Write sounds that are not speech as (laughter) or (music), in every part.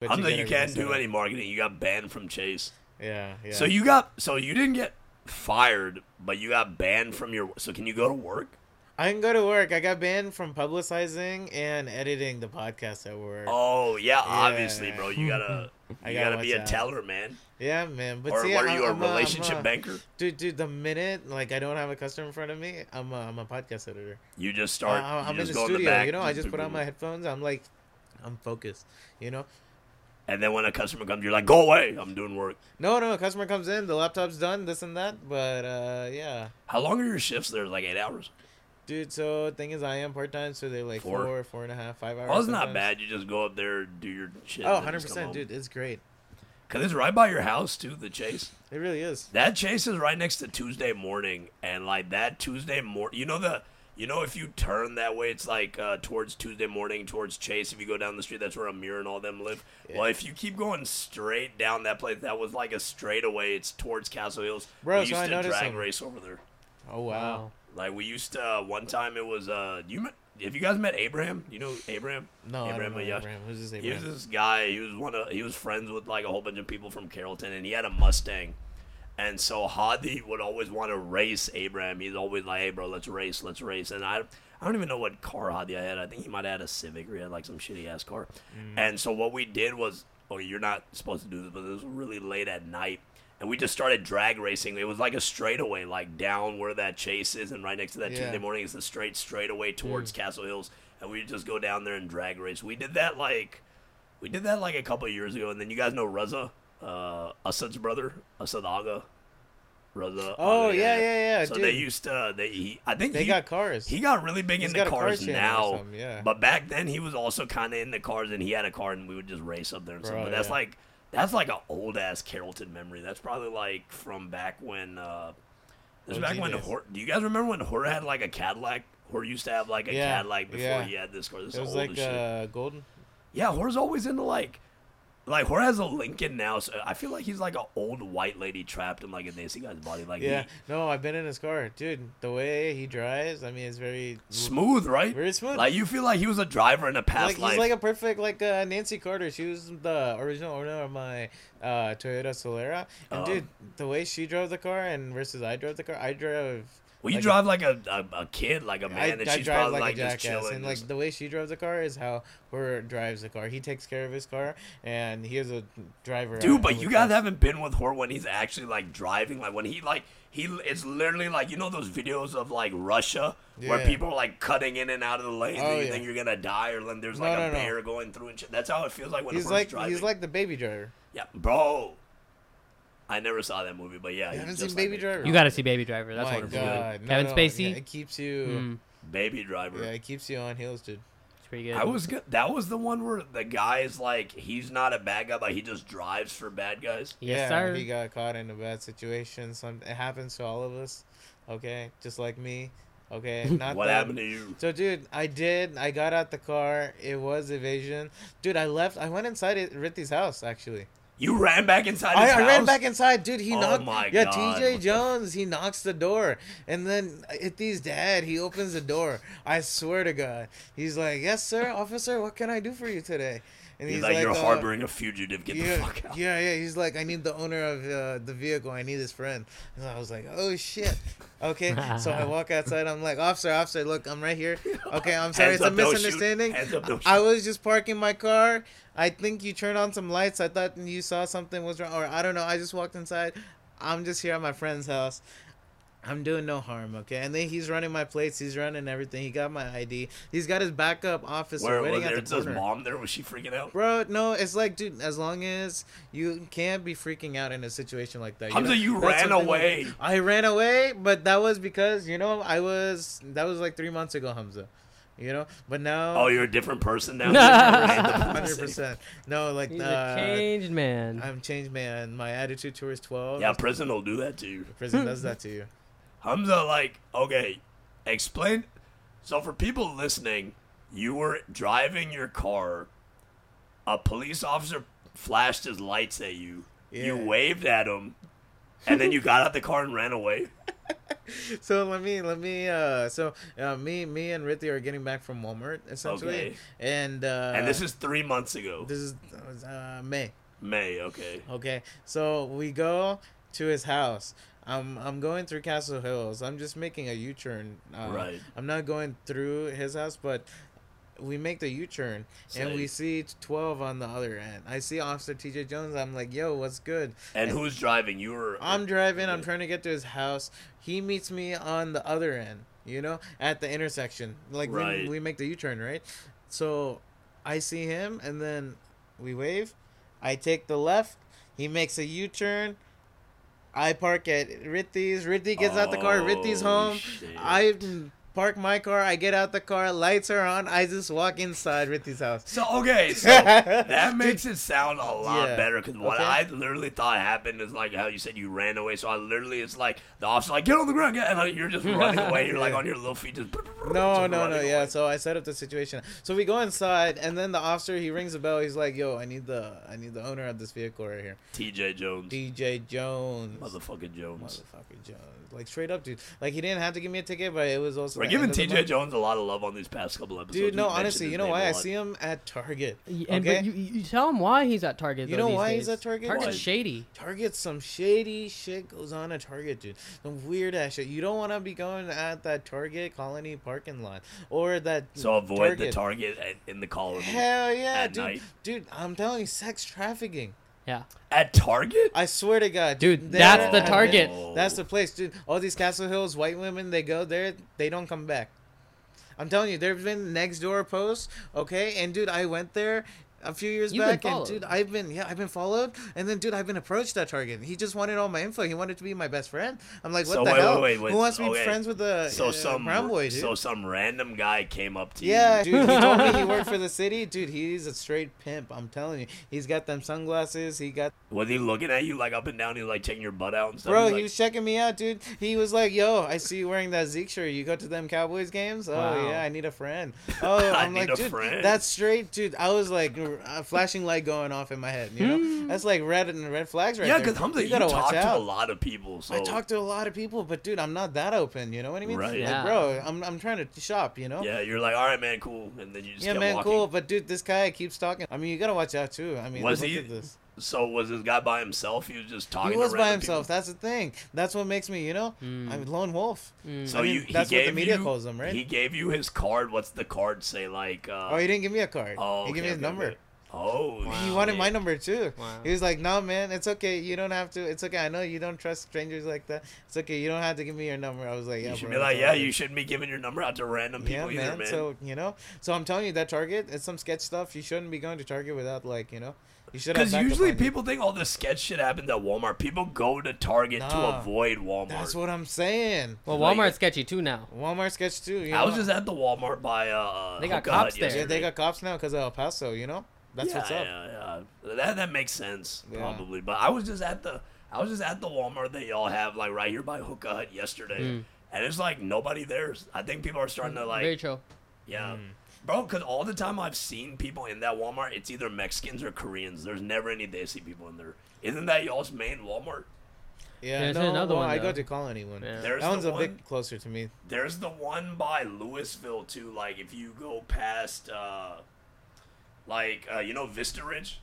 But Hamza, get you can't do any marketing. You got banned from Chase. Yeah, yeah. So you got so you didn't get fired, but you got banned from your. So can you go to work? I can go to work. I got banned from publicizing and editing the podcast at work. Oh yeah, obviously, bro. You gotta (laughs) I gotta gotta be a out. teller, man. Yeah, man. But or see, what are I- you, a I'm I'm relationship a- banker? Dude, dude, the minute like I don't have a customer in front of me, I'm a, I'm a podcast editor. You just start. I, you I'm in the studio, in the back, you know. I just put on my headphones. I'm like, I'm focused, you know. And then when a customer comes, you're like, "Go away! I'm doing work." No, no, a customer comes in, the laptop's done, this and that. But uh, yeah, How long are your shifts there? Like eight hours. dude. So the thing is, I am part time, so they're like Four? four, four and a half, five hours. Well, it's not bad. You just go up there, do your shit. Oh, 100 percent, dude. It's great. Cause it's right by your house too. The Chase. It really is. That Chase is right next to Tuesday morning, and like that Tuesday morning, you know the, you know if you turn that way, it's like uh, towards Tuesday morning, towards Chase. If you go down the street, that's where Amir and all them live. Well, if you keep going straight down that place, that was like a straightaway. It's towards Castle Hills. Bro, we so used I to drag some- race over there. Oh wow. Like we used to. Uh, one time it was uh, you met. Have you guys met Abraham? You know Abraham? No, I Abraham know. Abraham. Who's this Abraham? He was this guy. He was one of. He was friends with like a whole bunch of people from Carrollton, and he had a Mustang. And so Hadi would always want to race Abraham. He's always like, "Hey, bro, let's race, let's race." And I, I don't even know what car Hadi I had. I think he might have had a Civic or he had like some shitty ass car. Mm. And so what we did was, oh, you're not supposed to do this, but it was really late at night, and we just started drag racing. It was like a straightaway, like down where that chase is, and right next to that Yeah. Tuesday morning is the straight straightaway mm. towards Castle Hills, and we just go down there and drag race. We did that like, we did that like a couple of years ago, and then you guys know Reza, uh, Asad's brother, Asad Aga. Reza. Oh, Aga, yeah, yeah, yeah, So dude. they used to. They, he, I think They he, got cars. he got really big He's into a car cars now. yeah. But back then he was also kind of into cars, and he had a car, and we would just race up there and stuff. But that's yeah. like that's like an old ass Carrollton memory. That's probably like from back when. uh This is OG back when. Hor- Do you guys remember when Hor had like a Cadillac? Hor used to have like a Yeah, Cadillac before yeah. he had this car. This It is was like uh, golden. Yeah, Hor's always into like. Like Hor has a Lincoln now, so I feel like he's like an old white lady trapped in like a Nancy guy's body. Like Yeah. he, No, I've been in his car, dude. The way he drives, I mean, it's very smooth, right? Very smooth. Like you feel like he was a driver in a past like life. he's like a perfect like uh, Nancy Carter. She was the original owner of my uh, Toyota Solara, and Oh. dude, the way she drove the car and versus I drove the car, I drove. Well, you like a- drive like a, a, a kid, like a man, I, and I she's drive probably like, like, a just jackass, chilling. and like just- the way she drives the car is how her drives the car. He takes care of his car, and he is a driver. Dude, but you guys haven't been with Hor when he's actually like driving. Like when he like he, it's literally like you know those videos of like Russia where people are like cutting in and out of the lane. Oh, and you yeah. think you're gonna die, or then there's No, like no, a no. bear going through and shit. That's how it feels like when He's like driving. he's like the baby driver. yeah, bro. I never saw that movie, but yeah, You haven't seen Baby a- Driver? You got to see Baby Driver. That's My wonderful. God, no, Kevin no, Spacey. yeah, it keeps you. Mm, Baby Driver. Yeah, it keeps you on heels, dude. it's pretty good. I was good. That was the one where the guy is like, he's not a bad guy, but he just drives for bad guys. Yes, yeah, sir. he got caught in a bad situation. Some it happens to all of us. Okay, just like me. Okay, (laughs) not what that- happened to you? So, dude, I did. I got out the car. It was evasion. Dude, I left. I went inside it, Rithy's house, actually. You ran back inside I, I ran back inside, dude. He Oh knocked. my yeah, God, TJ Jones. He knocks the door, and then Ithy's dad. He opens the door. I swear to God, he's like, "Yes, sir, officer. What can I do for you today?" And He's, like, you're uh, harboring a fugitive. Get yeah, the fuck out. yeah, yeah. He's like, I need the owner of uh, the vehicle. I need his friend. And I was like, oh shit. Okay, so I walk outside. I'm like, officer, officer, look, I'm right here. Okay, I'm sorry, it's a up, don't shoot. misunderstanding. Up, I was just parking my car. I think you turned on some lights. I thought you saw something was wrong, or I don't know. I just walked inside. I'm just here at my friend's house. I'm doing no harm, okay? And then he's running my plates. He's running everything. He got my ID. He's got his backup officer Where waiting was there? at It the says corner. mom there. Was she freaking out? Bro, no, it's like, dude, as long as you can't be freaking out in a situation like that. Hamza, know? you ran away. like- I ran away, but that was because, you know, I was, that was like three months ago, Hamza. You know? But now. Oh, you're a different person now. (laughs) Hundred percent. No, like He's uh, a changed man. I'm changed, man. My attitude towards twelve. Yeah, prison will do that to you. prison (laughs) does that to you. Hamza, like, okay, explain. So for people listening, you were driving your car. A police officer flashed his lights at you. Yeah. You waved at him, and then you got out the car and ran away. (laughs) so let me let me uh so uh, me me and Rithy are getting back from Walmart essentially Okay. and uh and this is three months ago. this is uh, May May, okay. okay so we go to his house I'm I'm going through Castle Hills I'm just making a U-turn uh, Right. I'm not going through his house but we make the U-turn and we see 12 on the other end I see Officer TJ Jones I'm like yo what's good And who's driving? You were. I'm driving. I'm trying to get to his house. He meets me on the other end, you know, at the intersection. Like Right. we, we make the U-turn, right? So I see him, and then we wave. I take the left. He makes a U-turn. I park at Rithy's. Rithy gets out the car. Oh, Rithy's Oh, home. shit. I park my car. I get out the car. Lights are on. I just walk inside Rithy's house. So okay, (laughs) so that makes it sound a lot Yeah. better because what Okay. I literally thought happened is like how you said you ran away. So I literally it's like the officer like get on the ground, get, and like, you're just running (laughs) away. You're like Yeah. on your little feet, just No, no, no. running Yeah. So I set up the situation. So we go inside, and then the officer he rings the bell. He's like, "Yo, I need the I need the owner of this vehicle right here, T.J. Jones, DJ Jones, motherfucking Jones. Motherfucking Jones." Like straight up, dude. Like he didn't have to give me a ticket, but it was also We're giving end of the T.J. Jones a lot of love on these past couple episodes. Dude, no, honestly, you know why? I see him at Target. Y- And, Okay. but you, you tell him why he's at Target. You though, know these why he's at Target? Target's Why? shady. Target, some shady shit goes on at Target, dude. Some weird ass shit. You don't want to be going at that Target Colony parking lot or that. So avoid the Target. target at, in the colony Hell yeah, at dude. night. Dude, I'm telling you, sex trafficking. Yeah. at Target. I swear to God, Dude, there that's the have been- Target. That's the place, dude. All these Castle Hills white women, they go there, they don't come back. I'm telling you, there've been next door posts, okay? And dude, I went there a few years You've been back, and dude, I've been yeah, I've been followed, and then dude, I've been approached at Target. He just wanted all my info. He wanted to be my best friend. I'm like, what So the wait, hell? wait, wait, wait. Who wants to be Okay. friends with the So uh, some brown boy, dude? so some random guy came up to Yeah, you. dude, he told me he worked (laughs) for the city. Dude, he's a straight pimp. I'm telling you. He's got them sunglasses. He got Was he looking at you like up and down? He was like checking your butt out and stuff. Bro, He's he like, was checking me out, dude. He was like, "Yo, I see you wearing that Zeke shirt. You go to them Cowboys games? Oh Wow. yeah, I need a friend. (laughs) Oh, I I'm need like, a dude, friend." that's straight, dude. I was like, a flashing light going off in my head. You know, hmm. that's like red and red flags right yeah, there. because Hamza, you, gotta talk watch to a lot of people. So I talk to a lot of people, but dude, I'm not that open. You know what I mean? Right. Like, Yeah. bro, I'm I'm trying to shop. You know? Yeah, you're like, all right, man, cool, and then you just Yeah, kept man, walking. cool. But dude, this guy keeps talking. I mean, you gotta watch out too. I mean, Was look he- at this. So was this guy by himself? He was just talking. He was to by himself. people? That's the thing. That's what makes me, you know, Mm. I'm lone wolf. Mm. So I mean, you, he that's what the media you, calls him, right? He gave you his card. What's the card say? Like, uh, Oh, he didn't give me a card. oh, he gave okay, me his okay, number. okay. Oh, Wow. He wanted my number too. Wow. He was like, "No, man, it's okay. You don't have to. It's okay. I know you don't trust strangers like that. It's okay. You don't have to give me your number." I was like, "Yeah, you should bro, be like, "Yeah, you shouldn't be giving your number out to random Yeah, people either, man. man. So you know, so I'm telling you that Target, it's some sketch stuff. You shouldn't be going to Target without like, you know, you should have. Because usually people think all this sketch shit happens at Walmart. People go to Target to Nah. avoid Walmart. That's what I'm saying. Well, Like- Walmart's sketchy too now. Walmart sketch too. You I was just at the Walmart by uh. They got Hookah cops there. yeah, yesterday. they got cops now because of El Paso. You know, that's yeah, what's up. Yeah, yeah. That that makes sense Yeah. probably. But I was just at the I was just at the Walmart that y'all have like right here by Hookah Hut yesterday, Mm. and it's like nobody there. I think people are starting to like Very chill. yeah. Bro, because all the time I've seen people in that Walmart, it's either Mexicans or Koreans. There's never any Desi people in there. Isn't that y'all's main Walmart? Yeah, There's no, another well, one, I go though. to Colony one. Yeah. There's that one's the a one, bit closer to me. There's the one by Lewisville too. Like if you go past, uh, like uh, you know Vista Ridge.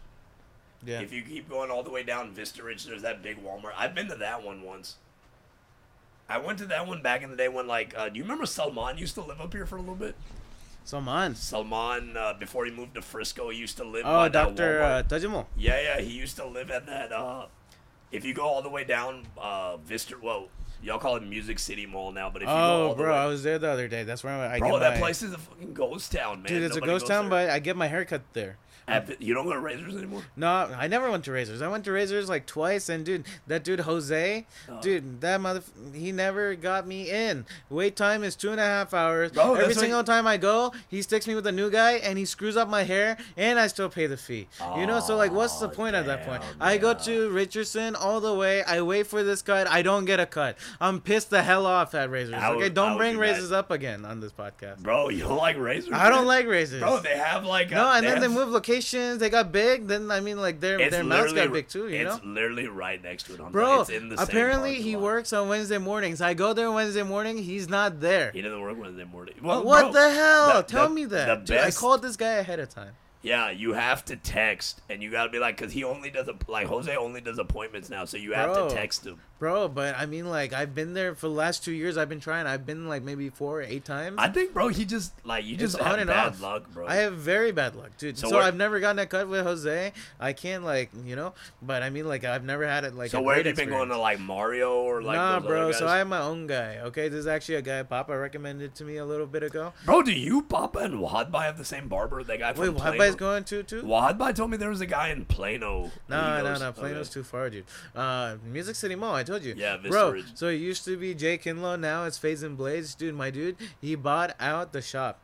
Yeah. If you keep going all the way down Vista Ridge, there's that big Walmart. I've been to that one once. I went to that one back in the day when, like, uh, do you remember Salman used to live up here for a little bit? So man. Salman, uh, before he moved to Frisco, he used to live Oh, Doctor uh, Tajimo. Yeah, yeah, he used to live at that. Uh, if you go all the way down uh, Vista, well, y'all call it Music City Mall now, but if you go Oh, all the bro, way, I was there the other day. That's where I bro, get that my, place is a fucking ghost town, man. Dude, it's a ghost town, there. but I get my haircut there. At- you don't go to Razors anymore. No, I never went to Razors. I went to Razors like twice, and dude, that dude Jose, Oh. dude, that mother, he never got me in. Wait time is two and a half hours. Bro, Every single time I go, he sticks me with a new guy, and he screws up my hair, and I still pay the fee. you know, so like, what's the point at that point? damn, I go to Richardson all the way. I wait for this cut. I don't get a cut. I'm pissed the hell off at Razors. I okay, don't bring. Razors up again on this podcast. Bro, you don't like Razors? I don't man? like Razors. Bro, they have like. no, uh, and then they move locations. They got big, then I mean like their It's their mouths got big too, you it's know. literally right next to it. I'm Bro, it's in the apparently he lot. works on Wednesday mornings. I go there Wednesday morning, he's not there. He doesn't work Wednesday morning. what bro, the hell? the- Tell the- me that. Dude, I called this guy ahead of time. Yeah, you have to text, and you gotta be like, cause he only does a, like Jose only does appointments now, so you have Bro. to text him. Bro, but I mean, like, I've been there for the last two years. I've been trying. I've been like maybe four or eight times. I think, bro, he just like you just It's have on and bad off. luck, bro. I have very bad luck, dude. So So, I've never gotten a cut with Jose. I can't like, you know, but I mean, like, I've never had it like. so where have you been going to like Mario or like nah, bro. So? I have my own guy. Okay, this is actually a guy Papa recommended to me a little bit ago. Bro, do you Papa and Wahadbai have the same barber? That guy from Wait? Wahadbai's going too, too? Wahadbai told me there was a guy in Plano. No, no, no. Plano's okay. too far, dude. Uh, Music City Mall. I told you. Yeah, Vista bro. Ridge. So it used to be Jay Kinlow. Now it's Fades and Blades, dude. My dude, he bought out the shop.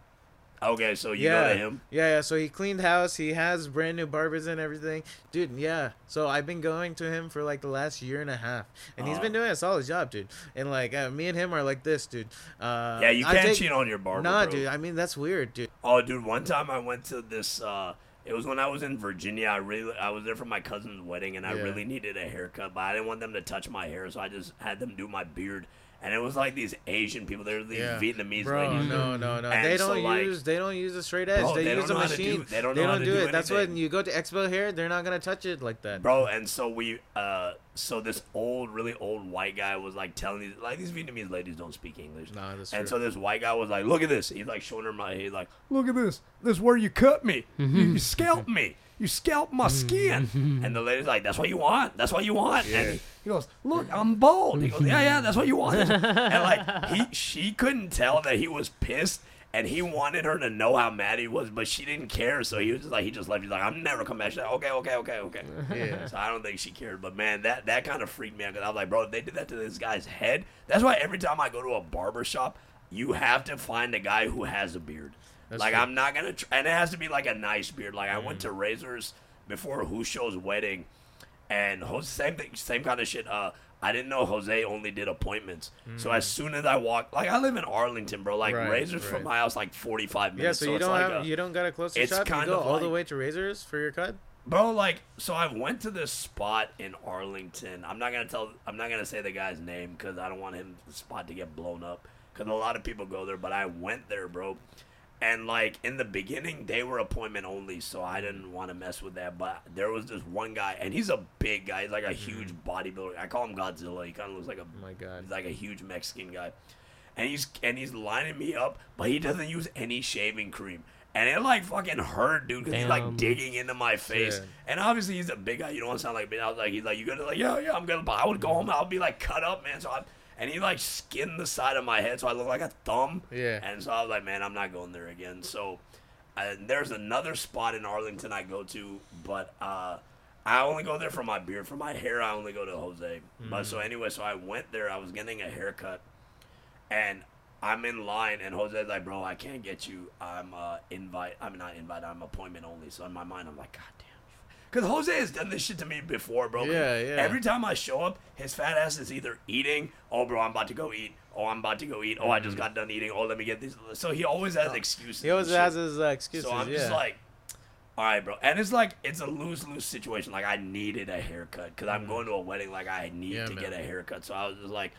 Okay, so you yeah, go to him. yeah, yeah. So he cleaned house. He has brand new barbers and everything, dude. Yeah. So I've been going to him for like the last year and a half, and he's Uh-huh. been doing a solid job, dude. And like uh, me and him are like this, dude. Uh, Yeah, you can't take- cheat on your barber. Nah, bro. dude. I mean that's weird, dude. Oh, dude, one time I went to this. uh It was when I was in Virginia. I really, I was there for my cousin's wedding, and I Yeah. really needed a haircut, but I didn't want them to touch my hair, so I just had them do my beard. And it was like these Asian people. They're these Yeah. Vietnamese Bro, ladies. no, no, no. And they don't like- use they don't use a straight edge. Bro, they, they use a don't to do- machine. they don't know how to do it. That's when you go to Expo here, they're not gonna touch it like that. bro and so we uh so this old really old white guy was like telling these like these vietnamese ladies don't speak english Nah, that's and true. so this white guy was like look at this he's like showing her my he's like look at this this is where you cut me you, you scalped me you scalped my skin and the lady's like that's what you want that's what you want and he, he goes look i'm bald he goes yeah yeah that's what you want and like he she couldn't tell that he was pissed and he wanted her to know how mad he was, but she didn't care. So he was just like, he just left. He's like, I'm never coming back. She's like, okay, okay, okay, okay. Yeah. So I don't think she cared. But man, that that kind of freaked me out because I was like, bro, if they did that to this guy's head. That's why every time I go to a barber shop, you have to find a guy who has a beard. That's like true. I'm not gonna, tr- and it has to be like a nice beard. Like I went to Razors before Husho's wedding, and Jose, same thing, same kind of shit. Uh, I didn't know Jose only did appointments. So as soon as I walk, like I live in Arlington, bro. Like Mm. Right, Razors from my house, like 45 minutes. yeah, so, you it's don't like have a- you don't got a closer it's shop. You kind go of all the way to Razors for your cut. Bro, like, so I went to this spot in Arlington. I'm not gonna tell. I'm not gonna say the guy's name because I don't want him the spot to get blown up. Because a lot of people go there, but I went there, bro. And like in the beginning, they were appointment only, so I didn't want to mess with that. But there was this one guy, and he's a big guy. He's like a mm-hmm. huge bodybuilder. I call him Godzilla. He kind of looks like a Oh my God. He's like a huge Mexican guy, and he's and he's lining me up, but he doesn't use any shaving cream. And it like fucking hurt, dude, because he's like Damn. digging into my face. Shit. And obviously he's a big guy. You don't want to sound like me. I was like, he's like, you gonna like, yeah, yeah, I'm gonna. But I would go home. I'll be like cut up, man. So I and he like skinned the side of my head, so I look like a thumb. Yeah. And so I was like, man, I'm not going there again. So uh, there's another spot in Arlington I go to, but uh, I only go there for my beard. For my hair, I only go to Jose. But so anyway, so I went there. I was getting a haircut, and I'm in line, and Jose's like, bro, I can't get you. I'm uh, invite. I'm not invite. I'm appointment only. So in my mind, I'm like, god damn. Because Jose has done this shit to me before, bro. Yeah, yeah. Every time I show up, his fat ass is either eating, oh, bro, I'm about to go eat. Oh, I'm about to go eat. Oh, I just got done eating. Oh, let me get these. So he always has excuses. Mm-hmm. He always has his uh, excuses. So I'm yeah. just like, all right, bro. And it's like it's a lose lose situation. Like I needed a haircut because I'm going to a wedding. Like I need Mm. Yeah, to man. get a haircut. So I was just like,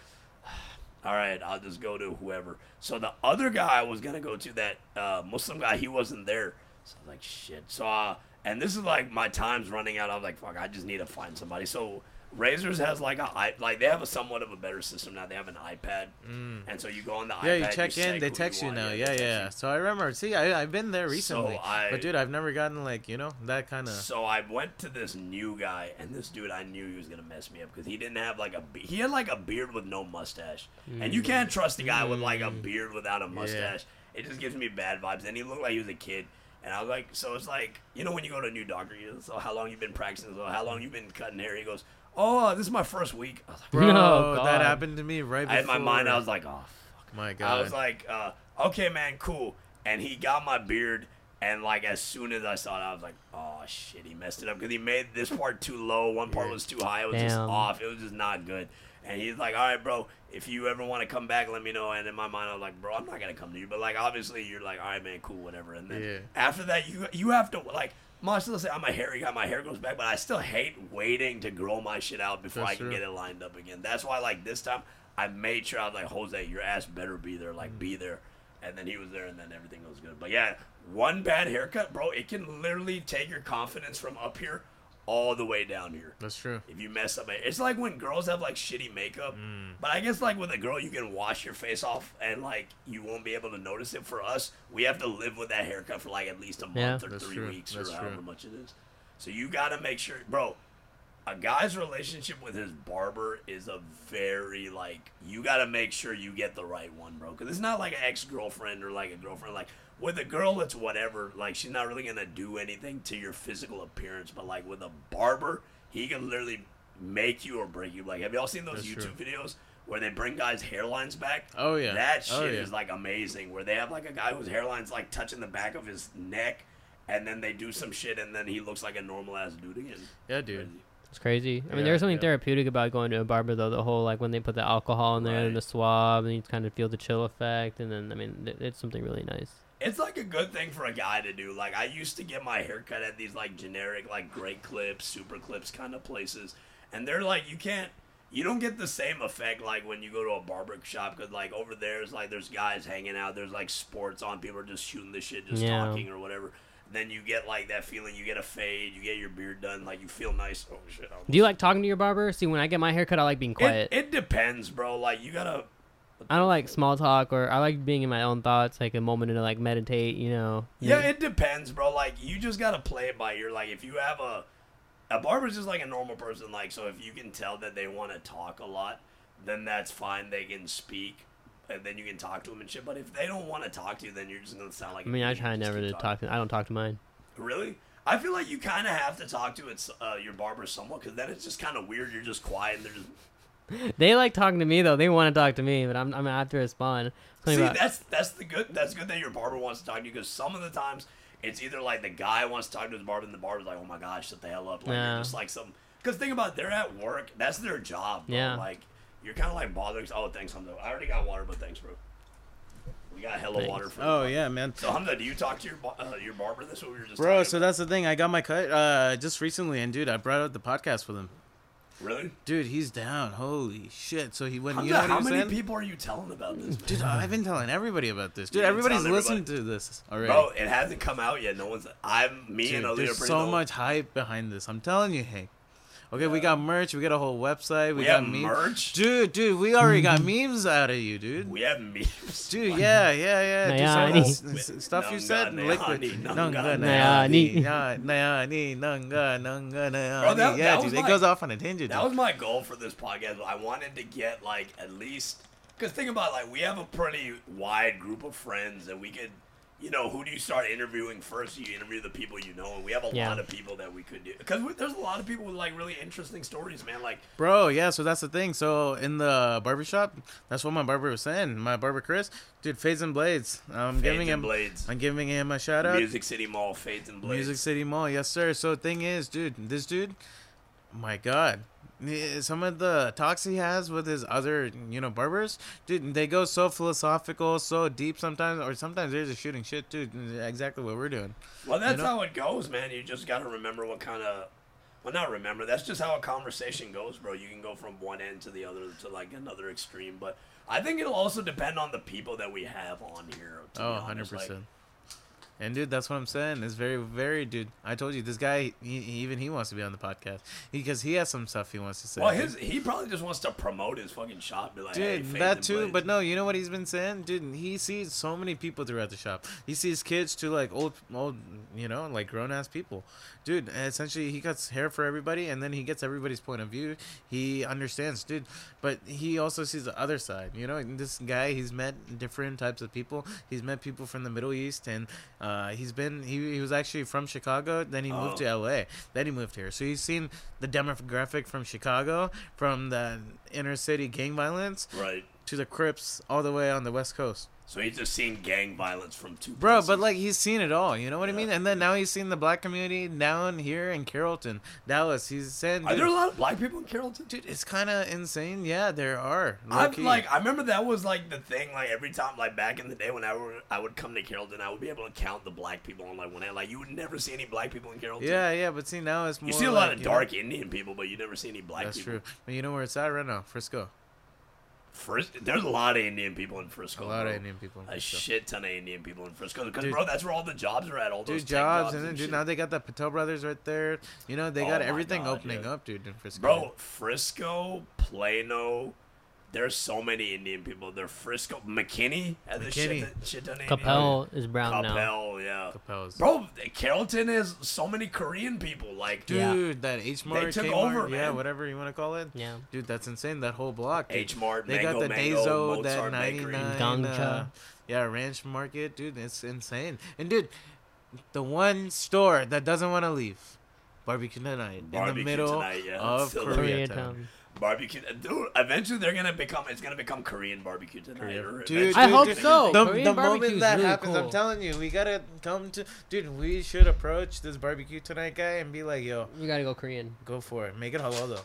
all right, I'll just go to whoever. So the other guy I was gonna go to, that uh, Muslim guy, he wasn't there. So I was like, shit. So uh, and this is like my time's running out. I'm like, fuck, I just need to find somebody. So. Razors has like a i like they have a somewhat of a better system now. They have an iPad, and so you go on the Mm. yeah, iPad. you check say in, they who you text you now. Yeah, you. yeah. So I remember. See, I I've been there recently, I- but dude, I've never gotten like you know that kind of. So I went to this new guy, and this dude I knew he was gonna mess me up because he didn't have like a be- he had like a beard with no mustache, and you can't trust a guy with like a beard without a mustache. It just gives me bad vibes, and he looked like he was a kid. And I was like, so it's like, you know, when you go to a new doctor, you so how long you been practicing? So how long you been cutting hair? He goes, oh, this is my first week. I was like, Bro, Oh, that happened to me right I before. had my mind. I was like, oh, fuck. my God. I was like, uh, okay, man, cool. And he got my beard, and like as soon as I saw it, I was like, oh shit, he messed it up because he made this part too low, one part was too high. It was just off. It was just not good. And he's like, all right, bro, if you ever want to come back, let me know. And in my mind, I was like, bro, I'm not gonna come to you, but like obviously you're like, all right, man, cool, whatever. And then Yeah. after that, you you have to like. I still say I'm a hairy guy. My hair goes back, but I still hate waiting to grow my shit out before That's I can true. get it lined up again. That's why, like this time, I made sure I was like, Jose, your ass better be there. Like, Mm. be there. And then he was there, and then everything was good. But yeah, one bad haircut, bro, it can literally take your confidence from up here all the way down here. That's true. If you mess up, it's like when girls have like shitty makeup. Mm. But I guess like with a girl, you can wash your face off and like you won't be able to notice it. For us, we have to live with that haircut for like at least a month Yeah. or three true. weeks That's or however true. much it is. So you gotta make sure, bro. A guy's relationship with his barber is a very like you gotta make sure you get the right one, bro. Because it's not like an ex girlfriend or like a girlfriend. Like with a girl, it's whatever. Like she's not really gonna do anything to your physical appearance. But like with a barber, he can literally make you or break you. Like have y'all seen those That's YouTube true. videos where they bring guys' hairlines back? Oh, yeah. that Oh, shit yeah. is like amazing. Where they have like a guy whose hairline's like touching the back of his neck. And then they do some shit, and then he looks like a normal ass dude again. Yeah, dude. Crazy. It's crazy. I mean, Yeah, there's something yeah. therapeutic about going to a barber, though. The whole like when they put the alcohol in there and Right. the swab, and you kind of feel the chill effect, and then I mean, it, it's something really nice. It's like a good thing for a guy to do. Like I used to get my haircut at these like generic like great clips, super clips kind of places, and they're like you can't, you don't get the same effect like when you go to a barber shop because like over there is like there's guys hanging out, there's like sports on, people are just shooting the shit, just Yeah. talking or whatever. Then you get like that feeling, you get a fade, you get your beard done, like you feel nice. Oh shit! Do you like talking to your barber? See, when I get my haircut, I like being quiet. It, it depends, bro. Like you gotta. I don't like small talk, or I like being in my own thoughts, like a moment to like meditate. You know. Yeah, it depends, bro. Like you just gotta play it by ear. Like if you have a a barber's just like a normal person. Like so, if you can tell that they want to talk a lot, then that's fine. They can speak, and then you can talk to them and shit. But if they don't want to talk to you, then you're just gonna sound like. I mean, I try never to talking. talk. To, I don't talk to mine. Really? I feel like you kind of have to talk to its uh, your barber somewhat, because then it's just kind of weird. You're just quiet, and they're just. (laughs) They like talking to me though. They want to talk to me, but I'm I'm gonna have to respond. See, about- that's that's the good. That's good that your barber wants to talk to you because some of the times it's either like the guy wants to talk to his barber, and the barber's like, "Oh my gosh, shut the hell up!" Like Yeah. just like some. Because think about, it, they're at work. That's their job. Bro. Yeah. Like you're kind of like bothering. Oh, thanks, Hamza. I already got water, but thanks, bro. We got hella Thanks. water for. Oh you. yeah, man. So Hamza, do you talk to your uh, your barber? This is what we were just. Bro, so about. that's the thing. I got my cut uh just recently, and dude, I brought out the podcast with him. Really. Dude, he's down. Holy shit! So he went. Hamza, You know what how many saying? people are you telling about this? Dude, I've been telling everybody about this. Dude, everybody's listening to this already. Bro, it hasn't come out yet. No one's. I'm me Dude, and Ali are there's so much hype behind this. I'm telling you, Hank. Okay, we got merch. We got a whole website. We, We got have memes. merch? Dude, dude, we already got (laughs) memes out of you, dude. We have memes. Dude, yeah, yeah, yeah. Dude, some of Nayani. the s- s- stuff you Nanga, said, Nayani, liquid. Nanga, Nanga, Nayani. Nayani, Na- Nayani, Nanga, Nanga, Nayani. Bro, that- yeah, that dude, was it my- goes off on a tangent. That dude. was my goal for this podcast. I wanted to get like at least because think about it, like we have a pretty wide group of friends, and we could, you know, who do you start interviewing first? You interview the people you know, and we have a Yeah. lot of people that we could do because there's a lot of people with like really interesting stories, man. Like Bro, yeah, so that's the thing. So in the barbershop, that's what my barber was saying. My barber Chris, dude, Fades and Blades. I'm Fades giving and him Blades, I'm giving him a shout out. Music City Mall, Fades and Blades. Music City Mall, yes sir. So thing is, dude, this dude, my God, some of the talks he has with his other, you know, barbers, dude, they go so philosophical, so deep sometimes, or sometimes they're just shooting shit, too Exactly what we're doing. Well, that's know? how it goes, man. You just got to remember what kind of. Well, not remember. That's just how a conversation goes, bro. You can go from one end to the other to like another extreme. But I think it'll also depend on the people that we have on here. To Oh, honest. 100 Like, percent. And dude, that's what I'm saying. It's very, very, dude. I told you this guy. He, even he wants to be on the podcast because he has some stuff he wants to say. well, his he probably just wants to promote his fucking shop. Be like, Dude, Fades that too, Blades. but no, you know what he's been saying, dude. He sees so many people throughout the shop. He sees kids to like old, old, you know, like grown ass people, dude. Essentially, he cuts hair for everybody, and then he gets everybody's point of view. He understands, dude. But he also sees the other side. You know, this guy, he's met different types of people. He's met people from the Middle East, and uh, he's been. He, he was actually from Chicago. Then he moved Oh. to L.A. Then he moved here. So he's seen the demographic from Chicago, from the inner city gang violence right. To the Crips all the way on the West Coast. So he's just seen gang violence from two. Bro, but like he's seen it all, you know what I mean? And then now he's seen the black community down here in Carrollton, Dallas. He's saying, are there a lot of black people in Carrollton? dude it's kind of insane. Yeah, there are. I'm low-key. like, I remember that was like the thing. Like every time, like back in the day, when I would I would come to Carrollton, I would be able to count the black people on like one hand. Like you would never see any black people in Carrollton. yeah, yeah, but see now it's more. you see a lot like, of you know- dark Indian people, but you never see any black That's people. true. But you know where it's at right now? Frisco. Fris- there's a lot of Indian people in Frisco. A lot bro. of Indian people. in A Frisco. shit ton of Indian people in Frisco. Because Dude. bro, that's where all the jobs are at. All those Dude, tech jobs, and then and dude, shit. now they got the Patel brothers right there. You know, they Oh got everything God, opening yeah. up, dude, in Frisco. Bro, Frisco, Plano. There's so many Indian people. They're Frisco, McKinney has a McKinney. shit, shit ton of Indian Coppell is brown now. Coppell, yeah. Coppell's. Bro, Carrollton has so many Korean people. Like, Dude, Yeah. that H Mart, They took Kmart, over, yeah, man. whatever you want to call it. Yeah. Dude, that's insane. That whole block. dude. H Mart, They Mango got the Mango, Daiso, that Mozart Bakery. 99, Gongcha. uh, yeah, Ranch Market, dude. It's insane. And dude, the one store that doesn't want to leave, Barbecue Tonight, in the Barbecue middle Tonight, yeah. of Still Koreatown. Koreatown. Barbecue, dude. Eventually, they're gonna become. It's gonna become Korean barbecue tonight. Korean- or Dude, I hope gonna so. The, Korean the moment that really happens, I'm telling you, we gotta come to, dude. We should approach this barbecue tonight guy and be like, "Yo, You gotta go Korean. go for it. Make it halal though."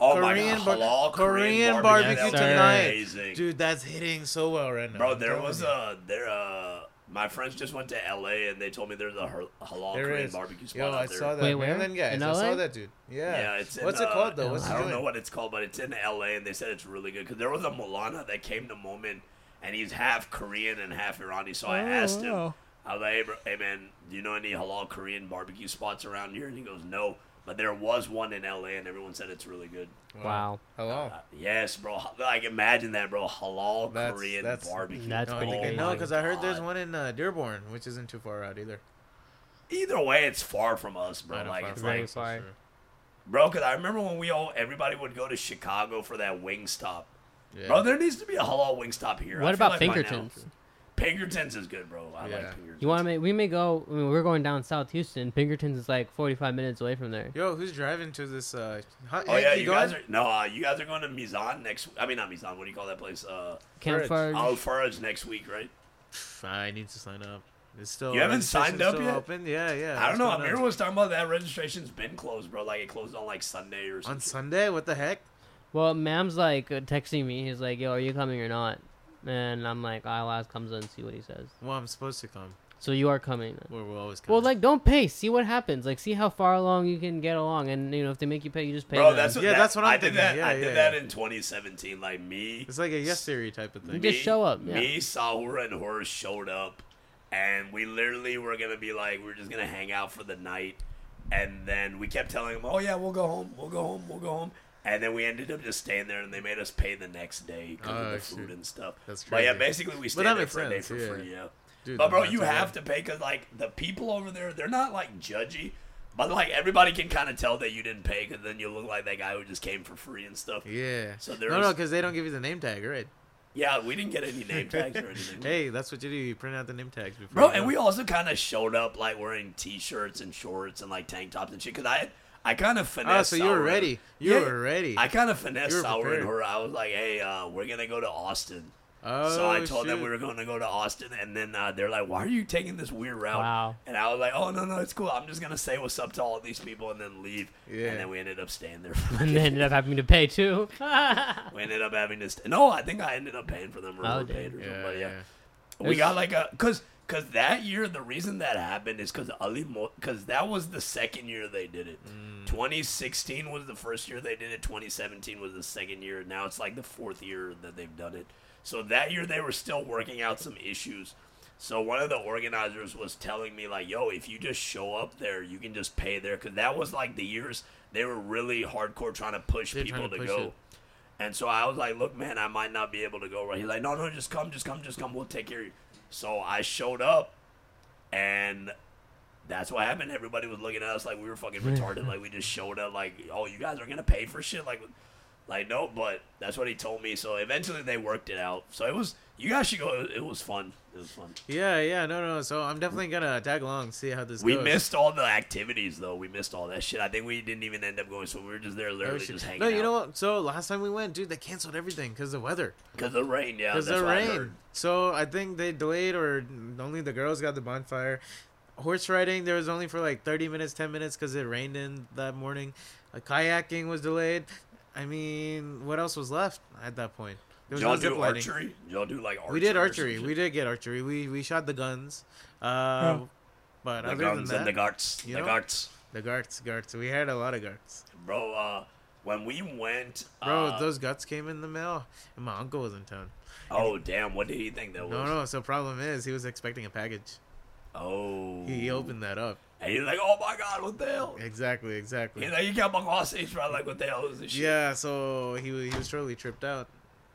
Oh my Korean god, bar- halal Korean barbecue, barbecue that tonight. amazing. Dude, that's hitting so well right now. Bro, there was a there. Uh, my friends just went to LA and they told me there's a halal There Korean is. barbecue spot Yo, out I there. saw that. Wait, where? Maryland guys. In I saw that dude. Yeah. Yeah, it's in, What's it uh, called though? What's I it don't doing? know what it's called, but it's in LA, and they said it's really good because there was a Milana that came to Moment, and he's half Korean and half Irani. So I asked him, Oh. I was like, hey, bro, hey man, do you know any halal Korean barbecue spots around here? And he goes, no, but there was one in LA, and everyone said it's really good. Wow. Halal. Uh, yes, bro. Like imagine that, bro. Halal That's- Korean that's- barbecue. That's no, I pretty think I know because I heard there's one in uh, Dearborn, which isn't too far out either. Either way, it's far from us, bro. Like it's like, us, for sure. bro, because I remember when we all everybody would go to Chicago for that wing stop. Yeah. Bro, there needs to be a halal wing stop here. What feel about like by now- Pinkertons? Pinkertons is good, bro. I Yeah. like Pinkertons. You want to make? We may go. I mean, we're going down South Houston. Pinkertons is like 45 minutes away from there. Yo, who's driving to this? Uh, how, Oh yeah, Hank, you going? guys are no, uh, you guys are going to Mizan next. I mean, not Mizan. What do you call that place? Uh, Camp Fudge. Fudge. Al next week, right? (sighs) I need to sign up. It's still. You haven't signed up yet? Open? Yeah, yeah. I don't know. going Amir was talking about that registration's been closed, bro. Like it closed on like Sunday or something. on. Sunday. What the heck? Well, Mam's like uh, texting me. He's like, "Yo, are you coming or not?" And I'm like, "I'll ask Hamza and see what he says." Well, I'm supposed to come. So you are coming. Then. We're, we're always coming. Well, like, don't pay. See what happens. Like, see how far along you can get along, and you know, if they make you pay, you just pay. Bro, them. that's what, Yeah, that- that's what I'm I did thinking. that. Yeah, I yeah, did that in 2017. Like me, it's like a yes theory type of thing. Just show up, yeah. Me, Sahura, and Horus showed up, and we literally were gonna be like, we are just gonna hang out for the night, and then we kept telling them, oh yeah, we'll go home, we'll go home, we'll go home, and then we ended up just staying there, and they made us pay the next day because Oh, of the food and stuff. That's true. But yeah, basically we stayed there for a day for yeah. free. Yeah. Dude, But bro, you have to pay because like the people over there, they're not like judgy. But like everybody can kind of tell that you didn't pay because then you look like that guy who just came for free and stuff. Yeah. So no, no, because they don't give you the name tag, right? Yeah, we didn't get any name tags or (laughs) anything. hey, that's what you do. You print out the name tags before. Bro, and we also kind of showed up like wearing t-shirts and shorts and like tank tops and shit. Cause I, I kind of Oh, finessed. so you were ready. You Yeah, were ready. I kind of finessed You were Sour and her. I was like, hey, uh, we're gonna go to Austin. oh, so I told them we were going to go to Austin, and then uh, they're like, "Why are you taking this weird route?" Wow. And I was like, "Oh no, no, it's cool. I'm just gonna say what's up to all these people and then leave." Yeah. And then we ended up staying there. (laughs) and they ended up having to pay too. (laughs) we ended up having to. St- no, I think I ended up paying for them or Oh, paid or Yeah, something. But yeah, yeah. we got like a because because that year the reason that happened is because Ali because that was the second year they did it. Mm. 2016 was the first year they did it. 2017 was the second year. Now it's like the fourth year that they've done it. So that year they were still working out some issues. So one of the organizers was telling me like, "Yo, if you just show up there, you can just pay there." Because that was like the years they were really hardcore trying to push They're people to to push go. it. And so I was like, "Look, man, I might not be able to go." Right? He's like, "No, no, just come, just come, just come. We'll take care of you." So I showed up, and that's what happened. Everybody was looking at us like we were fucking retarded. like we just showed up, like, "Oh, you guys are gonna pay for shit?" Like, Like no, but that's what he told me. So eventually they worked it out. So it was you guys should go. It was fun. It was fun. Yeah, yeah, no, no. So I'm definitely gonna tag along, see how this We goes. missed all the activities though. We missed all that shit. I think we didn't even end up going. So we were just there, Oh, literally just hanging. No, you know what? So last time we went, dude, they canceled everything because of weather. Because the rain. Yeah, Because of what I rain. So I think they delayed, or only the girls got the bonfire. Horse riding, there was only for like 30 minutes, 10 minutes because it rained in that morning. Uh, kayaking was delayed. I mean, what else was left at that point? There was y'all no do ziplining. archery? Y'all do like archery? We did archery. We did get archery. We we shot the guns. Uh, But the other guns than and that, the guards. The know? guards. the guards, guards. We had a lot of guards. Bro, uh, when we went, Bro, uh, those guts came in the mail, and my uncle was in town. oh damn, what did he think that was? No, no. So problem is, he was expecting a package. Oh, He opened that up. and he's like, oh my god, what the hell? Exactly, exactly. He's like, you got my cross stage, (laughs) right? Like, what the hell is this shit? Yeah, so he wa- he was totally tripped out.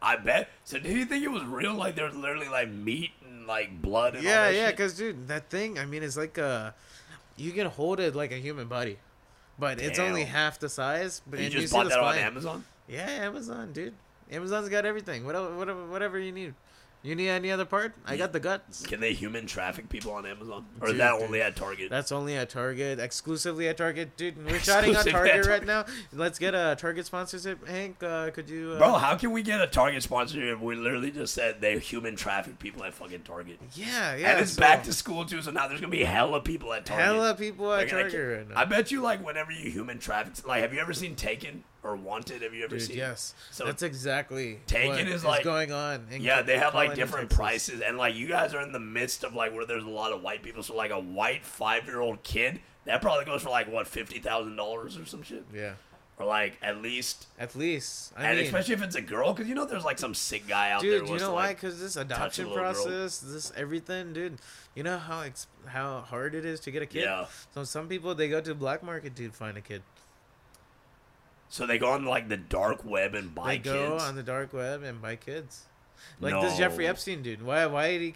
I bet. So did you think it was real? Like there's literally like meat and like blood and all Yeah, that yeah, shit? cause dude, that thing. I mean, it's like a, you can hold it like a human body, but it's only half the size. But you just see bought that on. Amazon? Yeah, Amazon, dude. Amazon's got everything. Whatever, whatever, whatever you need. You need any other part? I got the guts. Can they human traffic people on Amazon, or is Dude, that dude. only at Target? That's only at Target, exclusively at Target, dude. We're (laughs) shouting on at Target right now. Let's get a Target sponsorship, Hank. Uh, could you? Uh, Bro, how can we get a Target sponsorship? We literally just said they human traffic people at fucking Target. Yeah, yeah. and it's so- back to school too, so now there's gonna be hella people at Target. hella people at Target right now. I bet you, like, whenever you human traffic, like, have you ever seen Taken or Wanted? Have you ever Dude, seen? yes. So that's exactly Taken is like- going on. Yeah, they have like different Texas. prices, and like you guys are in the midst of like where there's a lot of white people. So like a white five year old kid, that probably goes for like what fifty thousand dollars or some shit, Yeah, or like at least. at least. I and mean, especially if it's a girl, because you know there's like some sick guy out there. dude, you know to, why? like, Because this adoption little girl. process, this everything, dude. You know how ex- how hard it is to get a kid. Yeah. So some people they go to black market to find a kid. So they go on like the dark web and buy kids. they go kids. on the dark web and buy kids. Like this Jeffrey Epstein dude. Why? Why did he?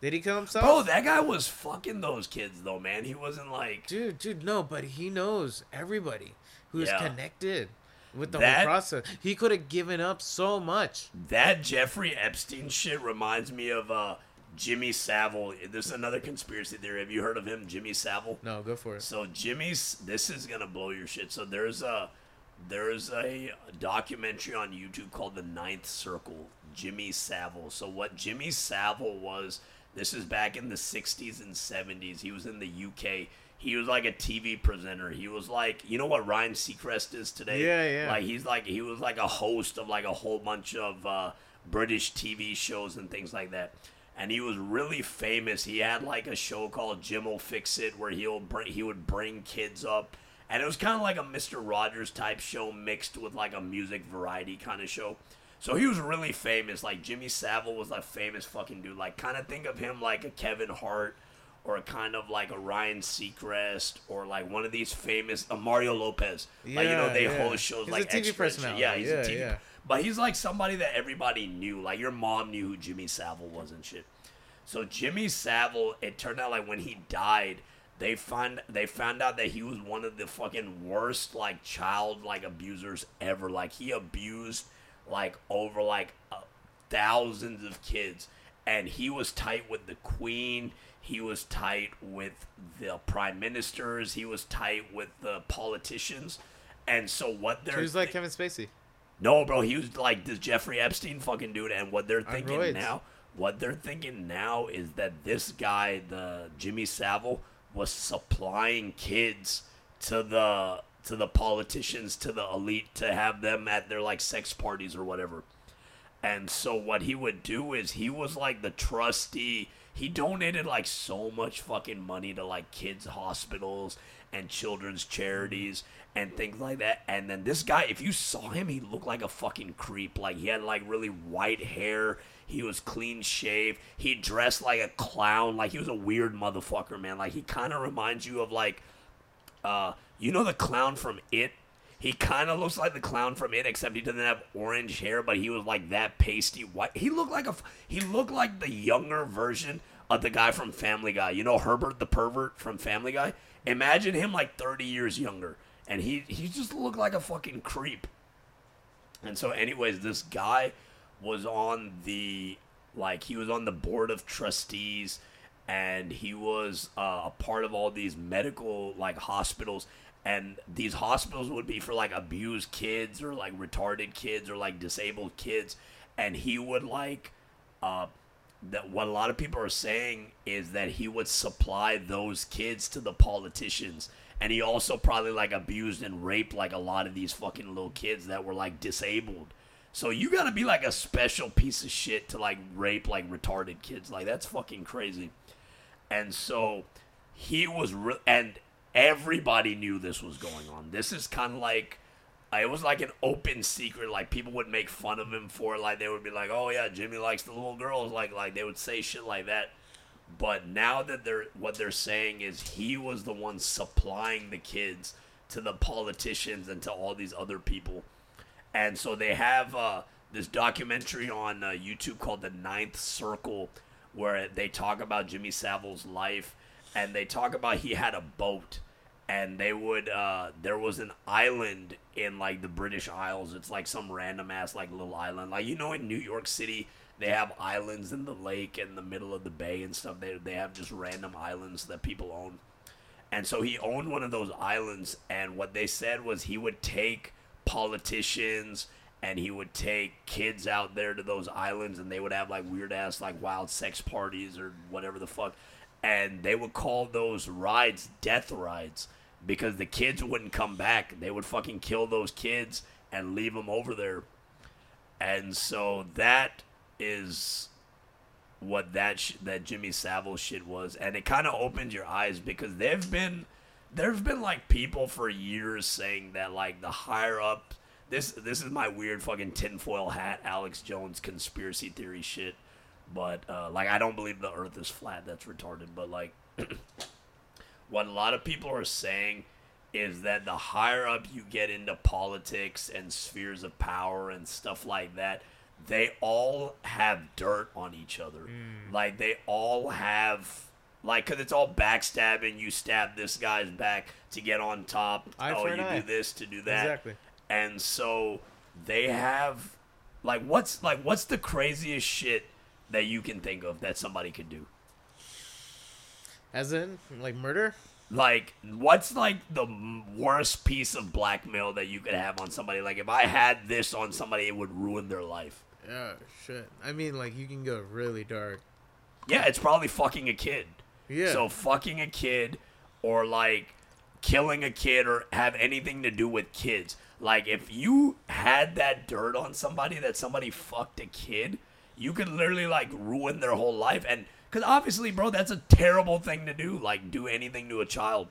Did he kill himself? Oh, that guy was fucking those kids though, man. He wasn't like. Dude, dude, no, but he knows everybody who's Yeah. connected with the That- whole process. He could have given up so much. That Jeffrey Epstein shit reminds me of uh Jimmy Savile. This is another conspiracy theory. Have you heard of him, Jimmy Savile? No, go for it. So Jimmy's this is gonna blow your shit. So there's a there's a documentary on YouTube called The Ninth Circle. Jimmy Savile. So what Jimmy Savile was, this is back in the '60s and '70s. He was in the UK. He was like a TV presenter. He was like, you know what Ryan Seacrest is today? Yeah, yeah. Like he's like he was like a host of like a whole bunch of uh, British TV shows and things like that. And he was really famous. He had like a show called Jim will Fix It, where he'll bring he would bring kids up, and it was kind of like a Mister Rogers type show mixed with like a music variety kind of show. So he was really famous. Like Jimmy Savile was a famous fucking dude. Like kind of think of him like a Kevin Hart or a kind of like a Ryan Seacrest or like one of these famous a Mario Lopez. like you know they yeah. host shows He's a like TV Extra and personality. Yeah, he's Yeah, a TV. yeah. But he's like somebody that everybody knew. Like your mom knew who Jimmy Savile was and shit. So Jimmy Savile, it turned out like when he died, they find they found out that he was one of the fucking worst like child like abusers ever. Like he abused like over like uh, thousands of kids, and he was tight with the queen. He was tight with the prime ministers. He was tight with the politicians. And so what they're He was like Kevin Spacey. no, bro, he was like this Jeffrey Epstein fucking dude, and what they're thinking now, what they're thinking now is that this guy, the Jimmy Savile, was supplying kids to the to the politicians, to the elite, to have them at their like sex parties or whatever. And so what he would do is he was like the trustee. He donated like so much fucking money to like kids hospitals and children's charities and things like that. And then this guy, if you saw him, he looked like a fucking creep. Like he had like really white hair. He was clean shaved. He dressed like a clown. Like he was a weird motherfucker, man. Like he kind of reminds you of like uh, you know the clown from It? He kind of looks like the clown from It, except he doesn't have orange hair, but he was like that pasty white. He looked like a he looked like the younger version of the guy from Family Guy. You know Herbert the pervert from Family Guy. Imagine him like 30 years younger, and he he just looked like a fucking creep. And so, anyways, this guy was on the like he was on the board of trustees, and he was uh, a part of all these medical like hospitals. And these hospitals would be for like abused kids or like retarded kids or like disabled kids, and he would like uh, that what a lot of people are saying is that he would supply those kids to the politicians. And he also probably like abused and raped like a lot of these fucking little kids that were like disabled so you gotta be like a special piece of shit to like rape like retarded kids like that's fucking crazy and so he was re- and everybody knew this was going on this is kind of like uh, it was like an open secret. Like people would make fun of him for it. Like they would be like, "Oh yeah, Jimmy likes the little girls." Like like they would say shit like that. But now that they're what they're saying is he was the one supplying the kids to the politicians and to all these other people. And so they have uh, this documentary on uh, YouTube called The Ninth Circle, where they talk about Jimmy Savile's life, and they talk about he had a boat and they would uh there was an island in like the British Isles. It's like some random ass like little island. Like you know in New York City they have islands in the lake in the middle of the bay and stuff. They they have just random islands that people own. And so he owned one of those islands and what they said was he would take politicians and he would take kids out there to those islands and they would have like weird ass like wild sex parties or whatever the fuck and they would call those rides death rides because the kids wouldn't come back. They would fucking kill those kids and leave them over there. And so that is what that sh- that Jimmy Savile shit was, and it kind of opened your eyes because they've been there've been like people for years saying that like the higher up this this is my weird fucking tinfoil hat Alex Jones conspiracy theory shit, but uh, like I don't believe the Earth is flat. That's retarded. But like (clears throat) what a lot of people are saying is that the higher up you get into politics and spheres of power and stuff like that, they all have dirt on each other. Like they all have like cuz it's all backstabbing, you stab this guy's back to get on top. Eye oh, you eye. do this to do that. Exactly. And so they have like what's like what's the craziest shit that you can think of that somebody could do? As in, like murder? Like, what's like the worst piece of blackmail that you could have on somebody? Like, if I had this on somebody, it would ruin their life. Yeah, shit. I mean, like you can go really dark. Yeah, it's probably fucking a kid. Yeah. So, fucking a kid or like killing a kid or have anything to do with kids. Like, if you had that dirt on somebody that somebody fucked a kid, you could literally like ruin their whole life. And because obviously, bro, that's a terrible thing to do. Like, do anything to a child.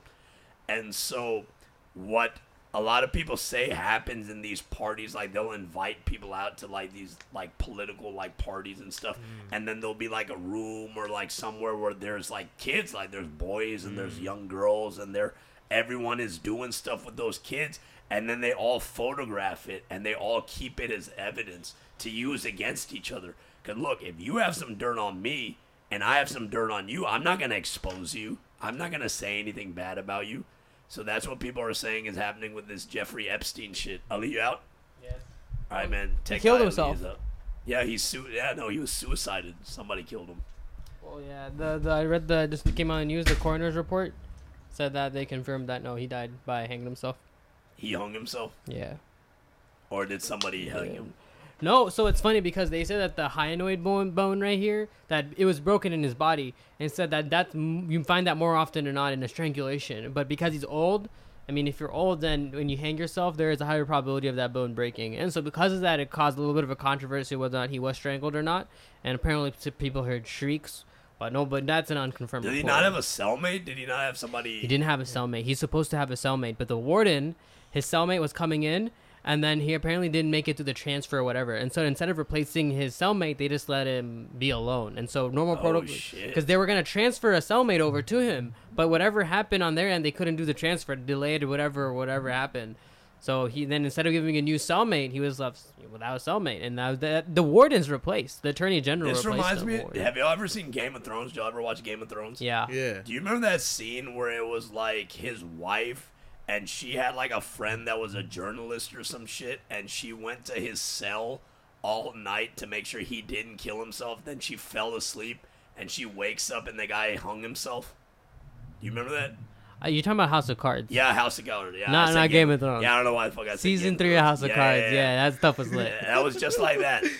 And so, what a lot of people say happens in these parties, like they'll invite people out to like these like political like parties and stuff, mm. and then there'll be like a room or like somewhere where there's like kids, like there's boys and there's mm. young girls, and they're everyone is doing stuff with those kids, and then they all photograph it and they all keep it as evidence to use against each other. Cause look, if you have some dirt on me and I have some dirt on you, I'm not gonna expose you. I'm not gonna say anything bad about you. So that's what people are saying is happening with this Jeffrey Epstein shit. Ali, you out? Yes. All right, man. Tech killed Guy himself. up. Yeah, he's su- Yeah, no, he was suicided. Somebody killed him. Well, yeah. The, the I read the just came out on the news. The coroner's report said that they confirmed that no, he died by hanging himself. He hung himself, Yeah. or did somebody hang him? No, so it's funny because they said that the hyoid bone, bone right here that it was broken in his body, and said that that's you find that more often than not in a strangulation. But because he's old, I mean, if you're old, then when you hang yourself, there is a higher probability of that bone breaking. And so because of that, it caused a little bit of a controversy whether or not he was strangled or not. And apparently, people heard shrieks, but no, but that's an unconfirmed. Did he report. not have a cellmate? Did he not have somebody? He didn't have a cellmate. He's supposed to have a cellmate, but the warden, his cellmate was coming in, and then he apparently didn't make it through the transfer or whatever. And so instead of replacing his cellmate, they just let him be alone. And so normal Oh, protocol, because they were gonna transfer a cellmate over to him, but whatever happened on their end, they couldn't do the transfer, delayed or whatever, whatever happened. So he then instead of giving a new cellmate, he was left without a cellmate, and now the the warden's replaced. The attorney general. This replaced reminds the me. warden. Have y'all ever seen Game of Thrones? Did y'all ever watch Game of Thrones? Yeah. Yeah. Do you remember that scene where it was like his wife and she had like a friend that was a journalist or some shit, and she went to his cell all night to make sure he didn't kill himself. Then she fell asleep, and she wakes up, and the guy hung himself. You remember that? Uh, you're talking about House of Cards. Yeah, House of Cards. Yeah, Not- I not Game of Thrones. Yeah, I don't know why the fuck I said Season Game three of House of Yeah, Cards. yeah, Yeah, yeah. that stuff was lit. Yeah, that was just like that. (laughs)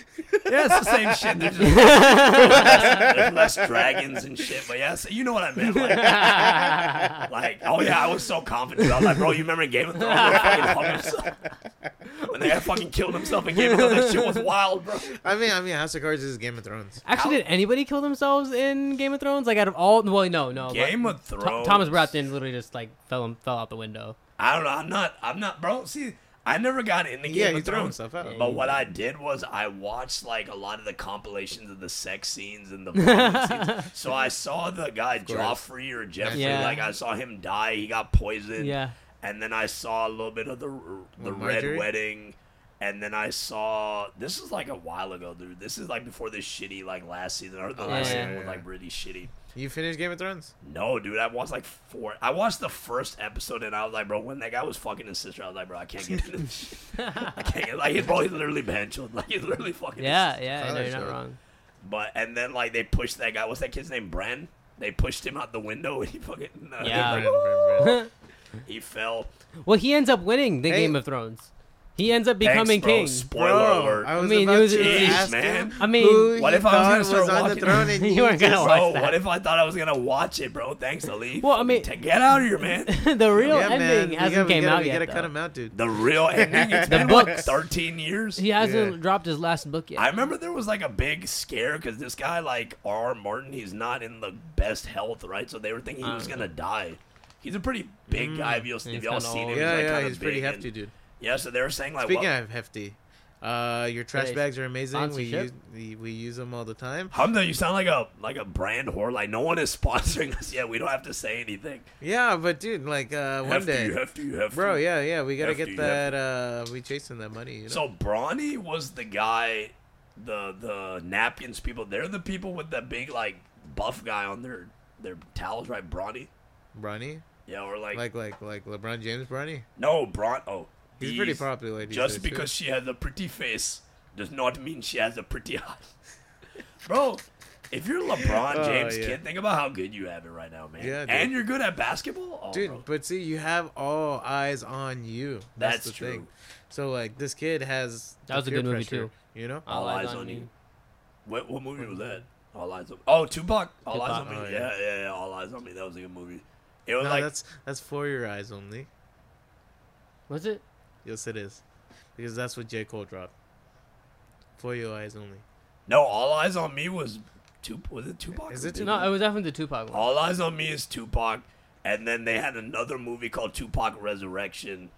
Yeah, it's the same shit. (laughs) There's, just less, there's less dragons and shit. But yeah, so you know what I meant. Like, (laughs) like, oh yeah, I was so confident. I was like, bro, you remember in Game of Thrones when they fucking hung? When they had fucking killed himself in Game of Thrones, that shit was wild, bro. I mean, I mean, House of Cards is Game of Thrones. Actually, did anybody kill themselves in Game of Thrones? Like out of all, well, no, no. but Game of Th- Thrones. Tommen Baratheon literally just like fell fell out the window. I don't know. I'm not. I'm not, bro. See, I never got into Game Yeah, of he threw Thrones. himself out. But what I did was I watched like a lot of the compilations of the sex scenes and the violent scenes. (laughs) So I saw the guy course. Joffrey or Jeffrey, Yeah. like I saw him die. He got poisoned. Yeah. And then I saw a little bit of the the What, Red Marjorie? Wedding. And then I saw this is like a while ago, dude. This is like before this shitty like last season or the Oh, last yeah, season yeah, was yeah. like really shitty. You finished Game of Thrones? No, dude, I watched like four. I watched the first episode and I was like, bro, when that guy was fucking his sister, I was like, bro, I can't get into this. shit. (laughs) I can't get like, bro, he's literally banchoed. Like he's literally fucking. Yeah, sister. yeah. Saw No, you're not wrong. But and then like they pushed that guy. What's that kid's name? Bran. They pushed him out the window and he fucking. Uh, (laughs) Yeah. Bran, Bran, Bran. He fell. well, he ends up winning the Hey. Game of Thrones. He ends up Thanks, becoming bro. king. Spoiler Bro, alert. I was mean, it about was- to Jeez, ask man. him I mean, who What he if I was thought gonna start was on the walking- throne and (laughs) You you weren't gonna just- watch Bro, that. what if I thought I was gonna watch it, bro? Thanks, Ali. Well, I mean- to get out of here, man. (laughs) the real Yeah, man. ending We hasn't gotta, we came gotta, out we yet. gotta though. cut him out, dude. The real (laughs) ending. It's The been like books. 13 years. He hasn't Yeah. dropped his last book yet. I remember there was like a big scare because this guy, like R. R. Martin, he's not in the best health, right? So they were thinking he was Uh. gonna die. He's a pretty big guy. If, you'll, if He's y'all kinda seen him, old. he's Yeah, like yeah, kinda he's pretty big hefty, dude. Yeah, so they were saying like, Speaking what, of hefty, uh, your trash Hey, bags are amazing. We use we, we use them all the time. Hamza, you sound like a like a brand whore. Like no one is (laughs) sponsoring us yet. We don't have to say anything. Yeah, but dude, like uh, one hefty, day, hefty, hefty. bro. Yeah, yeah, we gotta Hefty, get that. Uh, we chasing that money. You know? So Brawny was the guy, the the napkins people. They're the people with the big like buff guy on their their towels, right? Brawny. Bronny, Yeah, or like, like like like LeBron James, Bronny. no Braun. Oh, He's pretty popular. these Just days, too. because she has a pretty face does not mean she has a pretty eye. (laughs) Bro, if you're LeBron Oh, James yeah. kid, think about how good you have it right now, man. Yeah, dude. and you're good at basketball, oh, Dude, bro. but see, you have all eyes on you. That's, That's the true. thing. So like, this kid has. That was a peer good movie, pressure, too. You know. All Eyes on You. What, what movie was that? All Eyes on Oh, Tupac. All Eyes on Me. Oh, yeah. yeah. yeah, yeah, All Eyes on Me. That was a good movie. It was No, like that's that's for your eyes only. Was it? Yes, it is, because that's what J Cole dropped. For your eyes only. no, All Eyes on Me was Tup Was it Tupac? Is or it Biggie? No, it was definitely the Tupac one. All Eyes on Me is Tupac, and then they had another movie called Tupac Resurrection.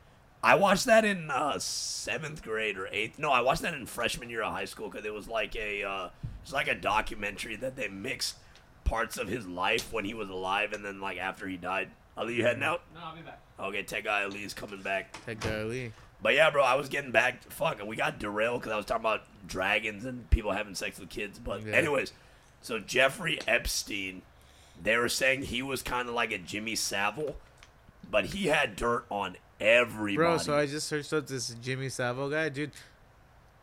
I watched that in uh, seventh grade or eighth. No, I watched that in freshman year of high school because it was like a uh, it's like a documentary that they mixed parts of his life when he was alive and then like after he died. Ali, you heading out? No, I'll be back. Okay, Tech Guy is coming back. That guy Lee. But yeah, bro, I was getting back. Fuck, we got derailed because I was talking about dragons and people having sex with kids. But Yeah. anyways, so Jeffrey Epstein, they were saying he was kind of like a Jimmy Savile, but he had dirt on everybody. Bro, so I just searched up this Jimmy Savile guy, dude.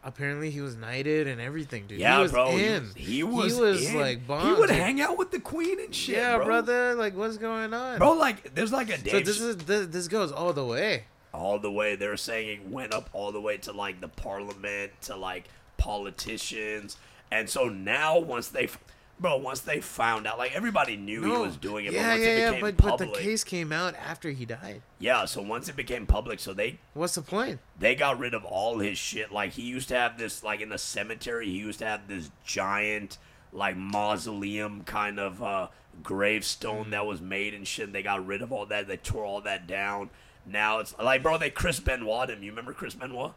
Apparently he was knighted and everything, dude. yeah, he was bro, he- in. He, was. He was in. like He would dude. hang out with the queen and shit. Yeah, bro. brother. Like, what's going on? Bro, like, there's like a so this is this, this goes all the way. all the way. They're saying it went up all the way to like the parliament, to like politicians, and so now once they, bro, once they found out, like everybody knew he was doing it, yeah, but once yeah, it yeah. became But, but public, the case came out after he died. yeah. So once it became public, so they What's the point? they got rid of all his shit. Like he used to have this, like in the cemetery, he used to have this giant, like mausoleum kind of uh, gravestone that was made and shit. They got rid of all that. They tore all that down. Now it's like, bro, they Chris Benoit him. You remember Chris Benoit?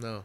No.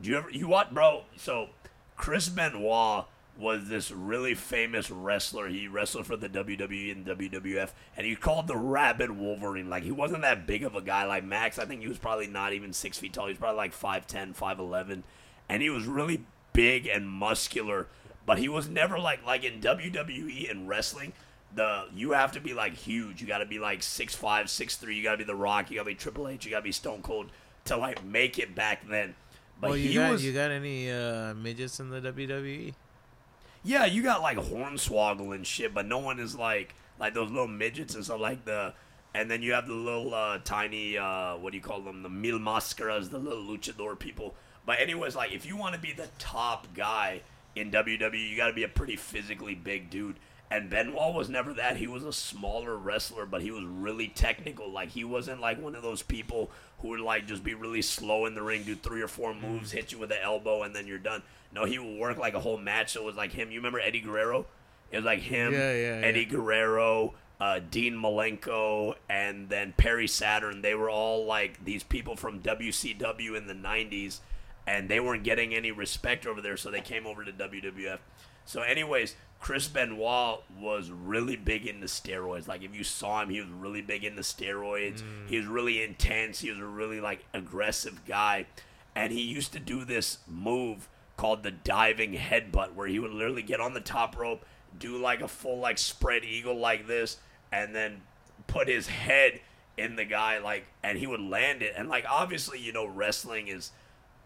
Do you ever you what, bro? So Chris Benoit was this really famous wrestler. He wrestled for the WWE and WWF, and he called the Rabid Wolverine. Like he wasn't that big of a guy. Like Max, I think he was probably not even six feet tall. He was probably like 5'10", 5'11", and he was really big and muscular. But he was never like like in WWE and wrestling. the you have to be like huge. You got to be like six five, six three. You got to be the Rock. You got to be Triple H. You got to be Stone Cold to like make it back then. But well, you he got was you got any uh, midgets in the? WWE? Yeah, you got like Hornswoggle and shit, but no one is like like those little midgets and stuff like the. And then you have the little uh, tiny uh, what do you call them? The mil mascaras, the little luchador people. But anyways, like if you want to be the top guy in WWE, you got to be a pretty physically big dude. And Benoit was never that. He was a smaller wrestler, but he was really technical. Like he wasn't like one of those people who would like just be really slow in the ring, do three or four moves, hit you with an elbow, and then you're done. No, he would work like a whole match. So it was like him. You remember Eddie Guerrero? It was like him, Yeah, yeah, Eddie yeah. Guerrero, uh, Dean Malenko, and then Perry Saturn. They were all like these people from WCW in the 90s, and they weren't getting any respect over there, so they came over to WWF. So, anyways, Chris Benoit was really big into steroids. Like, if you saw him, he was really big into steroids. Mm. He was really intense. He was a really, like, aggressive guy. And he used to do this move called the diving headbutt, where he would literally get on the top rope, do like a full, like, spread eagle like this, and then put his head in the guy, like, and he would land it. And, like, obviously, you know, wrestling is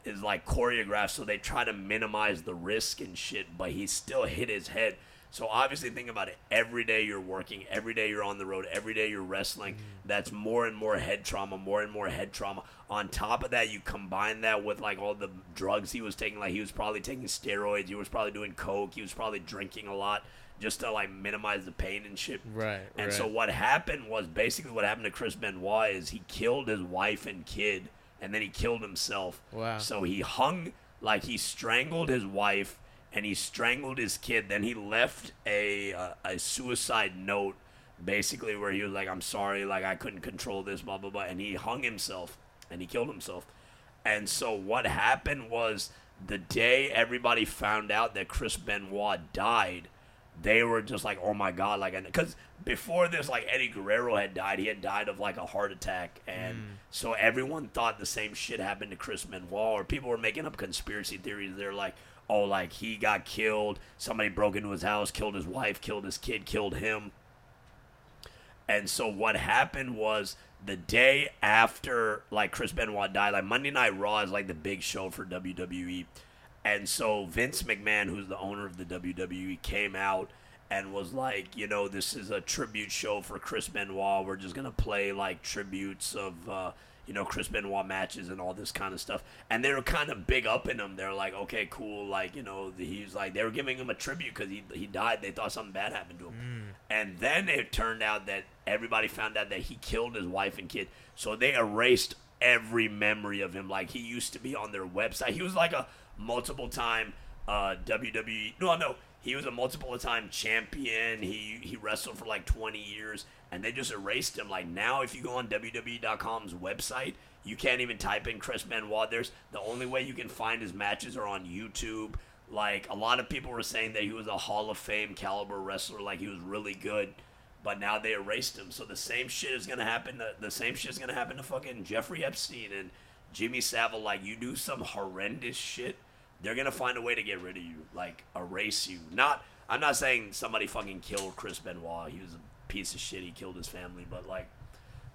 is like choreographed, so they try to minimize the risk and shit, but he still hit his head. So obviously, think about it. Every day you're working, every day you're on the road, every day you're wrestling. That's more and more head trauma, more and more head trauma. On top of that, you combine that with like all the drugs he was taking. Like he was probably taking steroids, he was probably doing coke, he was probably drinking a lot just to like minimize the pain and shit. Right. And right. so what happened was basically what happened to Chris Benoit is he killed his wife and kid, and then he killed himself. Wow. So he hung like he strangled his wife and he strangled his kid. Then he left a uh, a suicide note, basically where he was like, "I'm sorry, like I couldn't control this, blah blah blah," and he hung himself and he killed himself. And so what happened was the day everybody found out that Chris Benoit died, they were just like, "Oh my god!" Like, because before this, like Eddie Guerrero had died, he had died of like a heart attack, and so everyone thought the same shit happened to Chris Benoit, or people were making up conspiracy theories. They're like, "Oh, like he got killed. Somebody broke into his house, killed his wife, killed his kid, killed him." And so what happened was the day after like Chris Benoit died, like Monday Night Raw is like the big show for WWE. And so Vince McMahon, who's the owner of the WWE, came out and was like, you know, this is a tribute show for Chris Benoit. We're just gonna play like tributes of uh, you know, Chris Benoit matches and all this kind of stuff. And they were kind of big up in him. They're like, okay, cool. Like, you know, he's like, they were giving him a tribute because he, he died. They thought something bad happened to him. And then it turned out that everybody found out that he killed his wife and kid. So they erased every memory of him. Like, he used to be on their website. He was like a multiple time uh, WWE. No, no. He was a multiple time champion. He he wrestled for like 20 years, and they just erased him. Like now, if you go on WWE.com's website, you can't even type in Chris Benoit. There's the only way you can find his matches are on YouTube. Like a lot of people were saying that he was a Hall of Fame caliber wrestler, like he was really good. But now they erased him, so the same shit is gonna happen. The same shit is gonna happen to fucking Jeffrey Epstein and Jimmy Savile. Like you do some horrendous shit, they're gonna find a way to get rid of you, like erase you. Not, I'm not saying somebody fucking killed Chris Benoit. He was a piece of shit. He killed his family, but like,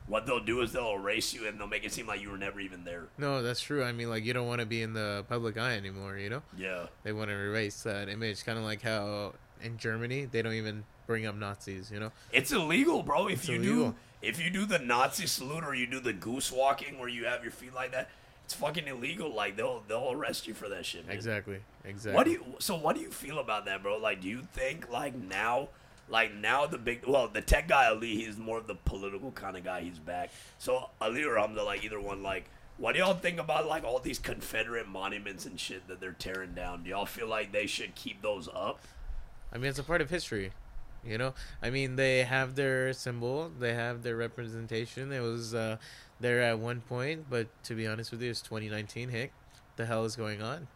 what they'll do is they'll erase you and they'll make it seem like you were never even there. No, that's true. I mean, like you don't want to be in the public eye anymore. You know, Yeah. they want to erase that image. Kind of like how in Germany they don't even bring up Nazis. You know. It's illegal, bro. If It's you illegal. do if you do the Nazi salute or you do the goose walking where you have your feet like that, it's fucking illegal. Like they'll they'll arrest you for that shit, man. Exactly. Exactly. What do you so what do you feel about that, bro? Like do you think like now like now the big well, the tech guy Ali, he's more of the political kind of guy, he's back. So Ali or Hamza, like either one, like what do y'all think about like all these Confederate monuments and shit that they're tearing down? Do y'all feel like they should keep those up? I mean, it's a part of history. You know, I mean, they have their symbol, they have their representation. It was uh, there at one point, but to be honest with you, it's 2019. Hick, the hell is going on?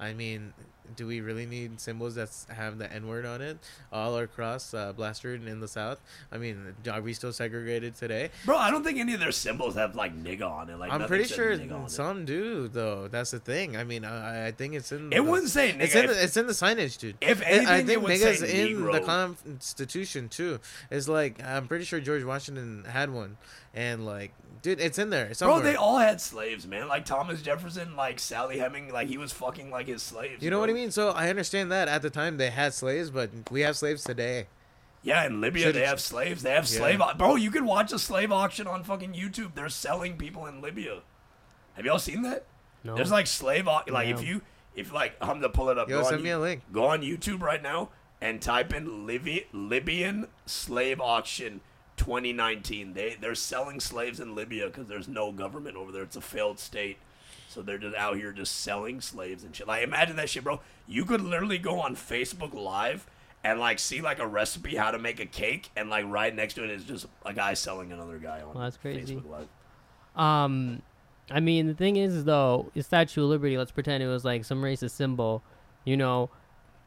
I mean, do we really need symbols that have the N word on it all across uh, Blaster in the South? I mean, are we still segregated today? Bro, I don't think any of their symbols have like nigga on it. Like I'm pretty sure on it. some do, though. That's the thing. I mean, I, I think it's in. It the- wouldn't say nigga. It's in, if- the, it's in the signage, dude. If anything, I think niggas in the Constitution too. It's like I'm pretty sure George Washington had one, and like, dude, it's in there somewhere. Bro, they all had slaves, man. Like Thomas Jefferson, like Sally Heming, like he was fucking like his slaves. you know what I mean? So I understand that at the time they had slaves, but we have slaves today. Yeah, in Libya Should've- they have slaves. They have Yeah. slave. au- Bro, you can watch a slave auction on fucking YouTube. They're selling people in Libya. Have y'all seen that? No. There's like slave au- like No. if you if like I'm gonna pull it up. Yo, go send on, me you- a link. Go on YouTube right now and type in Libya, Libyan slave auction 2019. They they're selling slaves in Libya because there's no government over there. It's a failed state. So they're just out here just selling slaves and shit. Like imagine that shit, bro. You could literally go on Facebook Live and like see like a recipe how to make a cake and like right next to it is just a guy selling another guy on Well, that's crazy. Facebook Live. Um, I mean, the thing is, though, the Statue of Liberty. Let's pretend it was like some racist symbol. You know,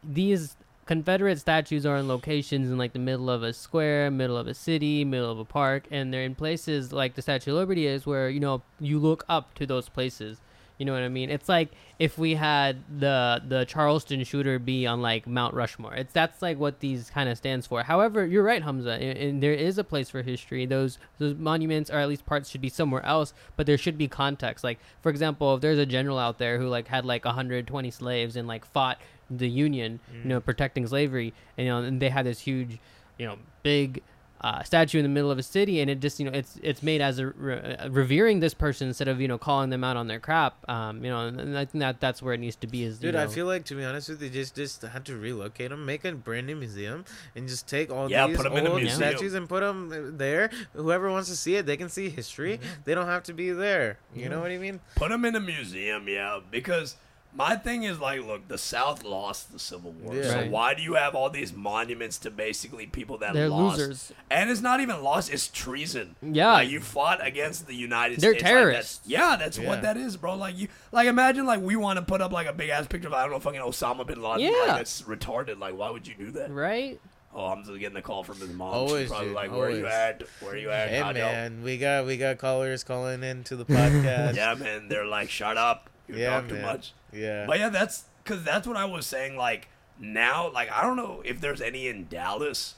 these Confederate statues are in locations in like the middle of a square, middle of a city, middle of a park, and they're in places like the Statue of Liberty is, where you know you look up to those places. You know what I mean? It's like if we had the the Charleston shooter be on like Mount Rushmore. It's that's like what these kind of stands for. However, you're right, Hamza, and, there is a place for history. Those those monuments or at least parts should be somewhere else, but there should be context. Like for example, if there's a general out there who like had like 120 slaves and like fought the Union, you know, protecting slavery, and you know, and they had this huge, you know, big uh, statue in the middle of a city, and it just you know it's it's made as a re- uh, revering this person instead of you know calling them out on their crap. Um, you know, and, and I think that that's where it needs to be. Is Dude, you I feel like to be honest with you, just just had to relocate them, make a brand new museum, and just take all Yeah, these put 'em in a old statues and put them there. Whoever wants to see it, they can see history. They don't have to be there. You know what I mean? Put them in a museum, yeah. Because my thing is like, look, the South lost the Civil War, Yeah. so Right. why do you have all these monuments to basically people that They're lost? losers. And it's not even lost; it's treason. Yeah. like you fought against the United They're States. like, terrorists. that's- yeah, that's Yeah. what that is, bro. Like you, like imagine like we want to put up like a big ass picture of I don't know fucking Osama bin Laden. Yeah. like, that's retarded. Like why would you do that? right? Oh, I'm just getting a call from his mom. Always, She's probably dude, like, "Where you always. at? Where you at? Hey How'd y'all-" man, we got we got callers calling into the (laughs) podcast. Yeah, man. They're like, "Shut up! You Yeah, talk too man. much." Yeah. But yeah, that's because that's what I was saying. Like now, like I don't know if there's any in Dallas.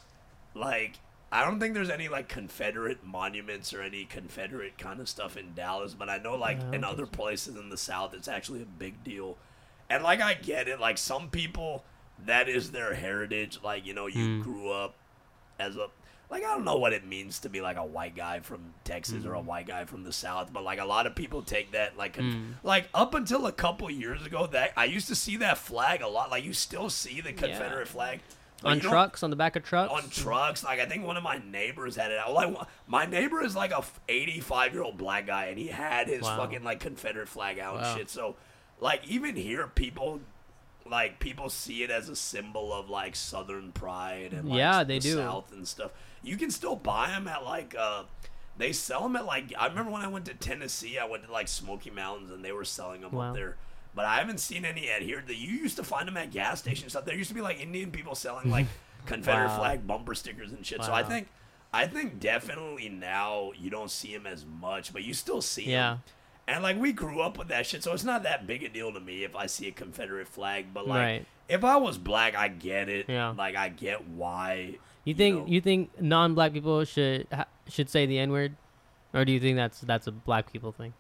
Like I don't think there's any like Confederate monuments or any Confederate kind of stuff in Dallas. But I know like Yeah, I in think other places in the South, it's actually a big deal. And like I get it. Like some people, that is their heritage. Like you know, you Hmm. grew up as a like I don't know what it means to be like a white guy from Texas or a mm. white guy from the South, but like a lot of people take that like con- mm. like up until a couple years ago that I used to see that flag a lot. Like you still see the Confederate flag But on trucks, on the back of trucks. on trucks. Like I think one of my neighbors had it. Like my neighbor is like a 85 year old black guy, and he had his Wow. fucking like Confederate flag out Wow. and shit. So like even here, people like people see it as a symbol of like Southern pride and like, Yeah, the they do. South and stuff. You can still buy them at like uh. They sell them at like I remember when I went to Tennessee, I went to like Smoky Mountains and they were selling them Wow. up there. But I haven't seen any at here. That you used to find them at gas stations stuff. There used to be like Indian people selling like (laughs) Confederate Wow. flag bumper stickers and shit. So I think I think definitely now you don't see them as much, but you still see them. And like we grew up with that shit, so it's not that big a deal to me if I see a Confederate flag. But like Right. if I was black, I get it. Yeah. Like I get why. You think know. you think non-black people should ha- should say the n-word, or do you think that's that's a black people thing?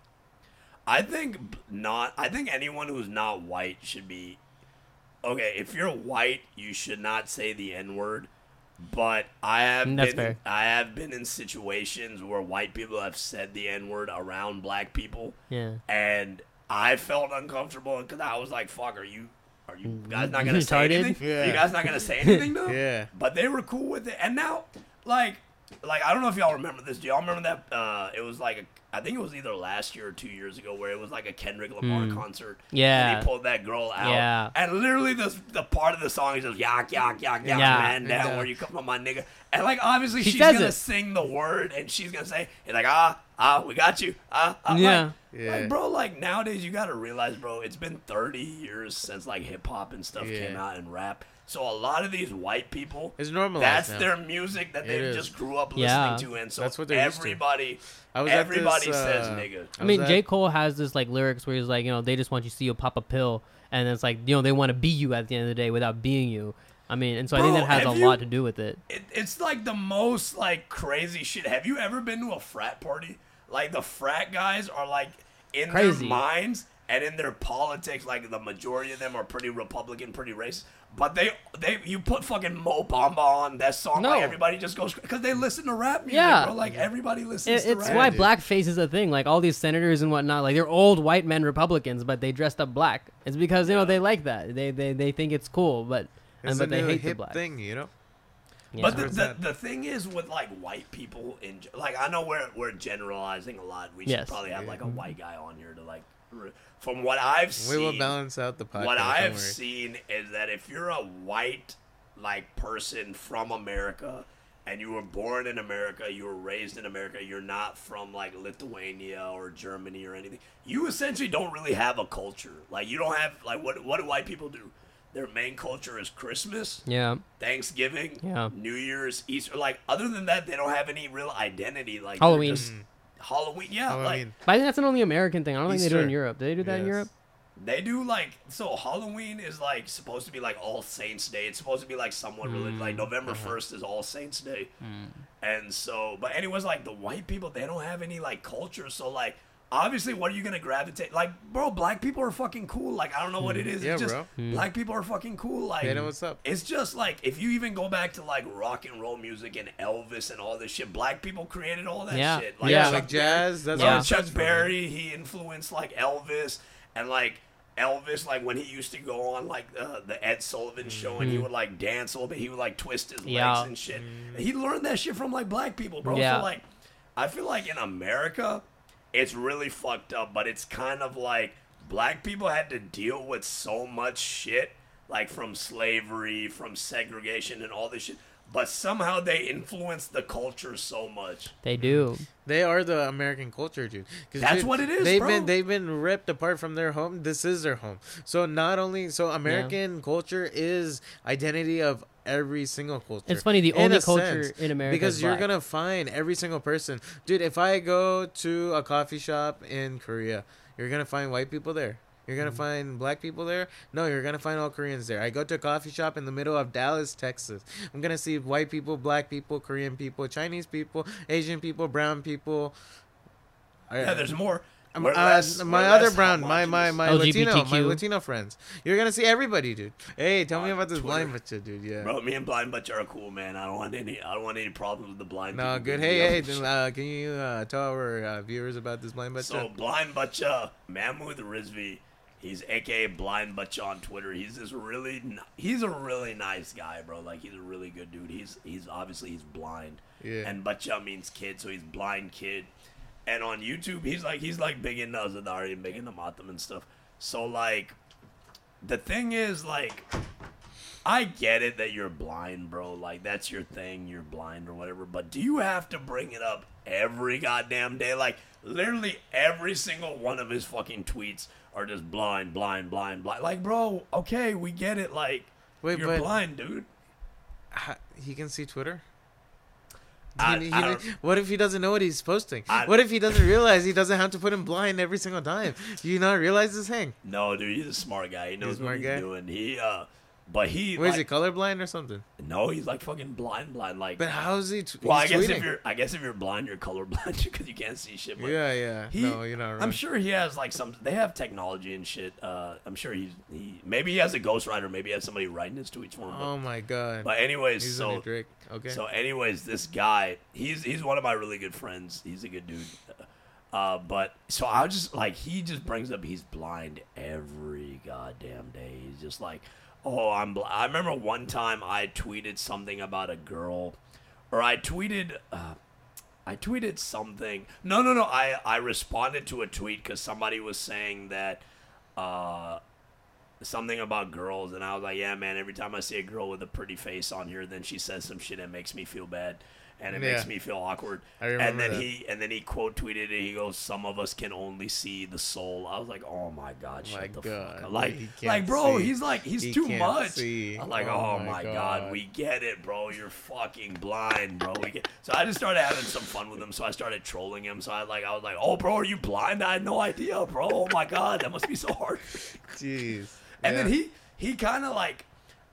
I think b- not. I think anyone who's not white should be. Okay, if you're white, you should not say the N word. But I have Mm, that's been. fair. I have been in situations where white people have said the N word around black people, Yeah. and I felt uncomfortable because I was like, "Fuck, are you? Are you guys not (laughs) gonna say anything? Yeah. You guys not gonna say anything though?" (laughs) Yeah. But they were cool with it, and now, like, like I don't know if y'all remember this. Do y'all remember that? Uh, it was like a, I think it was either last year or two years ago, where it was like a Kendrick Lamar Mm. concert. Yeah. and he pulled that girl out. Yeah. and literally the the part of the song is just yak yak yak yak Yeah. man down Yeah. where you come from, my nigga. And like obviously She she's gonna it. sing the word, and she's gonna say, "It's like ah ah, we got you ah ah." like- Yeah. Yeah. Like, bro, like nowadays you gotta realize, bro, it's been 30 years since like hip hop and stuff came out and rap. So a lot of these white people, It's normalized that's now. their music that they just grew up Yeah. listening to, and so That's what they're used everybody, I was everybody this, says uh, nigga. I mean, was J. Cole has this like lyrics where he's like, you know, they just want you to see you pop a pill, and it's like, you know, they want to be you at the end of the day without being you. I mean, and so I think that has a you- lot to do with it. It, it's like the most like crazy shit. Have you ever been to a frat party? Like the frat guys are like in Crazy. their minds and in their politics. Like the majority of them are pretty Republican, pretty racist. But they they you put fucking Mo Bamba on that song, No. like everybody just goes because they listen to rap music, Yeah. bro. Like everybody listens It, to it's rap. why dude. blackface is a thing. Like all these senators and whatnot, like they're old white men Republicans, but they dressed up black. It's because you know they like that. They they, they think it's cool, but and It's but a they hate hip the black. thing, you know. Yeah. But the, the, the thing is with like white people in ge- like I know we're we're generalizing a lot. We should Yes. probably have Yeah. like a white guy on here to like re- from what I've seen, We seen. will balance out the podcast. what I've worry. seen is that if you're a white like person from America and you were born in America, you were raised in America, you're not from like Lithuania or Germany or anything. You essentially don't really have a culture. Like you don't have like what what do white people do? Their main culture is Christmas, yeah, Thanksgiving, Yeah. New Year's, Easter. Like other than that, they don't have any real identity. Like Halloween. they're just- mm. Halloween, yeah. Like but I think that's an only American thing. I don't think they do it in Easter. Europe. Do they do that in Yes. Europe? They do like so Halloween is like supposed to be like All Saints Day. It's supposed to be like somewhat religious. Like mm, November uh-huh. 1st is All Saints Day. Mm. And so but anyways like the white people they don't have any like culture. So like obviously what are you going to gravitate like bro black people are fucking cool. Like I don't know what hmm. it is. Yeah, it's just bro. Hmm. black people are fucking cool like They know what's up. It's just like if you even go back to like rock and roll music and Elvis and all this shit, black people created all that Yeah. shit. Yeah, Chuck like jazz. That's Yeah. Chuck Chuck's from. Berry, he influenced like Elvis, and like Elvis, like when he used to go on like uh, the Ed Sullivan hmm. show, and he would like dance a little bit, he would like twist his legs Yeah. and shit. He learned that shit from like black people, bro. Yeah. So like, I feel like in America, it's really fucked up, but it's kind of like black people had to deal with so much shit, like from slavery, from segregation, and all this shit. But somehow they influenced the culture so much. They do. They are the American culture, dude. 'Cause, That's dude, what it is, They've bro. been they've been ripped apart from their home. This is their home. So not only so American culture is identity of every single culture. It's funny, the only a culture sense, in America because is you're black. gonna find every single person, dude. If I go to a coffee shop in Korea, you're gonna find white people there. You're Mm-hmm. gonna find black people there. No, you're gonna find all Koreans there. I go to a coffee shop in the middle of Dallas, Texas. I'm gonna see white people, black people, Korean people, Chinese people, Asian people, brown people. Yeah, there's more. Um, We're uh, less- my other brown, my my homogenous. my Latino, my Latino friends. You're gonna see everybody, dude. Hey, tell me about this Twitter. blind butcher, dude. Yeah. Bro, me and Blind Butcher are cool, man. I don't want any. I don't want any problems with the blind. no, people good. being Hey, hey, then, (laughs) uh, can you uh, tell our uh, viewers about this blind butcher? So Blind Butcher, Mahmoud Rizvi, he's AKA Blind Butcher on Twitter. He's this really, ni- he's a really nice guy, bro. Like he's a really good dude. He's he's obviously he's blind, Yeah. and Butcher means kid, so he's blind kid. And on YouTube, he's like he's like big into Azadari and big into Matam and stuff. So like, the thing is like. I get it that you're blind, bro. Like that's your thing. You're blind or whatever. But do you have to bring it up every goddamn day? Like literally every single one of his fucking tweets are just blind, blind, blind, blind. Like, bro, okay, we get it. Like, Wait, you're blind, dude. He can see Twitter. I- He- he- I what if he doesn't know what he's posting? I- what if he doesn't realize he doesn't have to put him blind every single time? Do you not realize this thing? No, dude, he's a smart guy. He knows what he's guy? doing. He, uh, but he, What is he colorblind or something? no, he's like fucking blind, blind. Like, But how is he? T- well, I guess tweeting. if you're, I guess if you're blind, you're colorblind (laughs) because you can't see shit. But Yeah, yeah. He, no, you're not wrong. I'm sure he has like some. They have technology and shit. Uh, I'm sure he's he. Maybe he has a ghostwriter. Maybe he has somebody writing his tweets for him. But, Oh my god. but anyways, he's so so, Drake. Okay. so anyways, this guy, he's he's one of my really good friends. He's a good dude. Uh, but so I was just like, he just brings up he's blind every goddamn day. He's just like, oh, I'm. Bl-. I remember one time I tweeted something about a girl, or I tweeted. Uh, I tweeted something. No, no, no. I, I responded to a tweet because somebody was saying that uh, something about girls, and I was like, yeah, man. Every time I see a girl with a pretty face on here, then she says some shit that makes me feel bad. And it Yeah. makes me feel awkward. And then that. he and then he quote tweeted it. He goes, "Some of us can only see the soul." I was like, "Oh my god, oh shut My the God, fuck!" Like, he like, bro, see. he's like, he's He too much. see. I'm like, Oh "Oh, my god. God. we get it, bro. You're fucking blind, bro." We get. (laughs) So I just started having some fun with him. So I started trolling him. So I like, I was like, "Oh, bro, are you blind? I had no idea, bro. Oh my god, that must be so hard." Jeez. And then he he kind of like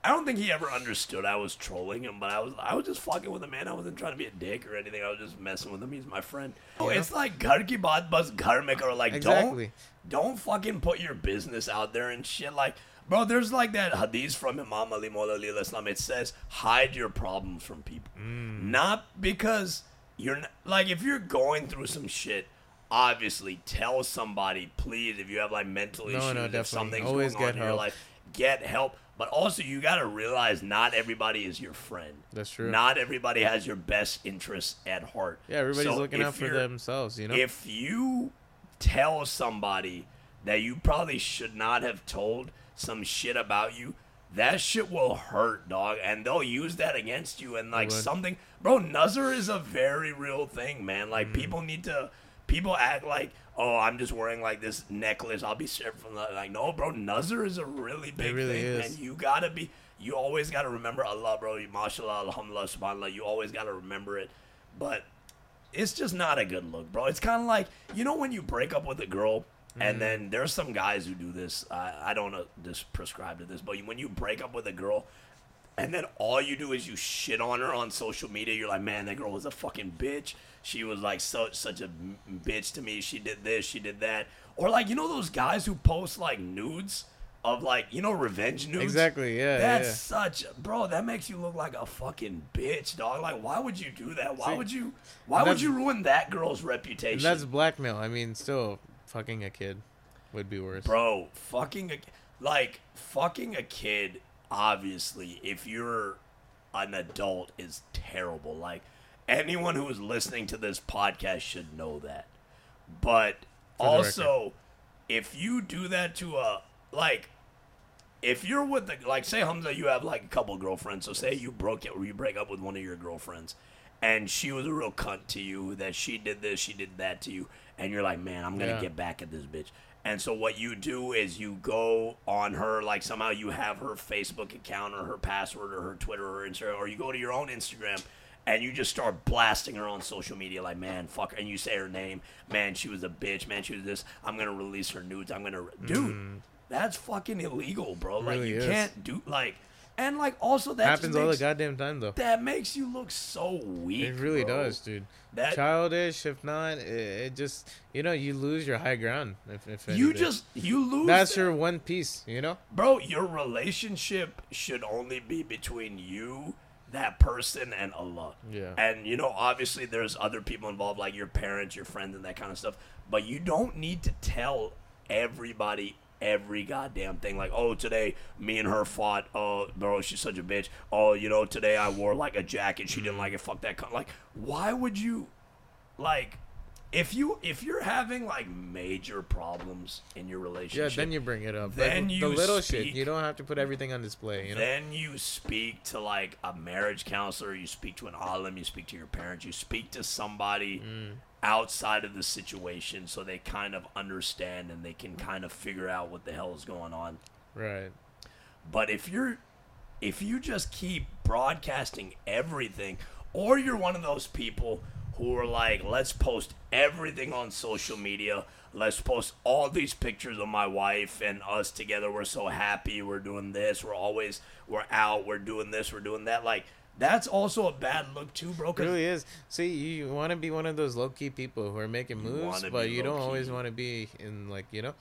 I don't think he ever understood I was trolling him, but I was I was just fucking with him, man. I wasn't trying to be a dick or anything. I was just messing with him. He's my friend. Oh, Yeah. it's like ghar ki baat bas ghar mein karo. Like Exactly. don't don't fucking put your business out there and shit. Like bro, there's like that hadith from Imam Ali Maula Ali Islam. It says hide your problems from people, Mm. not because you're not, like if you're going through some shit. Obviously, tell somebody, please, if you have like mental No, issues, no, if something's Always going on get in your life, get help. But also, you got to realize not everybody is your friend. That's true. Not everybody has your best interests at heart. Yeah, everybody's So looking out for themselves, you know? If you tell somebody that you probably should not have told some shit about you, that shit will hurt, dog, and they'll use that against you. And like something, bro, nazar is a very real thing, man. Mm. Like people need to, people act like, oh, I'm just wearing like this necklace. I'll be safe from that. Like, no, bro, nazar is a really big really thing, is. man. You gotta be, you always gotta remember Allah, bro. Mashallah, alhamdulillah, subhanallah. You always gotta remember it, but it's just not a good look, bro. It's kind of like you know when you break up with a girl, and mm. then there's some guys who do this. I, I don't know this prescribe to this, but when you break up with a girl, and then all you do is you shit on her on social media. You're like, man, that girl was a fucking bitch. She was like such such a bitch to me. She did this, she did that, or like you know those guys who post like nudes of like you know revenge nudes. Exactly, yeah, That's yeah. such, bro. That makes you look like a fucking bitch, dog. Like, why would you do that? Why See, would you? Why would you ruin that girl's reputation? that's blackmail. I mean, still, fucking a kid would be worse. bro fucking a, like fucking a kid obviously if you're an adult is terrible like anyone who is listening to this podcast should know that. But also if you do that to a like if you're with the like say Hamza you have like a couple girlfriends. So say you broke it or you break up with one of your girlfriends and she was a real cunt to you that she did this she did that to you and you're like man I'm gonna Yeah. get back at this bitch. And so what you do is you go on her like somehow you have her Facebook account or her password or her Twitter or Instagram or you go to your own Instagram and you just start blasting her on social media like man fuck and you say her name man she was a bitch man she was this I'm gonna release her nudes I'm gonna dude that's fucking illegal bro like Mm. Really you is. can't do like and like also that Happens just all the goddamn time, though. that makes you look so weak It really bro. does, dude. that Childish, if not, it, it just, you know, you lose your high ground. If, if you anything. just you lose That's that. your one piece, you know? Bro, your relationship should only be between you, that person, and Allah. Yeah. And, you know, obviously there's other people involved, like your parents, your friends, and that kind of stuff. But you don't need to tell everybody every goddamn thing. Like, oh, today me and her fought. Oh, bro, she's such a bitch. Oh, you know, today I wore like a jacket. She didn't like it. Fuck that. cunt. Like, why would you, like, if you if you're having like major problems in your relationship, Yeah, then you bring it up. Then like, you the little speak- shit. You don't have to put everything on display, you know? then you speak to like a marriage counselor, you speak to an alim, you speak to your parents, you speak to somebody Mm. outside of the situation so they kind of understand and they can kind of figure out what the hell is going on. Right. But if you're if you just keep broadcasting everything or you're one of those people who are like let's post everything on social media. Let's post all these pictures of my wife and us together. We're so happy. We're doing this. We're always we're out. We're doing this. We're doing that. Like that's also a bad look too bro 'cause really is. See, you want to be one of those low key people who are making moves, wanna but you don't always want to be in, like, you know?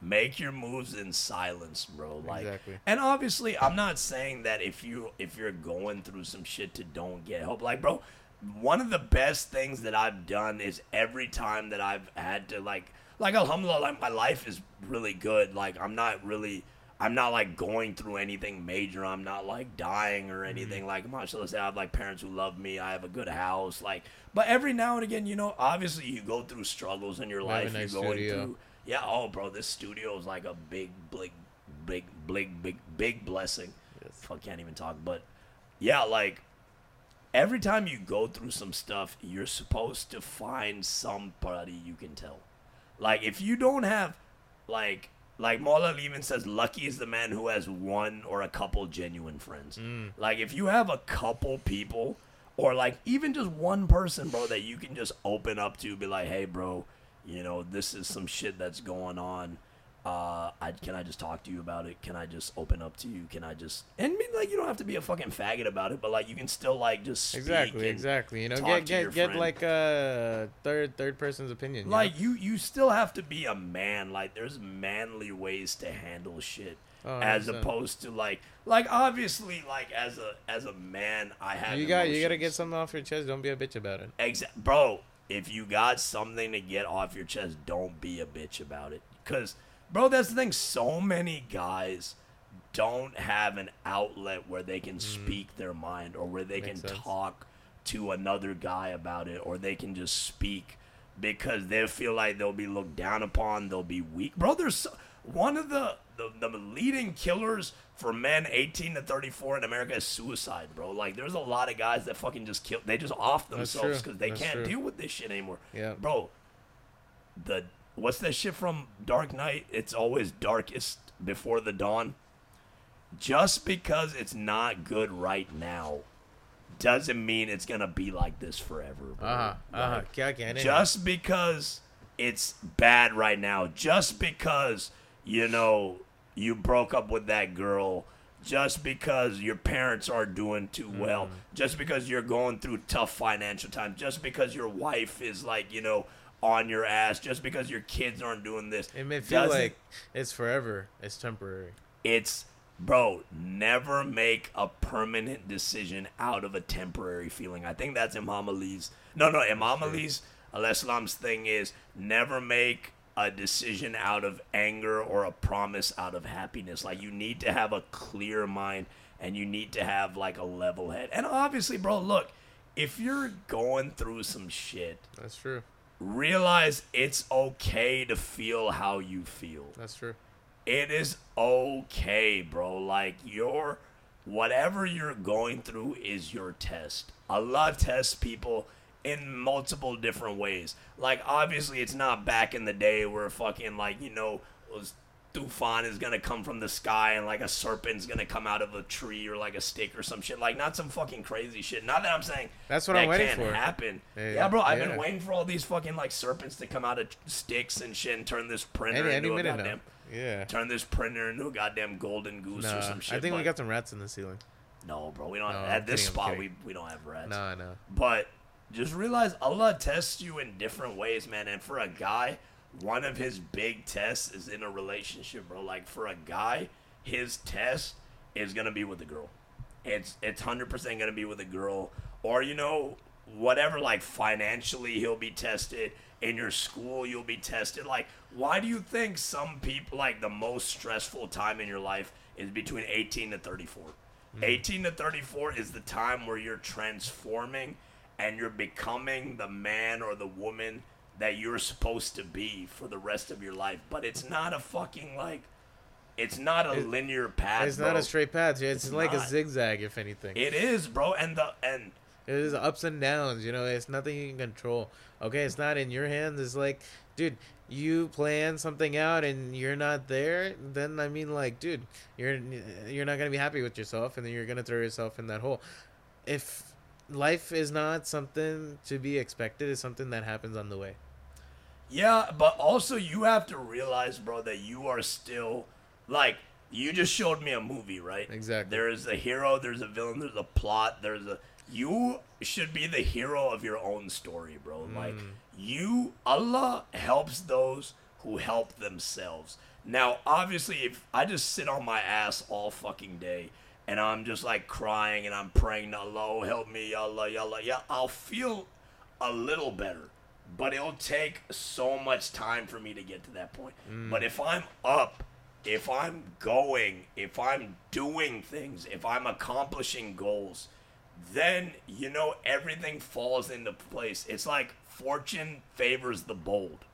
make your moves in silence bro like Exactly. and obviously i'm not saying that if you if you're going through some shit to don't get help. Like bro one of the best things that i've done is every time that i've had to like like alhamdulillah like my life is really good. Like i'm not really i'm not like going through anything major. I'm not like dying or mm-hmm. anything. Like mashallah say i have like parents who love me. I have a good house. Like but every now and again you know obviously you go through struggles in your You have a life. Nice you're going studio. through yeah, oh, bro, this studio is like a big, big, big, big, big, big blessing. Fuck, can't even talk. But yeah, like every time you go through some stuff, you're supposed to find somebody you can tell. Like if you don't have like like Mola even says lucky is the man who has one or a couple genuine friends. Mm. Like if you have a couple people or like even just one person, bro, that you can just open up to, be like, hey, bro, you know, this is some shit that's going on. Uh, I can I just talk to you about it? Can I just open up to you? Can I just and I mean like you don't have to be a fucking faggot about it, but like you can still like just speak Exactly, exactly. You know, get get get friend. like a third third person's opinion. you know? like you you still have to be a man. Like there's manly ways to handle shit. Oh, as opposed to like like obviously like as a as a man I have you got you gotta get something off your chest. Don't be a bitch about it. Exa- bro, if you got something to get off your chest, don't be a bitch about it. Cause, bro, that's the thing. So many guys don't have an outlet where they can mm-hmm. speak their mind or where they. Makes can sense. talk to another guy about it or they can just speak because they feel like they'll be looked down upon, they'll be weak. Bro, there's so- one of the, the the leading killers for men 18 to 34 in America is suicide, bro. Like there's a lot of guys that fucking just kill they just off themselves because they That's can't true. deal with this shit anymore. Yeah. Bro, the what's that shit from Dark Knight? It's always darkest before the dawn. Just because it's not good right now doesn't mean it's gonna be like this forever. Uh huh. Uh huh. Like, kya just because it's bad right now, just because you know you broke up with that girl, just because your parents aren't doing too Mm. well, just because you're going through tough financial times, just because your wife is like you know on your ass, just because your kids aren't doing this, It may feel doesn't- like it's forever. It's temporary. it's bro never make a permanent decision out of a temporary feeling i think that's imam ali's no no imam ali's al-islam's thing is never make a decision out of anger or a promise out of happiness like you need to have a clear mind and you need to have like a level head and obviously bro look if you're going through some shit That's true. Realize it's okay to feel how you feel That's true. it is okay, bro. Like your whatever you're going through is your test. Allah tests people in multiple different ways. Like obviously it's not back in the day where fucking like, you know, was Tufan is gonna come from the sky and like a serpent's gonna come out of a tree or like a stick or some shit. Like not some fucking crazy shit. Not that I'm saying That's what that I'm waiting can't for. happen. Yeah, Yeah, bro. I've yeah. been waiting for all these fucking like serpents to come out of sticks and shit and turn this printer Any any into a minute goddamn now. Yeah. turn this printer into a goddamn golden goose Nah, or some shit. I think we got some rats in the ceiling. no, bro. We don't No, at this kidding, spot. We we don't have rats. No, I know. But just realize Allah tests you in different ways, man. And for a guy, one of his big tests is in a relationship, bro. Like for a guy, his test is gonna be with a girl. It's it's hundred percent gonna be with a girl, or you know whatever. Like financially, he'll be tested. In your school, you'll be tested. Like, why do you think some people like the most stressful time in your life is between eighteen to thirty four? Mm. 18 to 34 is the time where you're transforming and you're becoming the man or the woman that you're supposed to be for the rest of your life. But it's not a fucking like it's not a It- linear path. It's not a straight path. It's, It's like a zigzag, if anything. It is, bro. And the and It is ups and downs. You know, it's nothing you can control. Okay, it's not in your hands. It's like, dude, you plan something out and you're not there. Then I mean, like, dude, you're you're not gonna be happy with yourself, and then you're gonna throw yourself in that hole. If life is not something to be expected, it's something that happens on the way. Yeah, but also you have to realize, bro, that you are still like you just showed me a movie, right? Exactly. There is a hero, there's a villain, there's a plot, there's a you should be the hero of your own story, bro. Hmm. Like you Allah helps those who help themselves. Now, obviously, if I just sit on my ass all fucking day and I'm just like crying and I'm praying Allah, help me, Allah, Allah, yeah, I'll feel a little better. But it'll take so much time for me to get to that point. Mm. But if I'm up, if I'm going, if I'm doing things, if I'm accomplishing goals, then you know everything falls into place. It's like fortune favors the bold.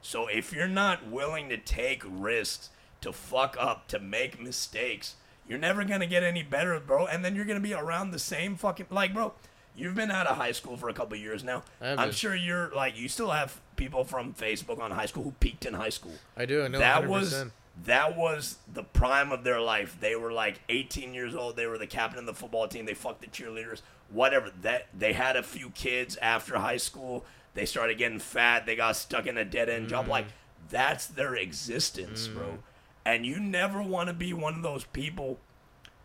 So if you're not willing to take risks, to fuck up, to make mistakes, you're never gonna get any better, bro. And then you're gonna be around the same fucking like, bro. You've been out of high school for a couple of years now. I'm sure you're like you still have people from Facebook on high school who peaked in high school. I do. I know. that 100%. was that was the prime of their life. They were like 18 years old. They were the captain of the football team. They fucked the cheerleaders. Whatever. That they had a few kids after high school. They started getting fat. They got stuck in a dead end job. Mm. Like that's their existence, mm. bro. And you never want to be one of those people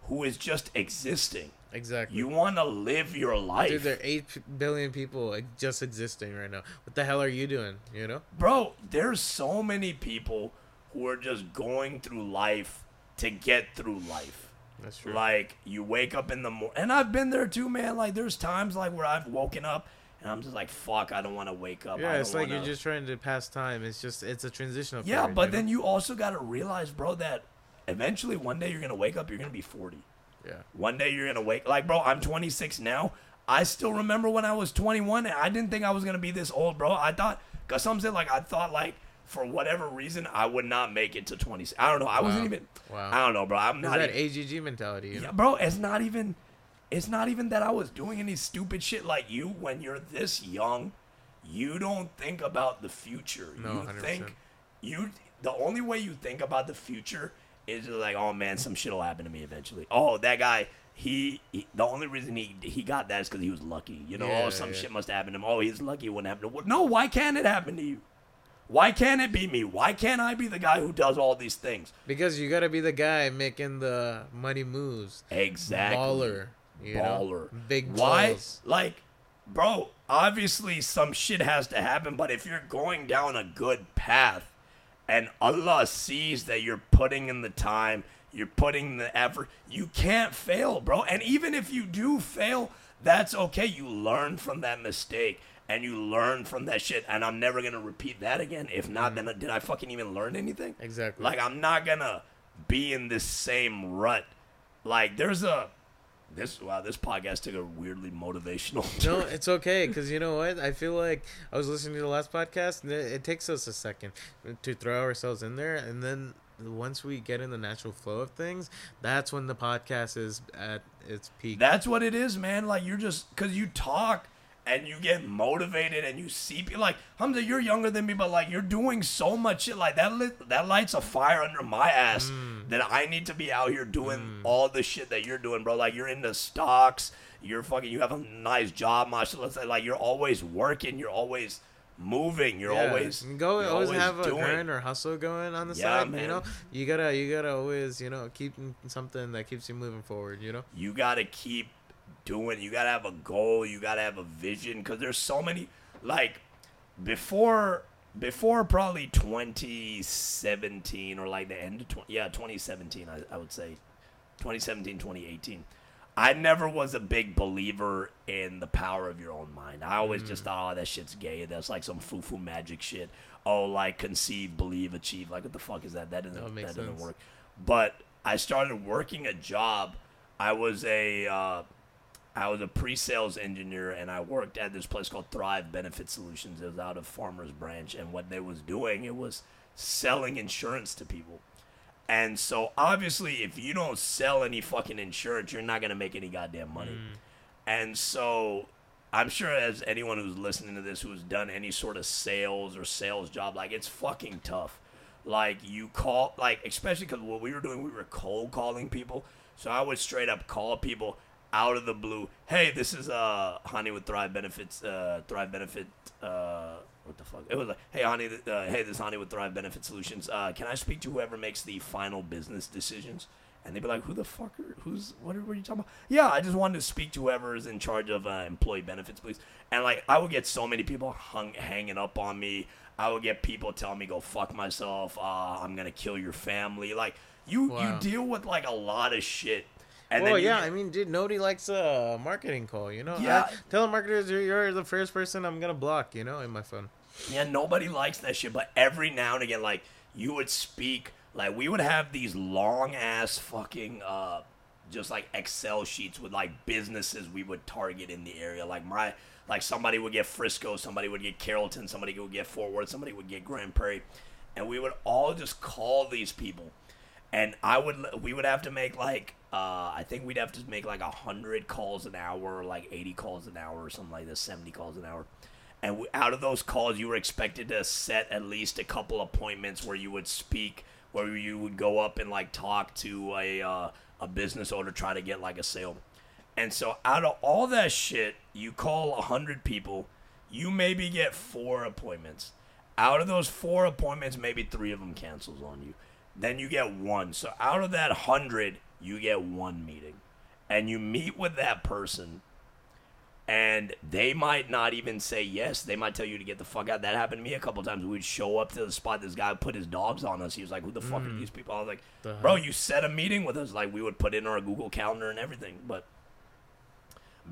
who is just existing. Exactly. You want to live your life. Dude, there are 8 billion people like, just existing right now. What the hell are you doing? You know? bro there's so many people who are just going through life to get through life That's true. like you wake up in the morning and i've been there too man like there's times like where i've woken up and i'm just like fuck i don't want to wake up yeah, it's like wanna... you're just trying to pass time. It's just it's a transitional. yeah period, but you then you also got to realize bro that eventually one day you're gonna wake up you're gonna be 40 yeah. One day you're gonna wake like bro, I'm 26 now. I still remember when I was 21 and I didn't think I was gonna be this old, bro. I thought cause some said like I thought like for whatever reason I would not make it to 26. I don't know. I wasn't even Wow. I don't know, bro. I'm not that even, AGG mentality. You know? yeah, bro, it's not even it's not even that I was doing any stupid shit like you when you're this young. You don't think about the future. No, you 100%. think you the only way you think about the future is just like, oh man, some shit will happen to me eventually. Oh, that guy, he, he the only reason he he got that is because he was lucky. You know, oh, Yeah, oh, some yeah. shit must happen to him. Oh, he's lucky it wouldn't happen to him. No, why can't it happen to you? Why can't it be me? Why can't I be the guy who does all these things? Because you gotta be the guy making the money moves. Exactly. Baller. You baller. Know? Big Why? balls. Like, bro, obviously some shit has to happen, but if you're going down a good path and Allah sees that you're putting in the time, you're putting the effort, you can't fail, bro. And even if you do fail, that's okay. You learn from that mistake and you learn from that shit. And I'm never going to repeat that again. If not, mm. then uh, did I fucking even learn anything? Exactly. Like I'm not gonna be in this same rut. Like there's a this wow this podcast took a weirdly motivational. No, turn. it's okay because you know what? I feel like I was listening to the last podcast, and it, it takes us a second to throw ourselves in there, and then once we get in the natural flow of things, that's when the podcast is at its peak. That's what it is, man. Like you're just because you talk and you get motivated and you see people like Hamza, you're younger than me, but like you're doing so much shit like that. Lit, that lights a fire under my ass Mm. that I need to be out here doing all the shit that you're doing, bro. Like you're into stocks. You're fucking. You have a nice job, mashallah. Say, Like you're always working. You're always moving. You're Yeah, always go you're always, have a doing. grind or hustle going on the Yeah, side. You know, you gotta you gotta always you know keep something that keeps you moving forward. You know. you gotta keep doing. You gotta have a goal. You gotta have a vision. Because there's so many like before before probably 2017 or like the end of 20, yeah 2017 I, I would say. 2017 2018 i never was a big believer in the power of your own mind. I always just thought oh that shit's gay. That's like some foo-foo magic shit. Oh like conceive believe achieve. Like what the fuck is that? That doesn't, That that doesn't work. But i started working a job. I was a uh, I was a pre-sales engineer and I worked at this place called Thrive Benefit Solutions. It was out of Farmers Branch, and what they was doing it was selling insurance to people. And so obviously, if you don't sell any fucking insurance, you're not gonna make any goddamn money. Mm. And so I'm sure as anyone who's listening to this who's done any sort of sales or sales job, like it's fucking tough. Like you call, like especially because what we were doing, we were cold calling people. So I would straight up call people out of the blue. Hey, this is uh Honey with Thrive Benefits, uh Thrive Benefit, uh what the fuck? It was like, hey Honey, th- uh, hey this is Honey with Thrive Benefit Solutions. Uh, can I speak to whoever makes the final business decisions? And they'd be like, who the fuck are, who's, what are, what are you talking about? Yeah, I just wanted to speak to whoever is in charge of uh, employee benefits, please. And like, I would get so many people hung, hanging up on me. I would get people telling me, go fuck myself. Uh, I'm going to kill your family. Like, you, Wow. you deal with like a lot of shit. And well, yeah, get- I mean, dude, nobody likes a marketing call, you know. Yeah. I, telemarketers, you're, you're the first person I'm gonna block, you know, in my phone. Yeah, nobody likes that shit, but every now and again, like you would speak, like we would have these long ass fucking, uh, just like Excel sheets with like businesses we would target in the area. Like my, like somebody would get Frisco, somebody would get Carrollton, somebody would get Fort Worth, somebody would get Grand Prairie, and we would all just call these people, and I would, we would have to make like uh, I think we'd have to make like 100 calls an hour, like 80 calls an hour, or something like this, 70 calls an hour. And we, out of those calls, you were expected to set at least a couple appointments where you would speak, where you would go up and like talk to a uh, a business owner, try to get like a sale. And so out of all that shit, you call 100 people, you maybe get four appointments. Out of those four appointments, maybe three of them cancels on you. Then you get one. So out of that 100, you get one meeting. And you meet with that person and they might not even say yes. They might tell you to get the fuck out. That happened to me a couple times. We'd show up to the spot. This guy put his dogs on us. He was like, "Who the fuck are mm. these people?" I was like, The "Bro, hell? you set a meeting with us. Like we would put in our Google Calendar and everything." But,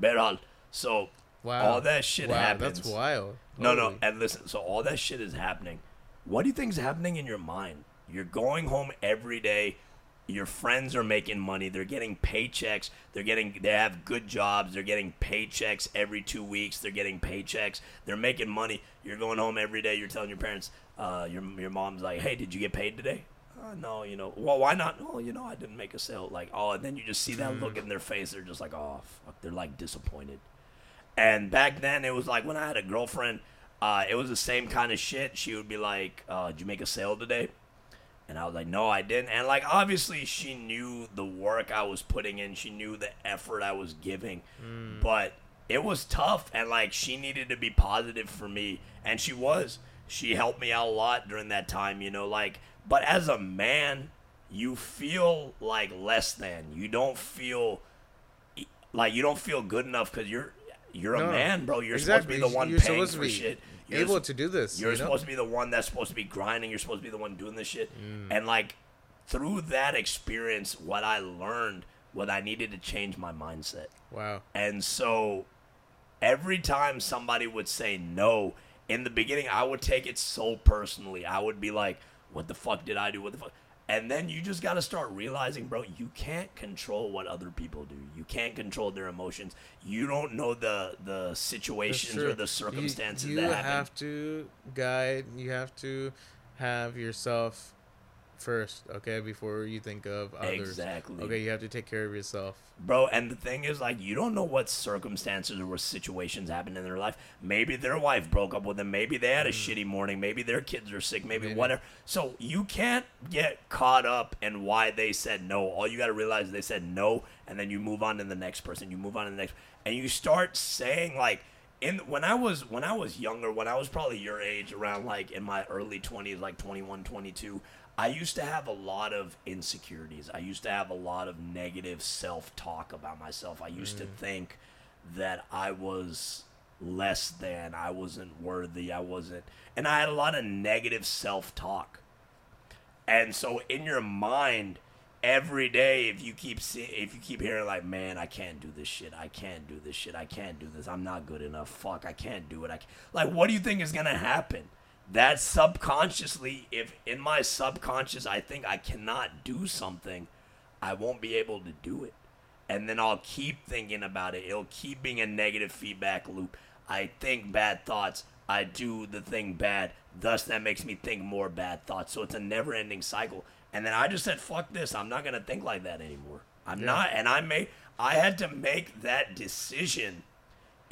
Beral, so Wow. all that shit wow, happens. That's wild. No, no, and listen. So all that shit is happening. What do you think is happening in your mind? You're going home every day. Your friends are making money. They're getting paychecks. They're getting. They have good jobs. They're getting paychecks every two weeks. They're getting paychecks. They're making money. You're going home every day. You're telling your parents. Uh, your your mom's like, "Hey, did you get paid today?" Uh, no, you know. Well, why not? Oh, you know, I didn't make a sale. Like, oh, and then you just see that look in their face. They're just like, oh, fuck. They're like disappointed. And back then, it was like when I had a girlfriend, uh, it was the same kind of shit. She would be like, uh, "Did you make a sale today?" And I was like, "No, I didn't." And like, obviously, she knew the work I was putting in. She knew the effort I was giving, but it was tough. And like, she needed to be positive for me, and she was. She helped me out a lot during that time, you know. Like, but as a man, you feel like less than. You don't feel like you don't feel good enough because you're you're a No, man, bro. You're exactly. supposed to be the one You're paying for shit. You're able s- to do this. You're you know? supposed to be the one that's supposed to be grinding. You're supposed to be the one doing this shit. Mm. And like through that experience, what I learned what I needed to change my mindset. Wow. And so every time somebody would say no, in the beginning, I would take it so personally. I would be like, what the fuck did I do? What the fuck? And then you just got to start realizing, bro, you can't control what other people do. You can't control their emotions. You don't know the the situations or the circumstances you, that happen. have to guide. You have to have yourself first, okay, before you think of others. Exactly. Okay, you have to take care of yourself. Bro, and the thing is, like, you don't know what circumstances or what situations happened in their life. Maybe their wife broke up with them. Maybe they had a mm. shitty morning. Maybe their kids are sick. Maybe, Maybe. whatever. So you can't get caught up in why they said no. All you got to realize is they said no, and then you move on to the next person. You move on to the next, and you start saying like. In, when I was when I was younger, when I was probably your age, around like in my early 20s, like 21, 22, I used to have a lot of insecurities. I used to have a lot of negative self talk about myself. I used to mm. think that I was less than, I wasn't worthy, I wasn't. And I had a lot of negative self talk. And so in your mind, every day, if you keep see, if you keep hearing like, "Man, I can't do this shit. I can't do this shit. I can't do this. I'm not good enough. Fuck, I can't do it." I can't. like, what do you think is gonna happen? That subconsciously, if in my subconscious I think I cannot do something, I won't be able to do it. And then I'll keep thinking about it. It'll keep being a negative feedback loop. I think bad thoughts. I do the thing bad. Thus, that makes me think more bad thoughts. So it's a never ending cycle. And then I just said, fuck this. I'm not going to think like that anymore. I'm not. And I made, I had to make that decision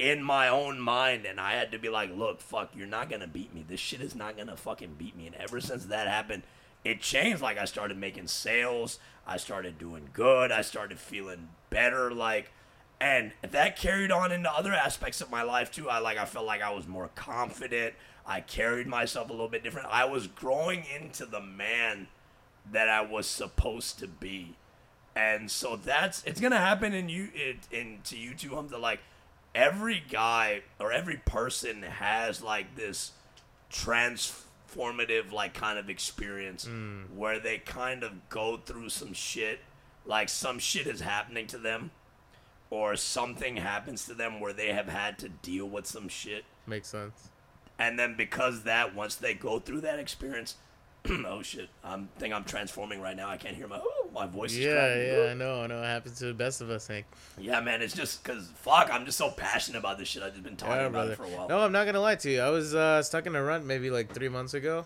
in my own mind and I had to be like, look, fuck, you're not gonna beat me. This shit is not gonna fucking beat me. And ever since that happened, it changed. Like I started making sales, I started doing good, I started feeling better, like and that carried on into other aspects of my life too. I like I felt like I was more confident. I carried myself a little bit different. I was growing into the man that I was supposed to be. And so that's it's gonna happen in you it in to you too, Hamza. Like every guy or every person has like this transformative like kind of experience mm. where they kind of go through some shit, like some shit is happening to them, or something happens to them where they have had to deal with some shit. Makes sense. And then because that, once they go through that experience, (clears throat) oh shit, I'm think I'm transforming right now. I can't hear my my voice. is Yeah, cracking. yeah, I know, I know. It happens to the best of us, Hank. Yeah, man, it's just because fuck, I'm just so passionate about this shit. I've just been talking Yeah, about brother. it for a while. No, I'm not gonna lie to you. I was uh, stuck in a rut maybe like three months ago.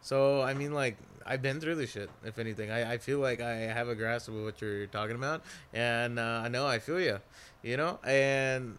So I mean, like I've been through this shit. If anything, I, I feel like I have a grasp of what you're talking about, and uh, I know I feel you. You know, and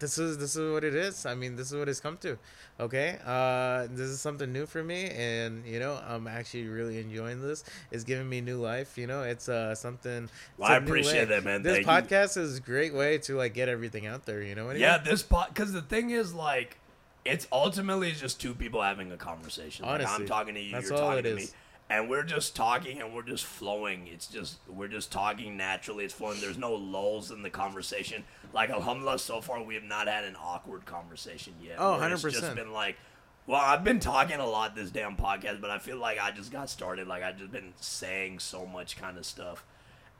this is this is what it is. I mean, this is what it's come to. Okay, uh, this is something new for me, and you know, I'm actually really enjoying this. It's giving me new life. You know, it's uh something. it's Well, I appreciate that, man. This Thank you. podcast is a great way to like get everything out there. You know what I Yeah, this pot because the thing is like, it's ultimately just two people having a conversation. Like I'm talking to you, that's you're all talking it to me, is. And we're just talking and we're just flowing. It's just we're just talking naturally. It's flowing. There's no lulls in the conversation. Like Alhamdulillah, so far we have not had an awkward conversation yet. Oh, where It's 100%. just been like. Well, I've been talking a lot this damn podcast, but I feel like I just got started. Like I just been saying so much kind of stuff.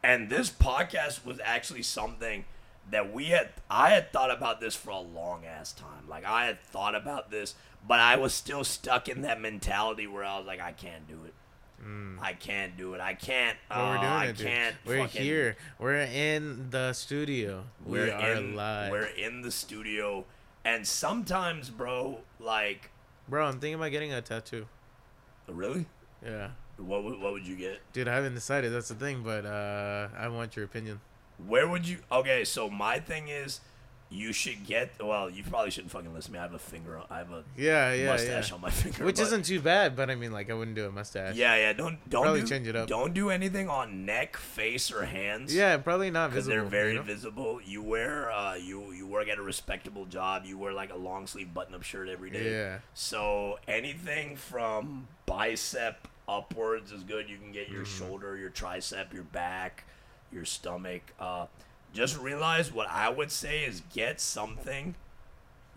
And this podcast was actually something that we had I had thought about this for a long ass time. Like I had thought about this, but I was still stuck in that mentality where I was like, I can't do it. I can't do it. I can't. Well, Mm. we're uh, doing I it, dude. can't. We're fucking- here. We're in the studio. We're we are in. live. We're in the studio, and sometimes, bro, like, Bro, I'm thinking about getting a tattoo. really, Yeah. what would, what would you get? Dude, I haven't decided. That's the thing, but uh, I want your opinion. Where would you? Okay, so my thing is, you should get. Well, you probably shouldn't fucking listen to me. I have a finger. on- I have a Yeah, yeah, mustache yeah. on my (laughs) finger, Which but- isn't too bad, but I mean, like, I wouldn't do a mustache. Yeah, yeah. Don't don't Probably do, change it up. Don't do anything on neck, face, or hands. Yeah, probably not because they're very you know? visible. You wear uh you you work at a respectable job. You wear like a long sleeve button up shirt every day. Yeah. So anything from bicep upwards is good. You can get your Mm-hmm. shoulder, your tricep, your back, your stomach. Uh, just realize what I would say is get something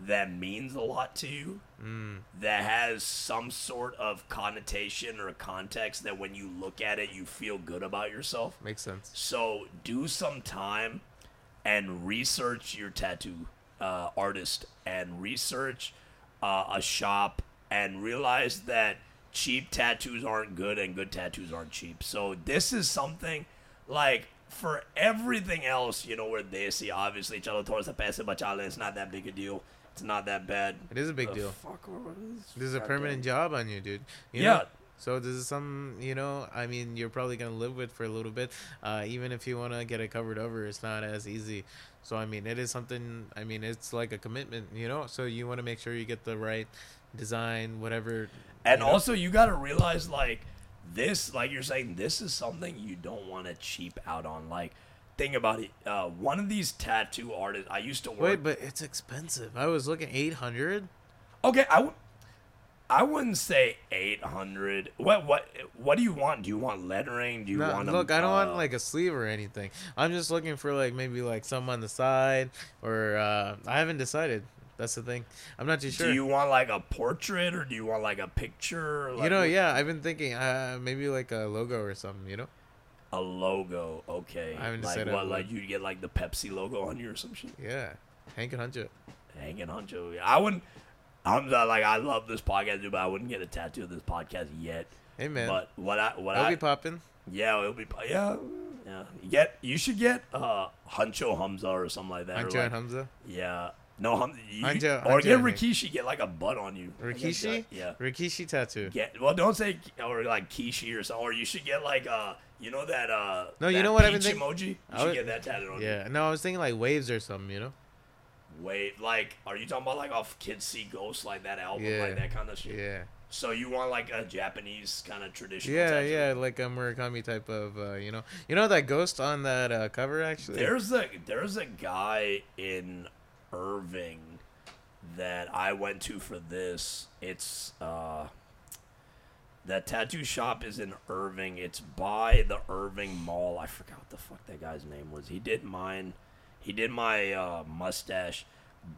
that means a lot to you Mm. that has some sort of connotation or context that when you look at it you feel good about yourself Makes sense. so do some time and research your tattoo uh, artist and research uh, a shop and realize that cheap tattoos aren't good and good tattoos aren't cheap. So this is something like for everything else, you know, where they see obviously Chalo Torres Pese Bachala, it's not that big a deal. It's not that bad. It is a big The deal. Fuck, what is- This is a permanent job on you, dude. You Yeah. Know? So this is some, you know, I mean, you're probably gonna live with for a little bit. Uh, even if you wanna get it covered over, it's not as easy. So I mean, it is something. I mean, it's like a commitment, you know. So you want to make sure you get the right design, whatever. And you know? also, you got to realize, like, this, like you're saying, this is something you don't want to cheap out on. Like, think about it. Uh, one of these tattoo artists, I used to work. wait, but it's expensive. I was looking eight hundred. okay, I w- I wouldn't say 800. What what what do you want? Do you want lettering? Do you No, want? look, I don't uh, want like a sleeve or anything. I'm just looking for like maybe like some on the side or uh, I haven't decided. That's the thing. I'm not too sure. Do you want like a portrait or do you want like a picture? Like, you know, yeah, I've been thinking uh, maybe like a logo or something. You know. A logo, okay. I haven't like decided what? what. Like you get like the Pepsi logo on you or some shit. Yeah, Hank and Huncho. hanging on to it. I wouldn't. I'm not like I love this podcast, dude, but I wouldn't get a tattoo of this podcast yet. Hey man, But what I what I'll I be popping. yeah it'll be yeah yeah you get you should get uh Huncho Hamza or something like that. or Huncho like- and Hamza. yeah. No, hum, you, Huncho- or Huncho get. Rikishi. Get like a butt on you. Rikishi. Yeah. Rikishi tattoo. Get well. Don't say or like Kishi or something. Or you should get like uh you know that uh No, you know what I've been peach emoji. You I should would- get that tattooed on you. Yeah. No, I was thinking like waves or something. You know. wave like, are you talking about like off Kids See Ghosts, like that album, Yeah. like that kind of shit? Yeah. So you want like a Japanese kind of traditional? Yeah, tattoo? yeah, like a Murakami type of, uh, you know, you know that ghost on that uh, cover actually. There's a there's a guy in Irving that I went to for this. It's uh that tattoo shop is in Irving. It's by the Irving Mall. I forgot what the fuck that guy's name was. He did mine. He did my uh, mustache,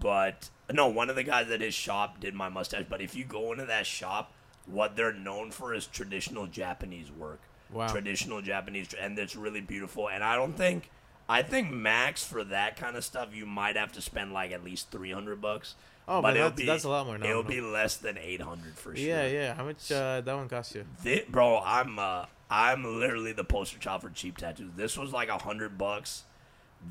but no, one of the guys at his shop did my mustache. But if you go into that shop, what they're known for is traditional Japanese work. Wow. Traditional Japanese, and it's really beautiful. And I don't think, I think max for that kind of stuff, you might have to spend like at least three hundred bucks. Oh, but it'll that's- that's a lot more It'll be less than eight hundred for sure. Yeah, yeah. How much uh, that one cost you? Thi- bro, I'm uh, I'm literally the poster child for cheap tattoos. This was like a hundred bucks.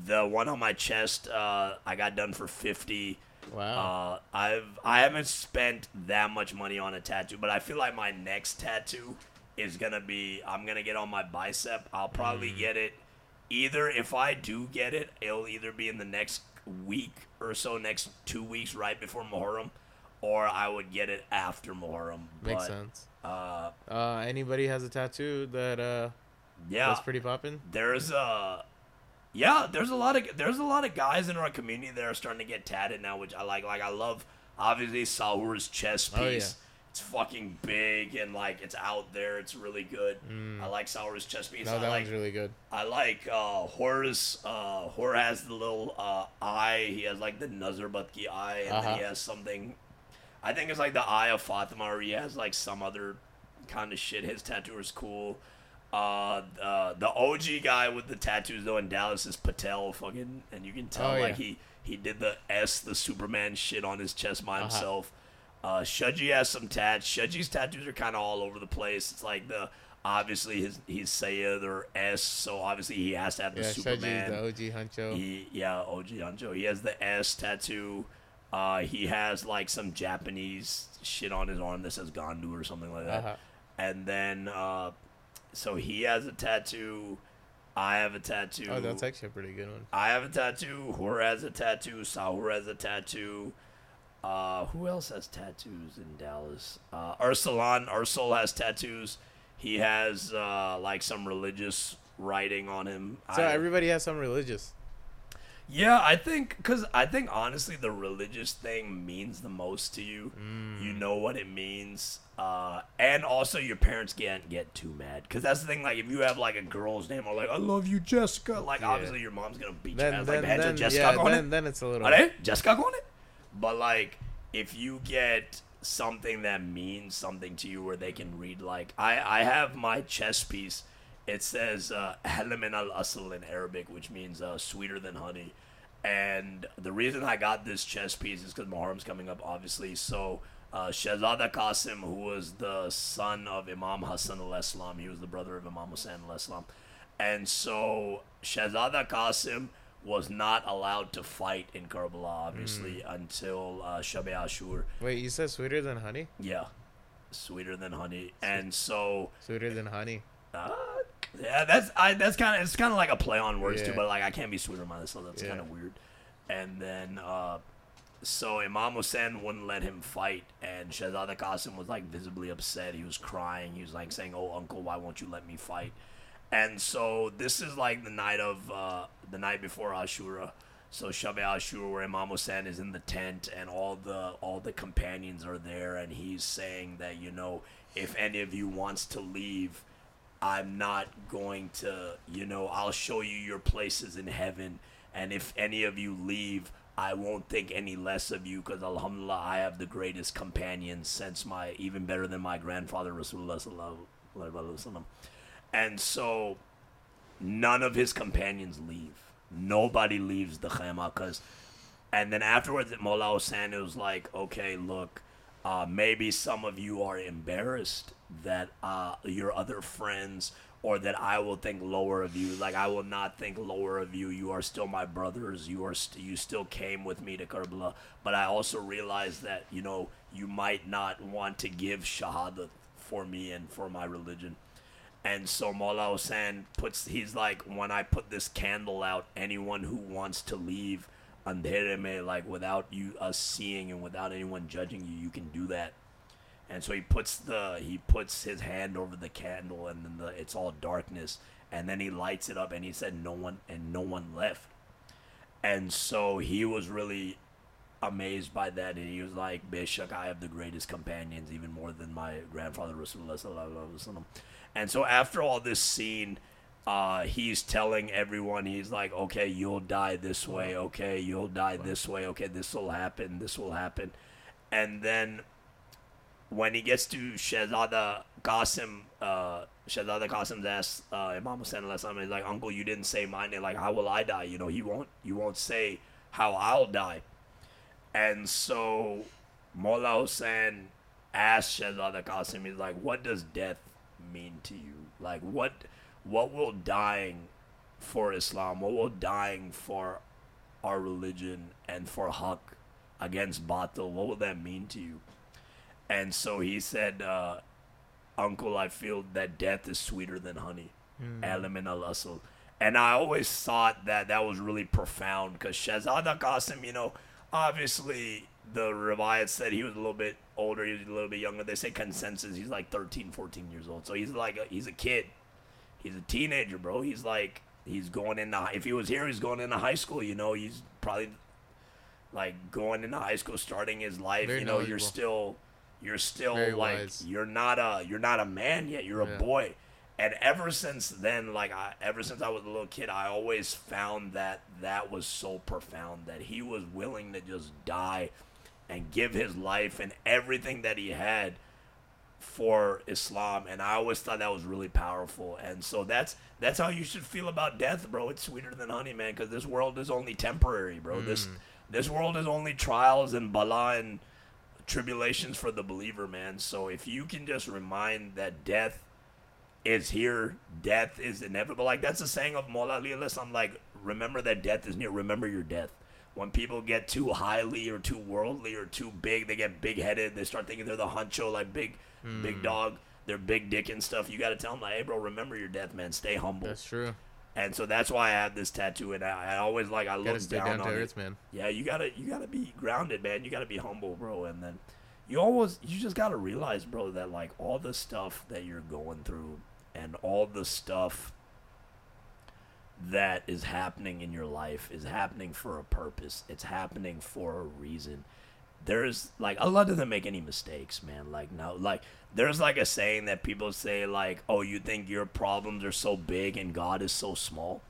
The one on my chest, uh, I got done for fifty, Wow. Uh, I've I haven't spent that much money on a tattoo, but I feel like my next tattoo is gonna be I'm gonna get on my bicep. I'll probably Mm. get it either if I do get it, it'll either be in the next week or so, next two weeks right before Muharram, or I would get it after Muharram. Makes but, sense. Uh, Uh, anybody has a tattoo that uh yeah, that's pretty popping. there's a yeah there's a lot of there's a lot of guys in our community that are starting to get tatted now which i like like i love obviously sahur's chest piece Oh, yeah. It's fucking big and like it's out there it's really good i like sahur's chest piece Mm. No, I that like one's really good. I like uh Hur's uh Hur has the little uh eye. He has like the Nazarbatki eye and then he Uh-huh. has something I think it's like the eye of Fatima or he has like some other kind of shit. His tattoo is cool. Uh, uh the OG guy with the tattoos though in Dallas is Patel fucking and you can tell Oh, like yeah. he he did the S the Superman shit on his chest by Uh-huh. Uh, Shudgy has some tats. Shudgy's tattoos are kind of all over the place. It's like the obviously his he's Sayed or S, so obviously he has to have the Yeah, Superman. Shaji's the OG huncho. He yeah, OG Anjo. He has the S tattoo. Uh, he has like some Japanese shit on his arm that says Gandu or something like that. Uh-huh. And then uh, so he has a tattoo. I have a tattoo. Oh, that's actually a pretty good one. I have a tattoo. Hur has a tattoo. Sahur has a tattoo. Uh, who else has tattoos in Dallas? Uh, Ursulan. Ursul has tattoos. He has uh, like some religious writing on him. So I- everybody has some religious. yeah, I think because I think honestly the religious thing means the most to you. You Mm. know what it means, uh, and also your parents can't get too mad because that's the thing. Like if you have like a girl's name or like I love you Jessica, like Yeah. obviously your mom's gonna beat Then ass. then Like "Bhai, then Jessica yeah, on it. then, then it's a little. Are they? Jessica on it? But like, if you get something that means something to you, where they can read, like, I I have my chess piece. It says uh, "Halamin al asl" in Arabic, which means uh, sweeter than honey. And the reason I got this chess piece is because Muharram's coming up, obviously. So uh, Shahzada Qasim, who was the son of Imam Hassan alayhi salam, he was the brother of Imam Hussein alayhi salam. And so Shahzada Qasim was not allowed to fight in Karbala, obviously, until uh, Ashur. Wait, you said sweeter than honey? Yeah, sweeter than honey. And so, Sweeter than honey. uh, yeah, that's I. That's kind of it's kind of like a play on words too. But like, I can't be sweeter than myself. That's Yeah. kind of weird. And then, uh, so Imam Hussein wouldn't let him fight, and Shahzada Qasim was like visibly upset. He was crying. He was like saying, "Oh, uncle, why won't you let me fight?" And so this is like the night of uh, the night before Ashura. So Shab Ashura, where Imam Hussein is in the tent, and all the all the companions are there, and he's saying that you know if any of you wants to leave, I'm not going to, you know, I'll show you your places in heaven. And if any of you leave, I won't think any less of you because, Alhamdulillah, I have the greatest companions since my, even better than my grandfather, Rasulullah. Sallallahu Alaihi Wasallam. And so none of his companions leave. Nobody leaves the Khema because. And then afterwards, Mullah Hussein, was like, okay, look, uh, maybe some of you are embarrassed that uh, your other friends or that I will think lower of you. Like I will not think lower of you. You are still my brothers. You are st- you still came with me to Karbala. But I also realize that you know you might not want to give shahada for me and for my religion. And so Mullah Hussein puts, he's like, when I put this candle out, anyone who wants to leave Andhere me, like without you us seeing and without anyone judging you, you can do that. And so he puts the he puts his hand over the candle and then the, it's all darkness and then he lights it up and he said no one and no one left. And so he was really amazed by that and he was like, Bishak, I have the greatest companions, even more than my grandfather Rasulullah. And so after all this scene, uh, he's telling everyone, he's like, okay, you'll die this way, okay, you'll die this way, okay, this will happen, this will happen. And then when he gets to Shahzada Qasim, uh, Shahzada Qasim's asked uh, Imam Hussein alayhi salam, he's like, Uncle, you didn't say my name. Like, how will I die? You know, he won't. You won't say how I'll die. And so Mullah Hussein asked Shahzada Qasim, he's like, what does death mean to you? Like, what, what will dying for Islam, what will dying for our religion and for Haqq against Batil, what will that mean to you? And so he said, uh, Uncle, I feel that death is sweeter than honey. Element al asl. And I always thought that that was really profound because Shahzada Qasim, you know, obviously the Riwayat said he was a little bit older, he was a little bit younger. They say consensus, he's like 13, 14 years old. So he's like, a, he's a kid. He's a teenager, bro. He's like, he's going into, if he was here, he's going into high school, you know, he's probably like going into high school, starting his life. Very you know, you're still, you're still Very like, wise. you're not a, you're not a man yet. You're Yeah. a boy. And ever since then, like I, ever since I was a little kid, I always found that that was so profound that he was willing to just die and give his life and everything that he had for Islam, and I always thought that was really powerful. And so that's that's how you should feel about death, bro. It's sweeter than honey, man, because this world is only temporary, bro. Hmm. This this world is only trials and bala and tribulations for the believer, man. So if you can just remind that death is here, death is inevitable. Like that's the saying of Mullah Ali I'm like, remember that death is near. Remember your death. When people get too highly or too worldly or too big, they get big headed. They start thinking they're the huncho, like big, big hmm. dog. They're big dick and stuff. You got to tell them like, hey, bro, remember your death, man. Stay humble. That's true. And so that's why I have this tattoo, and I, I always like I look down, down to on it. earth, man. Yeah, you gotta you gotta be grounded, man. You gotta be humble, bro. And then you always you just gotta realize, bro, that like all the stuff that you're going through and all the stuff that is happening in your life is happening for a purpose. It's happening for a reason. There's like Allah doesn't make any mistakes, man. Like no, like there's like a saying that people say like, "Oh, you think your problems are so big and God is so small?"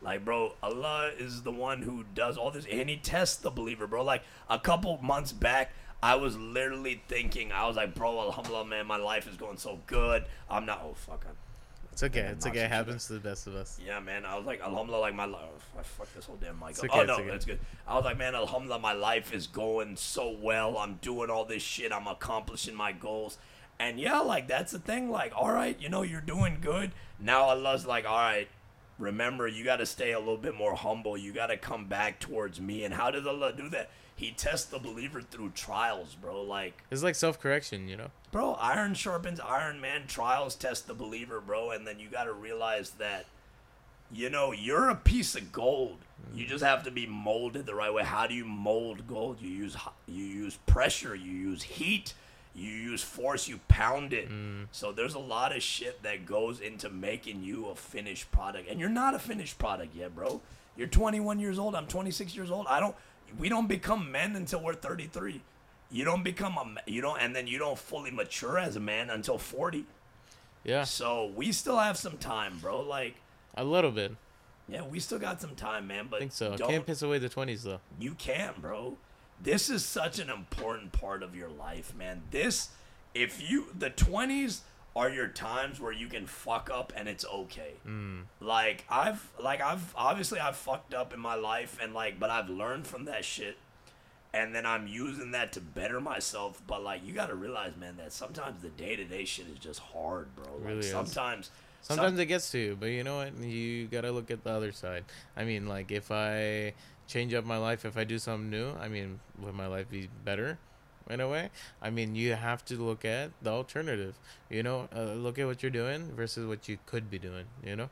Like, bro, Allah is the one who does all this, and He tests the believer, bro. Like a couple months back, I was literally thinking, I was like, bro, Alhamdulillah, man, my life is going so good. I'm not. Oh fuck, I'm, It's okay. It's okay. It happens to the best of us. yeah, man. I was like, Alhamdulillah, like my life. I fucked this whole damn mic. It's up. okay, oh no, okay. it's good. I was like, man, Alhamdulillah, my life is going so well. I'm doing all this shit. I'm accomplishing my goals. And yeah, like that's the thing. Like, all right, you know, you're doing good. Now Allah's like, all right, remember, you got to stay a little bit more humble. You got to come back towards me. And how does Allah do that? He tests the believer through trials, bro. Like, It's like self correction, you know. bro, iron sharpens iron, man. Trials test the believer, bro. And then you got to realize that, you know, you're a piece of gold. You mm. just have to be molded the right way. How do you mold gold? You use you use pressure, you use heat, you use force, you pound it. Mm. So there's a lot of shit that goes into making you a finished product. And you're not a finished product yet, bro. You're 21 years old. I'm 26 years old. I don't. We don't become men until we're 33. You don't become a. You don't, and then you don't fully mature as a man until 40. Yeah, So we still have some time, bro. Like, a little bit. yeah, we still got some time, man. But I think so. Don't, Can't piss away the twenties though. you can, bro. This is such an important part of your life, man. This, if you, the 20s are your times where you can fuck up and it's okay. Mm. Like, I've, like, I've, obviously, I've fucked up in my life and, like, but I've learned from that shit. And then I'm using that to better myself. But, like, you got to realize, man, that sometimes the day to day shit is just hard, bro. Like, really sometimes. Sometimes it gets to you, but you know what? You gotta look at the other side. I mean, like if I change up my life, if I do something new, I mean, would my life be better? In a way, I mean, you have to look at the alternative. You know, uh, look at what you're doing versus what you could be doing. You know,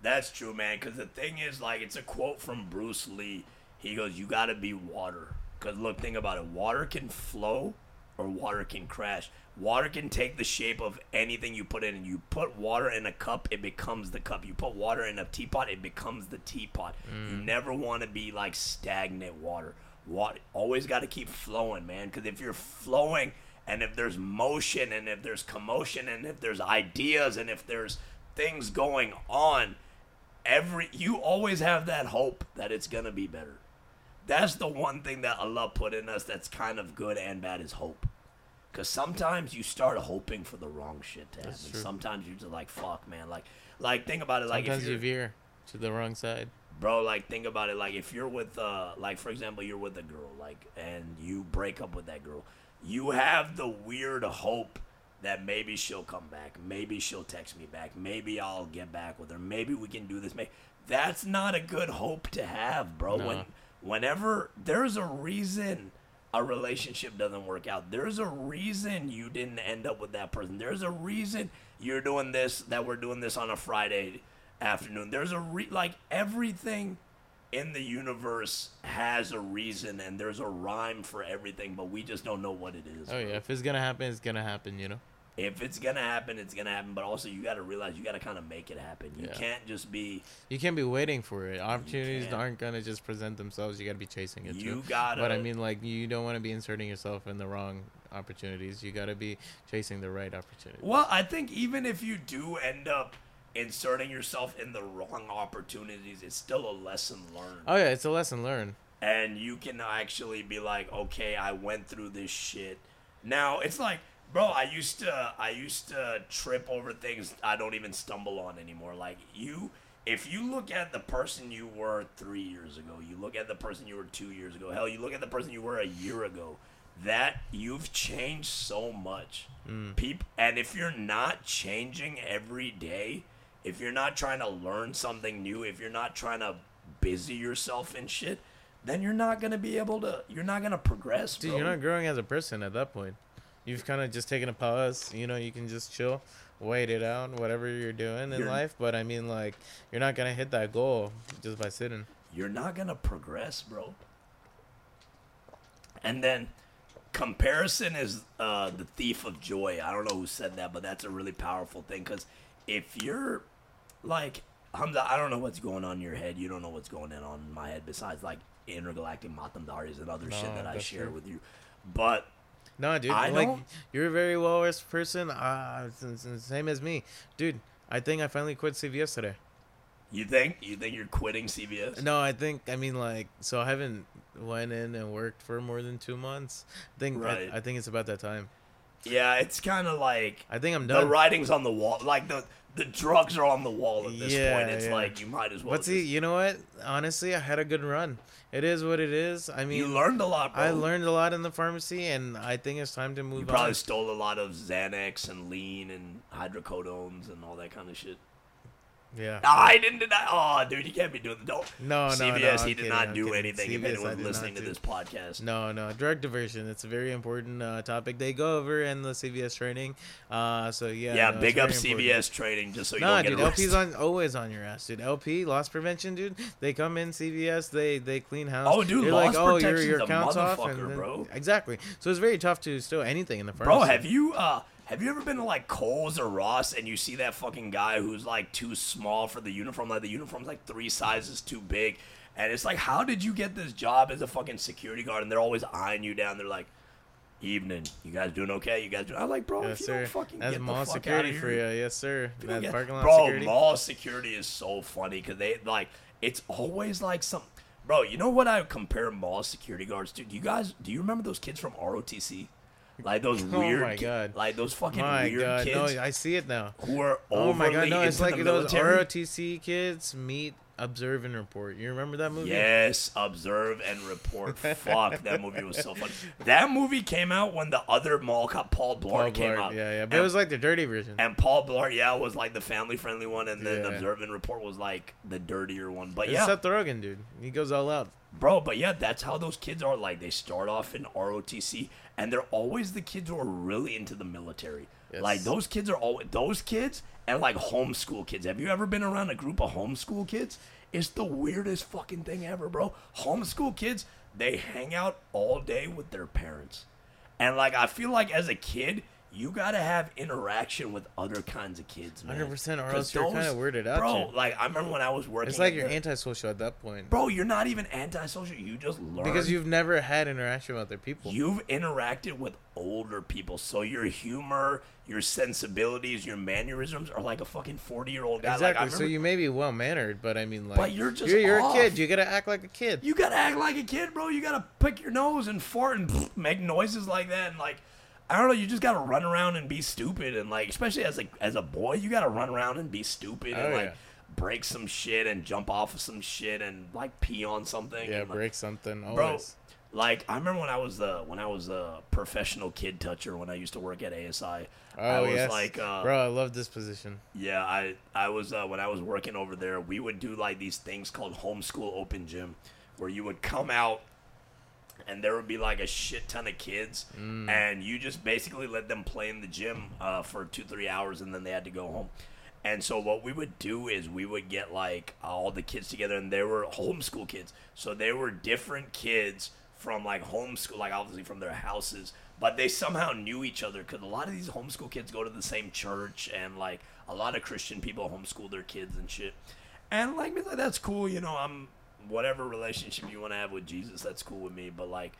That's true, man. Because the thing is, like, it's a quote from Bruce Lee. He goes, "You gotta be water." Because look, think about it. Water can flow, or water can crash. Water can take the shape of anything you put in. And you put water in a cup, it becomes the cup. You put water in a teapot, it becomes the teapot. You never want to be like stagnant water. Water always got to keep flowing, man. Because if you're flowing, and if there's motion, and if there's commotion, and if there's ideas, and if there's things going on, every you always have that hope that it's gonna be better. That's the one thing that Allah put in us that's kind of good and bad is hope. Cause sometimes you start hoping for the wrong shit to happen. Sometimes you're just like, fuck, man. Like, like think about it. Like, sometimes if you veer to the wrong side. Bro, like think about it. Like, if you're with, uh, like for example, you're with a girl, like, and you break up with that girl, you have the weird hope that maybe she'll come back. Maybe she'll text me back. Maybe I'll get back with her. Maybe we can do this. Maybe that's not a good hope to have, bro. No. When whenever there's a reason a relationship doesn't work out. There's a reason you didn't end up with that person. There's a reason you're doing this that we're doing this on a Friday afternoon. There's a re- like everything in the universe has a reason and there's a rhyme for everything, but we just don't know what it is. Oh yeah, if it's gonna happen, it's gonna happen. You know. If it's gonna happen, it's gonna happen. But also, you got to realize you got to kind of make it happen. You Yeah. can't just be. You can't be waiting for it. Opportunities aren't gonna just present themselves. You gotta be chasing it. You too. gotta. But I mean, like, you don't want to be inserting yourself in the wrong opportunities. You gotta be chasing the right opportunity. Well, I think even if you do end up inserting yourself in the wrong opportunities, it's still a lesson learned. Oh yeah, it's a lesson learned. and you can actually be like, okay, I went through this shit. Now it's like, bro, I used to, I used to trip over things I don't even stumble on anymore. Like you, if you look at the person you were three years ago, you look at the person you were two years ago, hell, you look at the person you were a year ago. That you've changed so much, mm. Peop- and if you're not changing every day, if you're not trying to learn something new, if you're not trying to busy yourself in shit, then you're not gonna be able to. You're not gonna progress, Dude, bro. you're not growing as a person at that point. You've kind of just taken a pause. You know, you can just chill, wait it out, whatever you're doing in You're- life. But I mean, like, you're not gonna hit that goal just by sitting. You're not gonna progress, bro. And then, comparison is uh, the thief of joy. I don't know who said that, but that's a really powerful thing. Because if you're like Hamza, I don't know what's going on in your head. You don't know what's going on in my head besides like intergalactic matamdaris and other shit that I share true. with you. But No, dude. I like don't- you're a very well versed person. Uh, same as me, dude. I think I finally quit CVS today. you think you think you're quitting CVS? No, I think I mean like so I haven't went in and worked for more than two months. I think Right. I, I think it's about that time. Yeah, it's kind of like I think I'm done. the writing's on the wall. Like the the drugs are on the wall at this Yeah, point. It's yeah. like you might as well. but see, just- you know what? Honestly, I had a good run. It is what it is. I mean, you learned a lot, bro. I learned a lot in the pharmacy, and I think it's time to move. On. You probably on. stole a lot of Xanax and lean and hydrocodones and all that kind of shit. Yeah. No, I didn't deny. Oh, dude, you can't be doing the don't. No, no, no. CVS, he did kidding, not do kidding. anything. if CVS, I anyone's listening to do. this podcast, No, no, drug diversion. It's a very important uh, topic they go over in the CVS training. Uh, so yeah. yeah, no, big up very important. CVS trading just so you Nah, don't dude, get arrested. LP's on always on your ass, dude. LP loss prevention, dude. They come in CVS, they they clean house. Oh, dude, They're loss like, oh, your your a account's off, and then- bro. Exactly. So it's very tough to steal anything in the Bro, pharmacy. have you uh have you ever been to like Kohl's or Ross and you see that fucking guy who's like too small for the uniform? Like the uniform's like three sizes too big. And it's like, how did you get this job as a fucking security guard? And they're always eyeing you down. They're like, evening. You guys doing okay? You guys doing I'm like, bro, Yes, if you sir. don't fucking That's get mall the fuck security outta for here, you. Yes, sir. That get- parking lot bro, security. mall security is so funny because they like it's always like some. Bro, you know what I compare mall security guards to? Do you guys do you remember those kids from ROTC? Like those (laughs) Oh weird, my God. like those fucking My weird God, kids no, I see it now. who are Oh my God, no, it's like those. ROTC kids meet, observe, and report. You remember that movie? Yes, observe and report. (laughs) Fuck, that movie was so funny. That movie came out when the other mall cop Paul Blart Paul came Blart, out. Yeah, yeah. But and, it was like the dirty version. and Paul Blart, yeah, was like the family friendly one, and then Yeah. observe and report was like the dirtier one. But It's yeah, Seth Rogen, dude. He goes all out. Bro, but yeah, that's how those kids are. Like, they start off in ROTC, and they're always the kids who are really into the military. Yes. Like, those kids are always those kids and like homeschool kids. Have you ever been around a group of homeschool kids? It's the weirdest fucking thing ever, bro. Homeschool kids, they hang out all day with their parents. And like, I feel like as a kid, you gotta have interaction with other kinds of kids, man. 100%, or 'Cause else you're kinda weirded out, bro. Like, I remember when I was working. It's like you're antisocial at that point. Bro, you're not even antisocial. You just learn Because you've never had interaction with other people. you've interacted with older people, so your humor, your sensibilities, your mannerisms are like a fucking forty year old guy. exactly. Like, I so remember- you may be well mannered, but I mean, like, But you're just you're, you're a kid. You gotta act like a kid. you gotta act like a kid, bro. You gotta pick your nose and fart and (laughs) make noises like that, and like. I don't know. You just gotta run around and be stupid, and like, especially as a as a boy, you gotta run around and be stupid and Oh, like yeah. break some shit and jump off of some shit and like pee on something. yeah, and, like, break something. bro. Always. Like I remember when I was the when I was a professional kid toucher when I used to work at ASI. Oh I was yes, like, uh, bro. I love this position. yeah, I I was uh, when I was working over there. We would do like these things called homeschool open gym, where you would come out and there would be like a shit ton of kids, Mm. and you just basically let them play in the gym uh, for two, three hours, and then they had to go home. And so what we would do is we would get like all the kids together, and they were homeschool kids, so they were different kids from like homeschool, like obviously from their houses, but they somehow knew each other because a lot of these homeschool kids go to the same church, and like a lot of Christian people homeschool their kids and shit. And like, like, that's cool, you know. I'm whatever relationship you want to have with Jesus, that's cool with me. But like,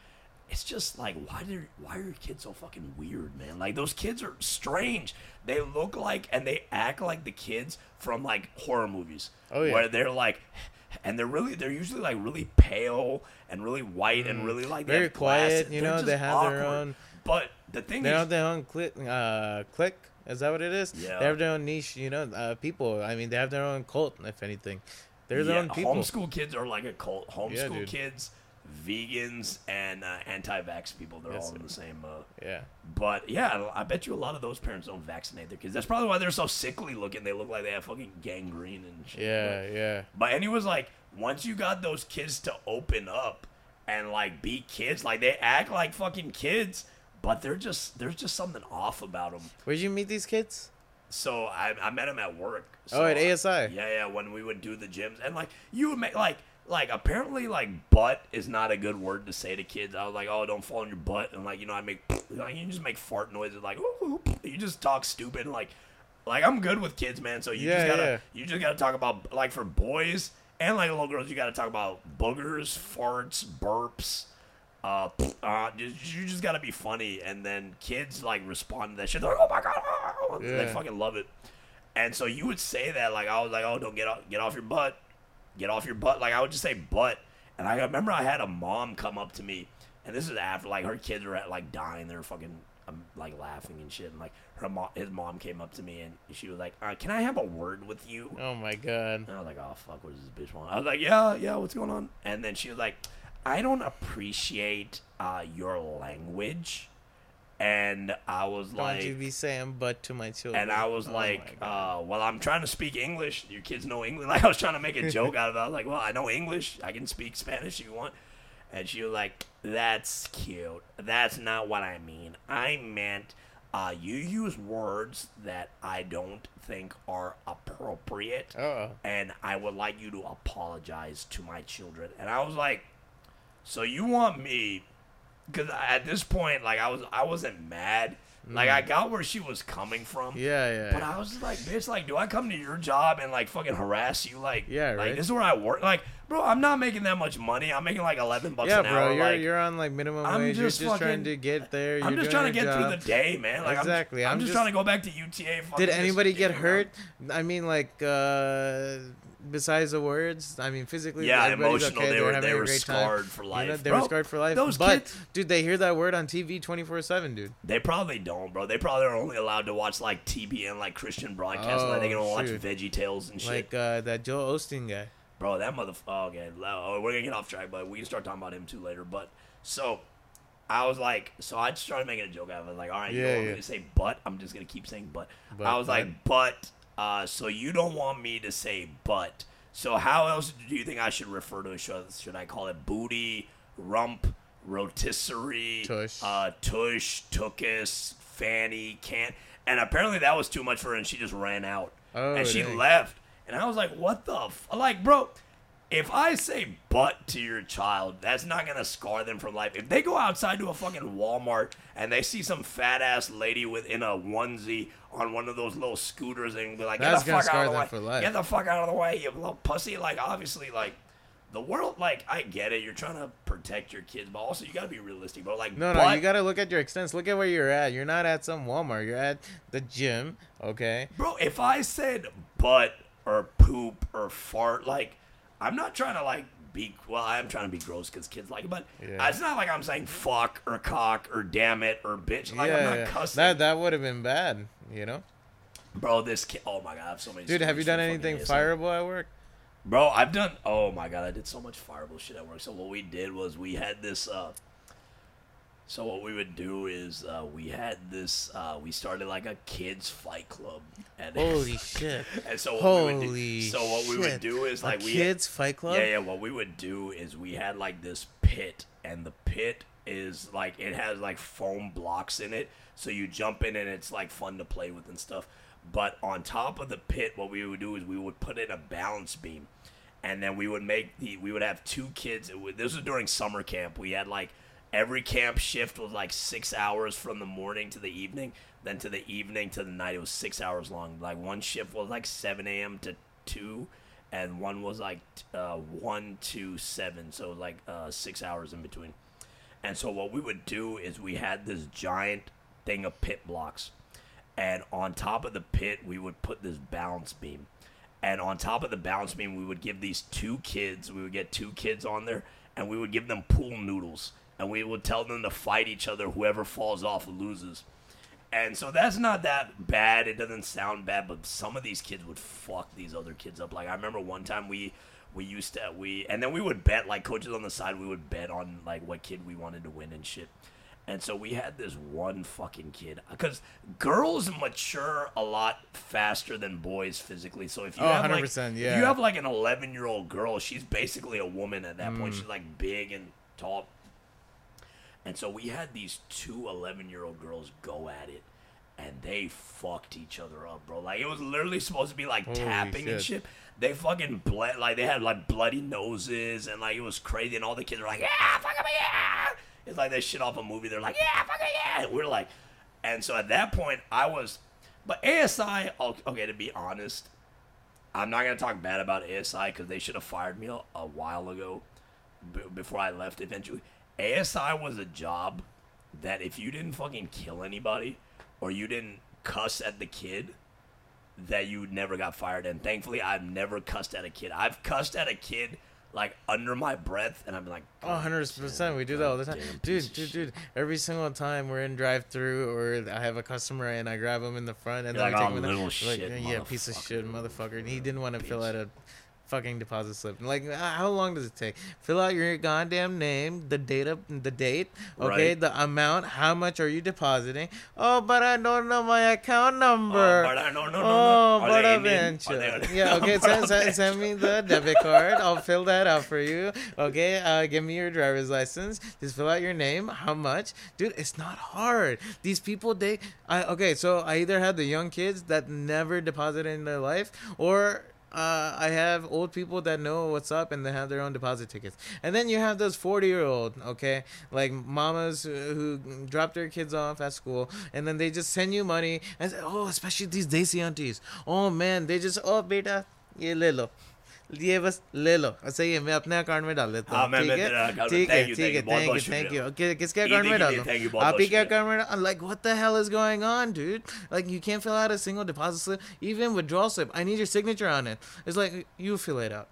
it's just like, why do why are your kids so fucking weird, man? Like those kids are strange. They look like and they act like the kids from like horror movies. Oh, yeah. where they're like. And they're really, they're usually like really pale and really white and really like Mm. Very glasses. quiet, you They're know, they have their own- But the thing They is, have their own click. Uh, click. Is that what it is? Yeah. They have their own niche. You know, uh, people. I mean, they have their own cult. If anything, they're their Yeah, own people. Homeschool kids are like a cult. Homeschool dude. kids, vegans, and uh, anti-vax people. They're all in the same. Uh, Yeah. but yeah, I bet you a lot of those parents don't vaccinate their kids. That's probably why they're so sickly looking. They look like they have fucking gangrene and shit. Yeah. Yeah. But, but and he was like, once you got those kids to open up and like be kids, like they act like fucking kids, but they're just there's just something off about them. Where'd you meet these kids? So I, I met him at work. Oh, at So, ASI. Yeah, yeah. When we would do the gyms, and like you would make like like apparently like butt is not a good word to say to kids. I was like, oh, don't fall on your butt, and like you know I make (laughs) like you just make fart noises like ooh, ooh. you just talk stupid and like like I'm good with kids, man. So you Yeah, just gotta yeah. you just gotta talk about like for boys and like little girls, you gotta talk about boogers, farts, burps. Uh, uh, just, you just gotta be funny, and then kids like respond to that shit. They're like, "Oh my god!" ah," They fucking love it. And so you would say that, like I was like, "Oh, don't get off, get off your butt, get off your butt." Like I would just say "butt," and I remember I had a mom come up to me, and this is after like her kids were at like dying, they were fucking um, like laughing and shit, and like her mom, his mom came up to me and she was like, uh, "Can I have a word with you?" Oh my god. And I was like, "Oh fuck, what does this bitch want?" I was like, "Yeah, yeah, what's going on?" And then she was like, "I don't appreciate uh, your language," and I was Don't like, you be saying "but" to my children. and I was Oh like, uh, well, I'm trying to speak English. Your kids know English. (laughs) Like, I was trying to make a (laughs) joke out of it. I was like, well, I know English. I can speak Spanish if you want. And she was like, that's cute. That's not what I mean. I meant uh, you use words that I don't think are appropriate. Uh-oh. And I would like you to apologize to my children. And I was like, so you want me because at this point, like I was, I wasn't mad. Like I got where she was coming from. Mm. Yeah, yeah. But I was just like, bitch, like, do I come to your job and like fucking harass you? Like, Yeah, like this is where I work. Like, bro, I'm not making that much money. I'm making like eleven bucks yeah, an bro, hour. you're like, you're on like minimum I'm wage. just you're just trying to get there. I'm you're just trying to get job. through the day, man. Like, Exactly, I'm, I'm just, just- trying to go back to UTA. Did anybody get hurt? I mean, like, uh, besides the words, I mean, physically. Yeah, everybody's emotional. Okay, they they're were having they a were great scarred time. for You life. know, they bro, were scarred for life. Those but kids, dude, they hear that word on TV twenty four seven, dude. they probably don't, bro. They probably are only allowed to watch like TBN, like Christian broadcasts. like they can Oh, only watch shoot. Veggie Tales and shit. Like uh, that Joel Osteen guy. Bro, that motherfucker. Oh, okay, oh, we're gonna get off track, but we can start talking about him too later. But so, I was like, so I just started making a joke out of it. Like, all right, you Yeah, don't want yeah. me to say but? I'm just gonna keep saying but. But, I was but. like, but. Uh, so you don't want me to say but? So how else do you think I should refer to it? Should, should I call it booty, rump, rotisserie, Tush. uh, tush, tookus, fanny, can't? And apparently that was too much for her, and she just ran out. Oh, and she dang. left. And I was like, what the f-? Like, bro, if I say butt to your child, that's not gonna scar them for life. If they go outside to a fucking Walmart and they see some fat ass lady within a onesie on one of those little scooters and be like, get the fuck out of the way, get the fuck out of the way, you little pussy. Like, obviously, like. The world, like, I get it. You're trying to protect your kids, but also you gotta be realistic, bro. Like, No, no, you gotta look at your extents. Look at where you're at. You're not at some Walmart. You're at the gym. Okay. Bro, if I said butt or poop or fart, like, I'm not trying to, like, be, well, I am trying to be gross because kids like it, but Yeah. it's not like I'm saying fuck or cock or damn it or bitch. Like, yeah, I'm not yeah. cussing. that that would have been bad. You know, Bro, this kid, oh my god, I have so many dude. Have you done anything fireable at work? Bro, I've done, oh my god, I did so much fireable shit at work. So what we did was we had this, uh, So what we would do is uh, we had this. Uh, we started like a kids fight club. And Holy (laughs) shit! And so what we would do, Holy so what we would do is A like we kids fight club. Yeah, yeah. What we would do is we had like this pit, and the pit is like it has like foam blocks in it, so you jump in and it's like fun to play with and stuff. But on top of the pit, what we would do is we would put in a balance beam, and then we would make the we would have two kids. It would, this was during summer camp. We had like every camp shift was like six hours from the morning to the evening, then to the evening to the night. It was six hours long. Like one shift was like seven a.m. to two, and one was like uh, one to seven, so like uh, six hours in between. And so what we would do is we had this giant thing of pit blocks, and on top of the pit we would put this balance beam, and on top of the balance beam we would give these two kids, we would get two kids on there, and we would give them pool noodles, and we would tell them to fight each other. Whoever falls off loses. And so that's not that bad. It doesn't sound bad, but some of these kids would fuck these other kids up. Like I remember one time we we used to we and then we would bet like coaches on the side. We would bet on like what kid we wanted to win and shit. And so we had this one fucking kid because girls mature a lot faster than boys physically. So if you Oh, have like 100%, if yeah. you have like an 11 year old girl, she's basically a woman at that Mm. point. She's like big and tall. And so we had these two 11 year old girls go at it. And they fucked each other up, bro. Like, it was literally supposed to be like Holy tapping and shit. shit. They fucking bled. Like, they had like bloody noses. And like, it was crazy. And all the kids were like, yeah, fuck 'em, yeah. It's like that shit off a movie. They're like, yeah, fuck 'em, yeah. And we're like, and so at that point, I was, but ASI, okay, to be honest, I'm not gonna talk bad about ASI because they should have fired me a, a while ago, b- before I left. Eventually, ASI was a job that if you didn't fucking kill anybody or you didn't cuss at the kid, that you never got fired. And thankfully, I've never cussed at a kid. I've cussed at a kid like under my breath, and I'm like, Oh, 100%. We do that all the time. Dude, dude, dude. Every single time we're in drive through or I have a customer and I grab him in the front and You're then like, I "Oh, take him in the little like, yeah, piece of shit, motherfucker." motherfucker. And he didn't want to fill out a fucking deposit slip. Like, uh, how long does it take? Fill out your goddamn name, the data, the date, okay, Right. the amount, how much are you depositing? Oh, but I don't know my account Oh, number. but I don't know. Oh, but they a Indian? they- Yeah, okay, send, send, send me the (laughs) debit card. I'll fill that out for you. Okay, uh, give me your driver's license. Just fill out your name, how much. Dude, it's not hard. These people, they. I, okay, so I either have the young kids that never deposited in their life, or uh, I have old people that know what's up and they have their own deposit tickets. And then you have those 40 year old, okay, like mamas who drop their kids off at school and then they just send you money and say, oh, especially these Desi aunties. Oh man, they just, oh, beta, ye le. ये बस ले लो अच्छा ये मैं अपने account में डाल देता हाँ, हूँ मैं- ठीक मैं है तेरा account में- ठीक है thank you, ठीक thank है you, बहुत- थैंक यू बहुत थैंक शुक्रिया। यू कि- किसके ईदी अकाउंट में के लिए डालूं thank you, बहुत- आप बहुत ही के शुक्रिया। अकाउंट में I'm like what the hell is going on dude like you can't fill out a single deposit slip even withdrawal slip I need your signature on it it's like you fill it out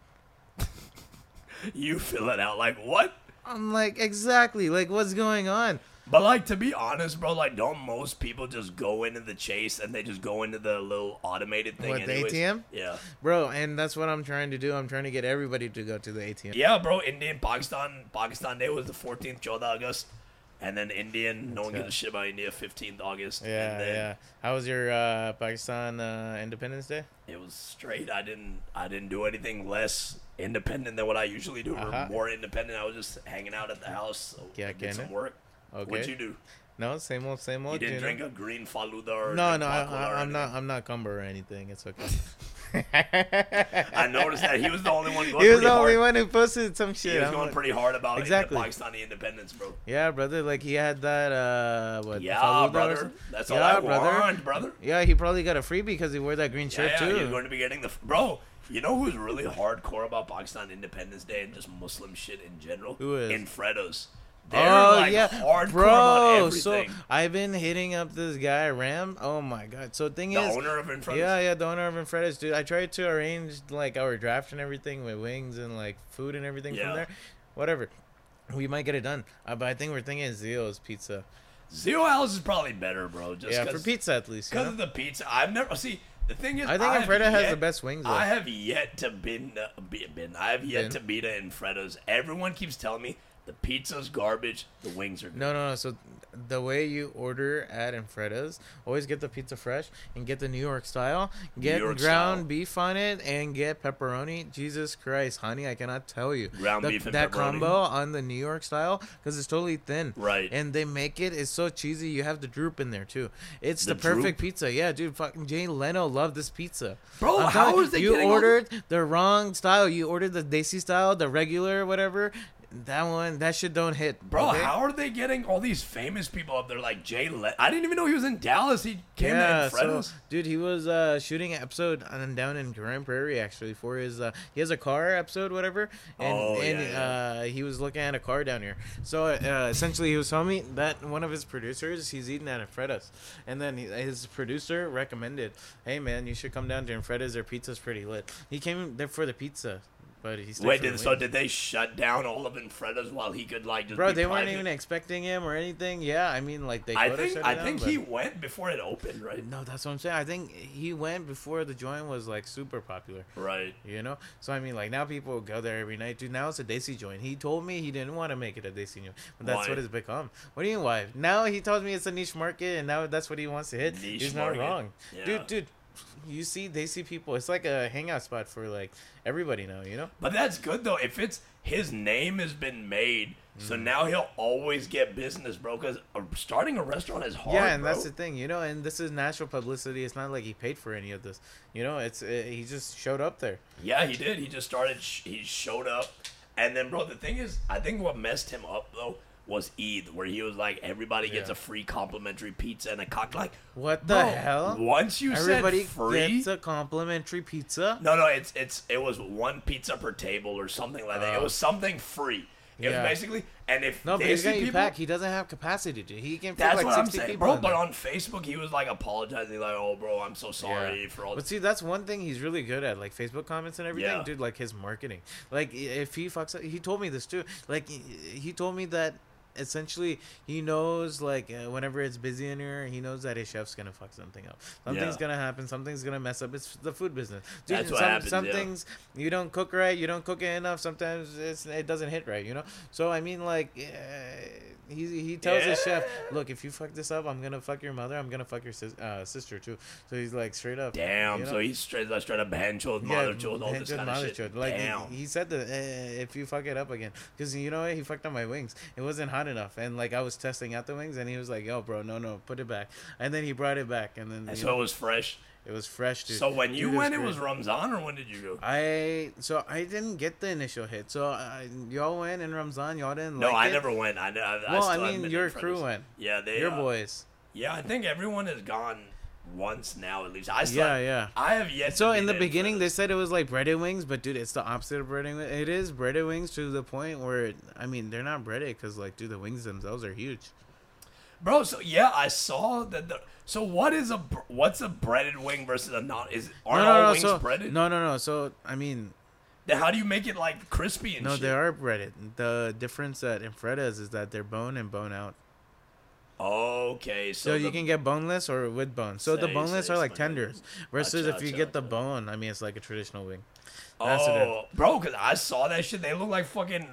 You fill it out like what? I'm like exactly like what's going on but like to be honest, bro, like don't most people just go into the chase and they just go into the little automated thing? What, the? ATM? Yeah. bro and that's what I'm trying to do I'm trying to get everybody to go to the ATM Yeah, bro. Indian Pakistan Pakistan Day was the 14th, 12th August, and then Indian. No one gives a shit about India. 15th August. yeah and then yeah how was your uh, Pakistan uh, Independence Day It was straight. I didn't. I didn't do anything less independent than what I usually do, Uh-huh. or more independent. I was just hanging out at the house. So Yeah, did some it? Okay What'd you do? no same old same You old didn't know? drink a green faluda or No, no, I, I, I'm not. I'm not cumber or anything. It's okay. (laughs) I noticed that he was the only one (laughs) going he was the only hard. one who posted some shit. He was I'm going like, pretty hard about Exactly. exactly. Pakistani independence, bro. yeah, brother. Like he had that. Uh, what? Yeah, brother. That's all Yeah, I brother. want, brother. Yeah, he probably got a freebie because he wore that green shirt yeah, yeah, too. you're going to be getting the bro. You know who's really hardcore about Pakistan Independence Day and just Muslim shit in general? Who is? Infredos. They're oh like yeah, hardcore bro. So. I've been hitting up this guy Ram. Oh my god. So thing the is, owner of Infredos. Yeah, yeah, the owner of Infredos, dude. I tried to arrange like our draft and everything with wings and like food and everything Yeah. from there. Whatever. We might get it done. Uh, but I think we're thinking Zio's pizza. House is probably better, bro. Just yeah, for pizza at least. Because of the pizza. I've never see. The thing is, I think Alfredo has the best wings. Though. I have yet to been, uh, be, been I have yet Been. to beat a Infredos. Everyone keeps telling me The pizza's garbage. The wings are. No, no, no. So the way you order at Infreda's, always get the pizza fresh and get the New York style. Get York ground style. beef on it and get pepperoni. Jesus Christ, honey, I cannot tell you. Ground The- beef and that pepperoni? combo on the New York style because it's totally thin. Right. And they make it it's so cheesy. You have the droop in there too. It's the, The perfect pizza. Yeah, dude. Fucking Jay Leno loved this pizza. Bro, I'm how telling they you ordered the wrong style. You ordered the Desi style, the regular, whatever. That one, that shit don't hit, Bro, okay? how are they getting all these famous people up there like Jay Le- I didn't even know he was in Dallas. He came yeah, to so dude, he was uh, shooting an episode on, down in Grand Prairie actually for his. Uh, he has a car episode, whatever, and Oh, and yeah, yeah. Uh, he was looking at a car down here. So uh, essentially, he was telling me that one of his producers, he's eating at Infreda's, and then his producer recommended, "Hey man, you should come down to Infreda's. Their pizza's pretty lit." He came there for the pizza, but he stayed Wait, did, so did they shut down all of Infreda's while he could like just Bro, they weren't even expecting him or anything. Yeah, I mean, like they. I think I down, think but- he went before it opened, right? No, that's what I'm saying. I think he went before the joint was like super popular. Right. You know, so I mean, like now people go there every night. Dude, now it's a Desi joint. He told me he didn't want to make it a Desi joint, but that's Why? what it's become. What do you mean why? Now he tells me it's a niche market, and now that's what he wants to hit. Niche He's market. not wrong, Yeah. dude. Dude, you see they see people. It's like a hangout spot for like everybody now. You know. But that's good though. If it's his name has been made, Mm. so now he'll always get business, bro. Because starting a restaurant is hard. yeah, and bro. that's the thing, you know. And this is natural publicity. It's not like he paid for any of this. You know, it's uh, he just showed up there. Yeah, he did. He just started. Sh- he showed up, and then, bro. The thing is, I think what messed him up though was Eid, where he was like, everybody gets Yeah. a free complimentary pizza and a cock. Like, What the bro, hell? Once you Everybody said free, gets a complimentary pizza. no, no, it's it's it was one pizza per table or something like that. It Oh. was something free. It Yeah. was basically, and if No, but they he's see gonna people, pack. He doesn't have capacity to. He can fit that's like what I'm 60 saying, people. bro. in But there. on Facebook, he was like apologizing, like, "Oh, bro, I'm so sorry Yeah. for all." But see, that's one thing he's really good at, like Facebook comments and everything, Yeah. dude. Like his marketing. Like i- if he fucks up, he told me this too. Like he- he told me that essentially he knows like uh, whenever it's busy in here, he knows that his chef's gonna fuck something up. Something's Yeah. gonna happen. Something's gonna mess up. It's the food business. Dude, That's what some, happens, Some yeah. things you don't cook right. You don't cook it enough. Sometimes it's, it doesn't hit right. You know. So I mean, like. Uh, he, he tells his chef, look, if you fuck this up, I'm gonna fuck your mother. I'm gonna fuck your sis- uh, sister too. So he's like straight up. Damn, you know? so he's straight, like, straight up hand chilled, mother chilled, all this kind of mother shit. Like he- Damn. he, said that uh, if you fuck it up again, because you know what, he fucked up my wings. It wasn't hot enough, and like I was testing out the wings, and he was like, "Yo, bro, no, no, put it back." And then he brought it back, and then And so know, it was fresh. It was fresh, dude. So when you Dude, went, it great. was Ramzan, or when did you go? I so I didn't get the initial hit. So I, y'all went in Ramzan, y'all didn't. No, like I it? never went. I, I, I Well, I, mean, your crew went. Yeah, they. Your uh, boys. Yeah, I think everyone has gone once now at least. I still, Yeah, yeah. I have yet. So in the be beginning, they said it was like breaded wings, but dude, it's the opposite of breaded wings. It is breaded wings to the point where I mean they're not breaded because like dude, the wings themselves are huge. Bro. So yeah, I saw that. The, so what is a what's a breaded wing versus a not? Is aren't no, no, all no. wings So breaded? no, no, no. So I mean, Then how do you make it like crispy and no, shit? they are breaded. The difference at Infreda's is that they're bone and bone out. Okay, so, So, you can get boneless or with bone. So the boneless say, are like tenders, versus Gotcha, if you gotcha, get the bone, I mean it's like a traditional wing. That's Oh, bro, because I saw that shit. They look like fucking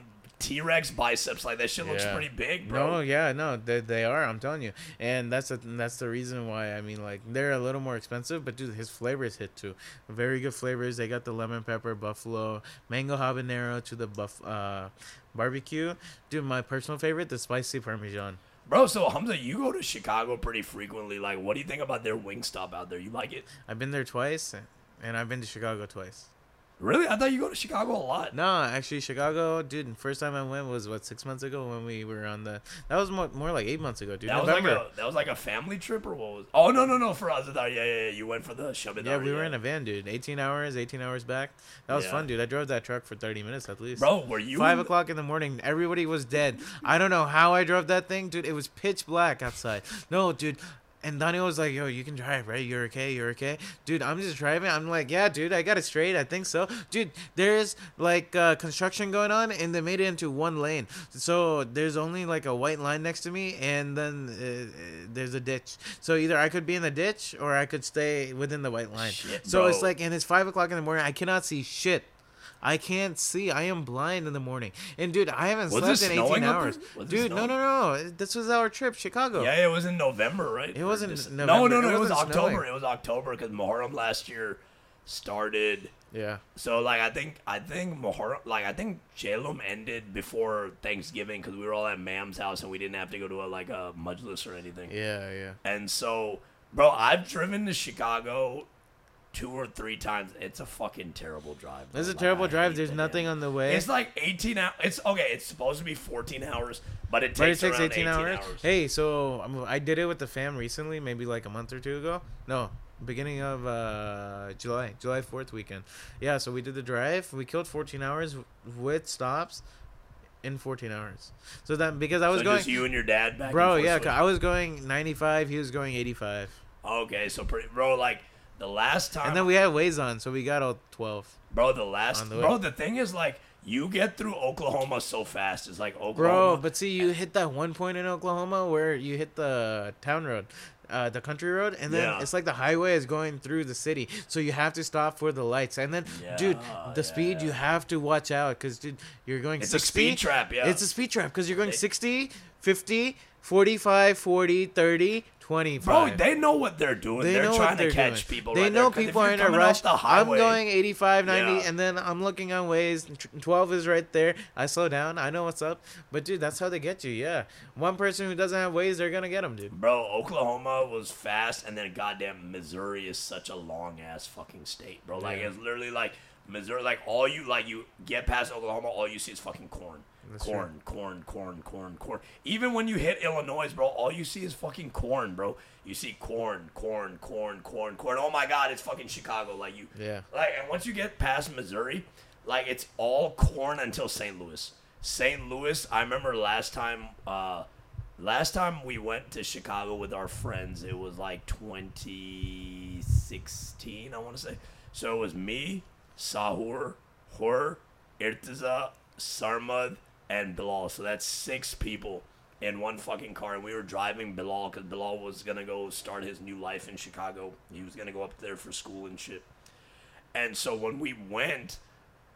T Rex biceps. Like that shit looks Yeah. pretty big, bro. No, yeah, no, they, they are. I'm telling you, and that's a, that's the reason why. I mean, like they're a little more expensive, but dude, his flavors hit too. Very good flavors. They got the lemon pepper, buffalo, mango habanero to the buff uh, barbecue. Dude, my personal favorite, the spicy parmesan. Bro, so Hamza, you go to Chicago pretty frequently. Like, what do you think about their wing stop out there? You like it? I've been there twice, and I've been to Chicago twice. Really? I thought you go to Chicago a lot. No, actually, Chicago, dude. First time I went was what six months ago when we were on the. That was more, more like eight months ago, dude. that was like a that was like a family trip or what was? Oh no no no for us. I thought yeah yeah, yeah. you went for the Shabbat. yeah, we were in a van, dude. 18 hours, 18 hours back. That was Yeah. fun, dude. I drove that truck for 30 minutes at least. Bro, were you Five in- o'clock in the morning, everybody was dead. I don't know how I drove that thing, dude. It was pitch black outside. No, dude. And Daniel was like, "Yo, you can drive, right? You're okay. You're okay, dude." I'm just driving. I'm like, "Yeah, dude, I got it straight. I think so, dude." There's like uh, construction going on, and they made it into one lane. So there's only like a white line next to me, and then uh, there's a ditch. So either I could be in the ditch or I could stay within the white line. Shit, so it's like, and it's five o'clock in the morning. I cannot see shit. I can't see. I am blind in the morning. And dude, I haven't Was slept in 18 hours. there? Was it Dude, no, no, no. This was our trip, Chicago. Yeah, it was in November, right? It wasn't Dece- November. No, no, no. It was October. snowing. It was October because Muharram last year started. Yeah. So like I think I think Muharram like I think Jalum ended before Thanksgiving because we were all at Mam's house and we didn't have to go to a, like a majlis or anything. Yeah, yeah. And so, bro, I've driven to Chicago two or three times. It's a fucking terrible drive. It's a terrible drive. There's the nothing on the way. It's like 18 hours. It's okay. It's supposed to be 14 hours, but it takes, takes around 18 hours. hours. Hey, so I'm- I did it with the fam recently, maybe like a month or two ago. No, beginning of uh, July, July 4th weekend. Yeah, so we did the drive. We killed 14 hours with stops in 14 hours. So that because I was so going, just you and your dad back. bro, yeah, I was going 95, he was going 85, Okay, so pretty, bro, like the last time, and then we had Waze on, so we got all 12. bro, the last, the bro, the thing is like you get through Oklahoma so fast. It's like Oklahoma, Bro, but see, you hit that one point in Oklahoma where you hit the town road, uh, the country road, and then Yeah. it's like the highway is going through the city, so you have to stop for the lights. And then, dude, Yeah, the speed you have to watch out because, dude, you're going it's a speed trap. Yeah, It's a speed trap because you're going They- 60, 50, 45, 40, 30, 25. bro, they know what they're doing. They are trying to catch doing. people. They right know there, people are in a rush. I'm going 85, 90, Yeah. and then I'm looking on Waze. 12 is right there. I slow down. I know what's up. But, dude, that's how they get you. Yeah. One person who doesn't have Waze, they're going to get them, dude. Bro, Oklahoma was fast, and then goddamn Missouri is such a long ass fucking state, bro. Like Yeah. it's literally like Missouri. Like all you like, you get past Oklahoma, all you see is fucking corn, That's corn, corn, corn, corn, corn. Even when you hit Illinois, bro, all you see is fucking corn, bro. You see corn, corn, corn, corn, corn. Oh my god, it's fucking Chicago. Like you, Yeah. like, and once you get past Missouri, like it's all corn until St. Louis. St. Louis, I remember last time, uh, last time we went to Chicago with our friends, it was like 2016, I want to say. So it was me, Sahur, Hur, Irtiza, Sarmad, and Bilal. So that's six people in one fucking car. And we were driving Bilal because Bilal was going to go start his new life in Chicago. He was going to go up there for school and shit. And so when we went,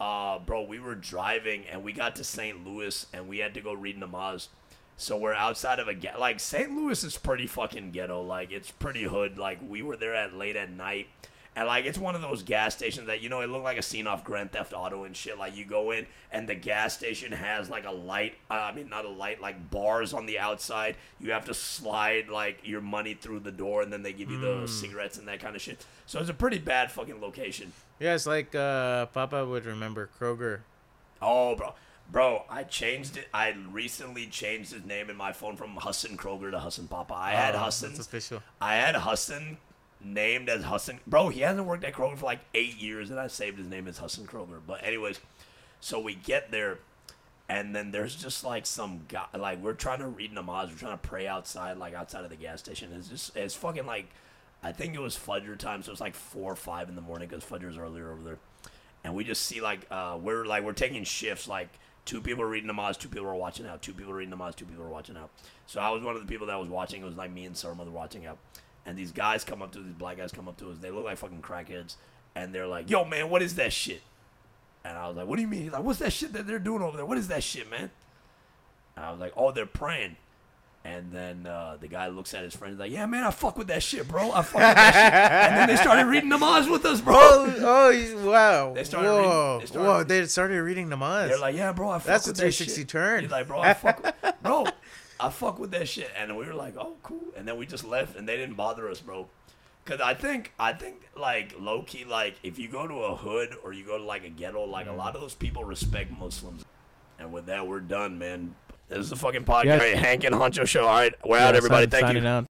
uh, bro, we were driving and we got to St. Louis and we had to go read namaz. So we're outside of a ga- like St. Louis is pretty fucking ghetto. Like it's pretty hood. Like we were there at late at night. And like it's one of those gas stations that you know it looked like a scene off Grand Theft Auto and shit. Like you go in and the gas station has like a light. Uh, I mean not a light, like bars on the outside. You have to slide like your money through the door and then they give you the cigarettes and that kind of shit. So it's a pretty bad fucking location. Yeah, it's like uh, Papa would remember Kroger. Oh, bro. Bro, I changed it. I recently changed his name in my phone from Hassan Kroger to Hassan Papa. I had Oh, That's official. I had Hassan named as Hassan. Bro, he hasn't worked at Kroger for like eight years, and I saved his name as Hassan Kroger. But anyways, so we get there, and then there's just like some guy. Like we're trying to read namaz. We're trying to pray outside, like outside of the gas station. It's just it's fucking like, I think it was Fajr time, so it's like four or five in the morning because Fajr's earlier over there and we just see like uh, we're like we're taking shifts like two people are reading namaz two people are watching out two people are reading namaz two people are watching out so i was one of the people that was watching it was like me and Sarmad were watching out and these guys come up to us these black guys come up to us they look like fucking crackheads and they're like yo man what is that shit and i was like what do you mean He's like what's that shit that they're doing over there what is that shit man and i was like oh they're praying and then uh, the guy looks at his friend he's like yeah man i fuck with that shit bro i fuck with that shit and then they started reading namaz with us bro Oh, oh, wow. They started reading- Whoa. they started Whoa, reading- they started reading namaz. They're like, yeah, bro, I fuck That's a with that 360 shit. turn. He's like, bro, I fuck, with, bro, I fuck with that shit, and we were like, oh, cool, and then we just left, and they didn't bother us, bro. Cause I think, I think, like low key, like if you go to a hood or you go to like a ghetto, like a lot of those people respect Muslims. And with that, we're done, man. This is the fucking podcast, Yes. Hank and Honcho show. All right, we're out, everybody. Thank you. out.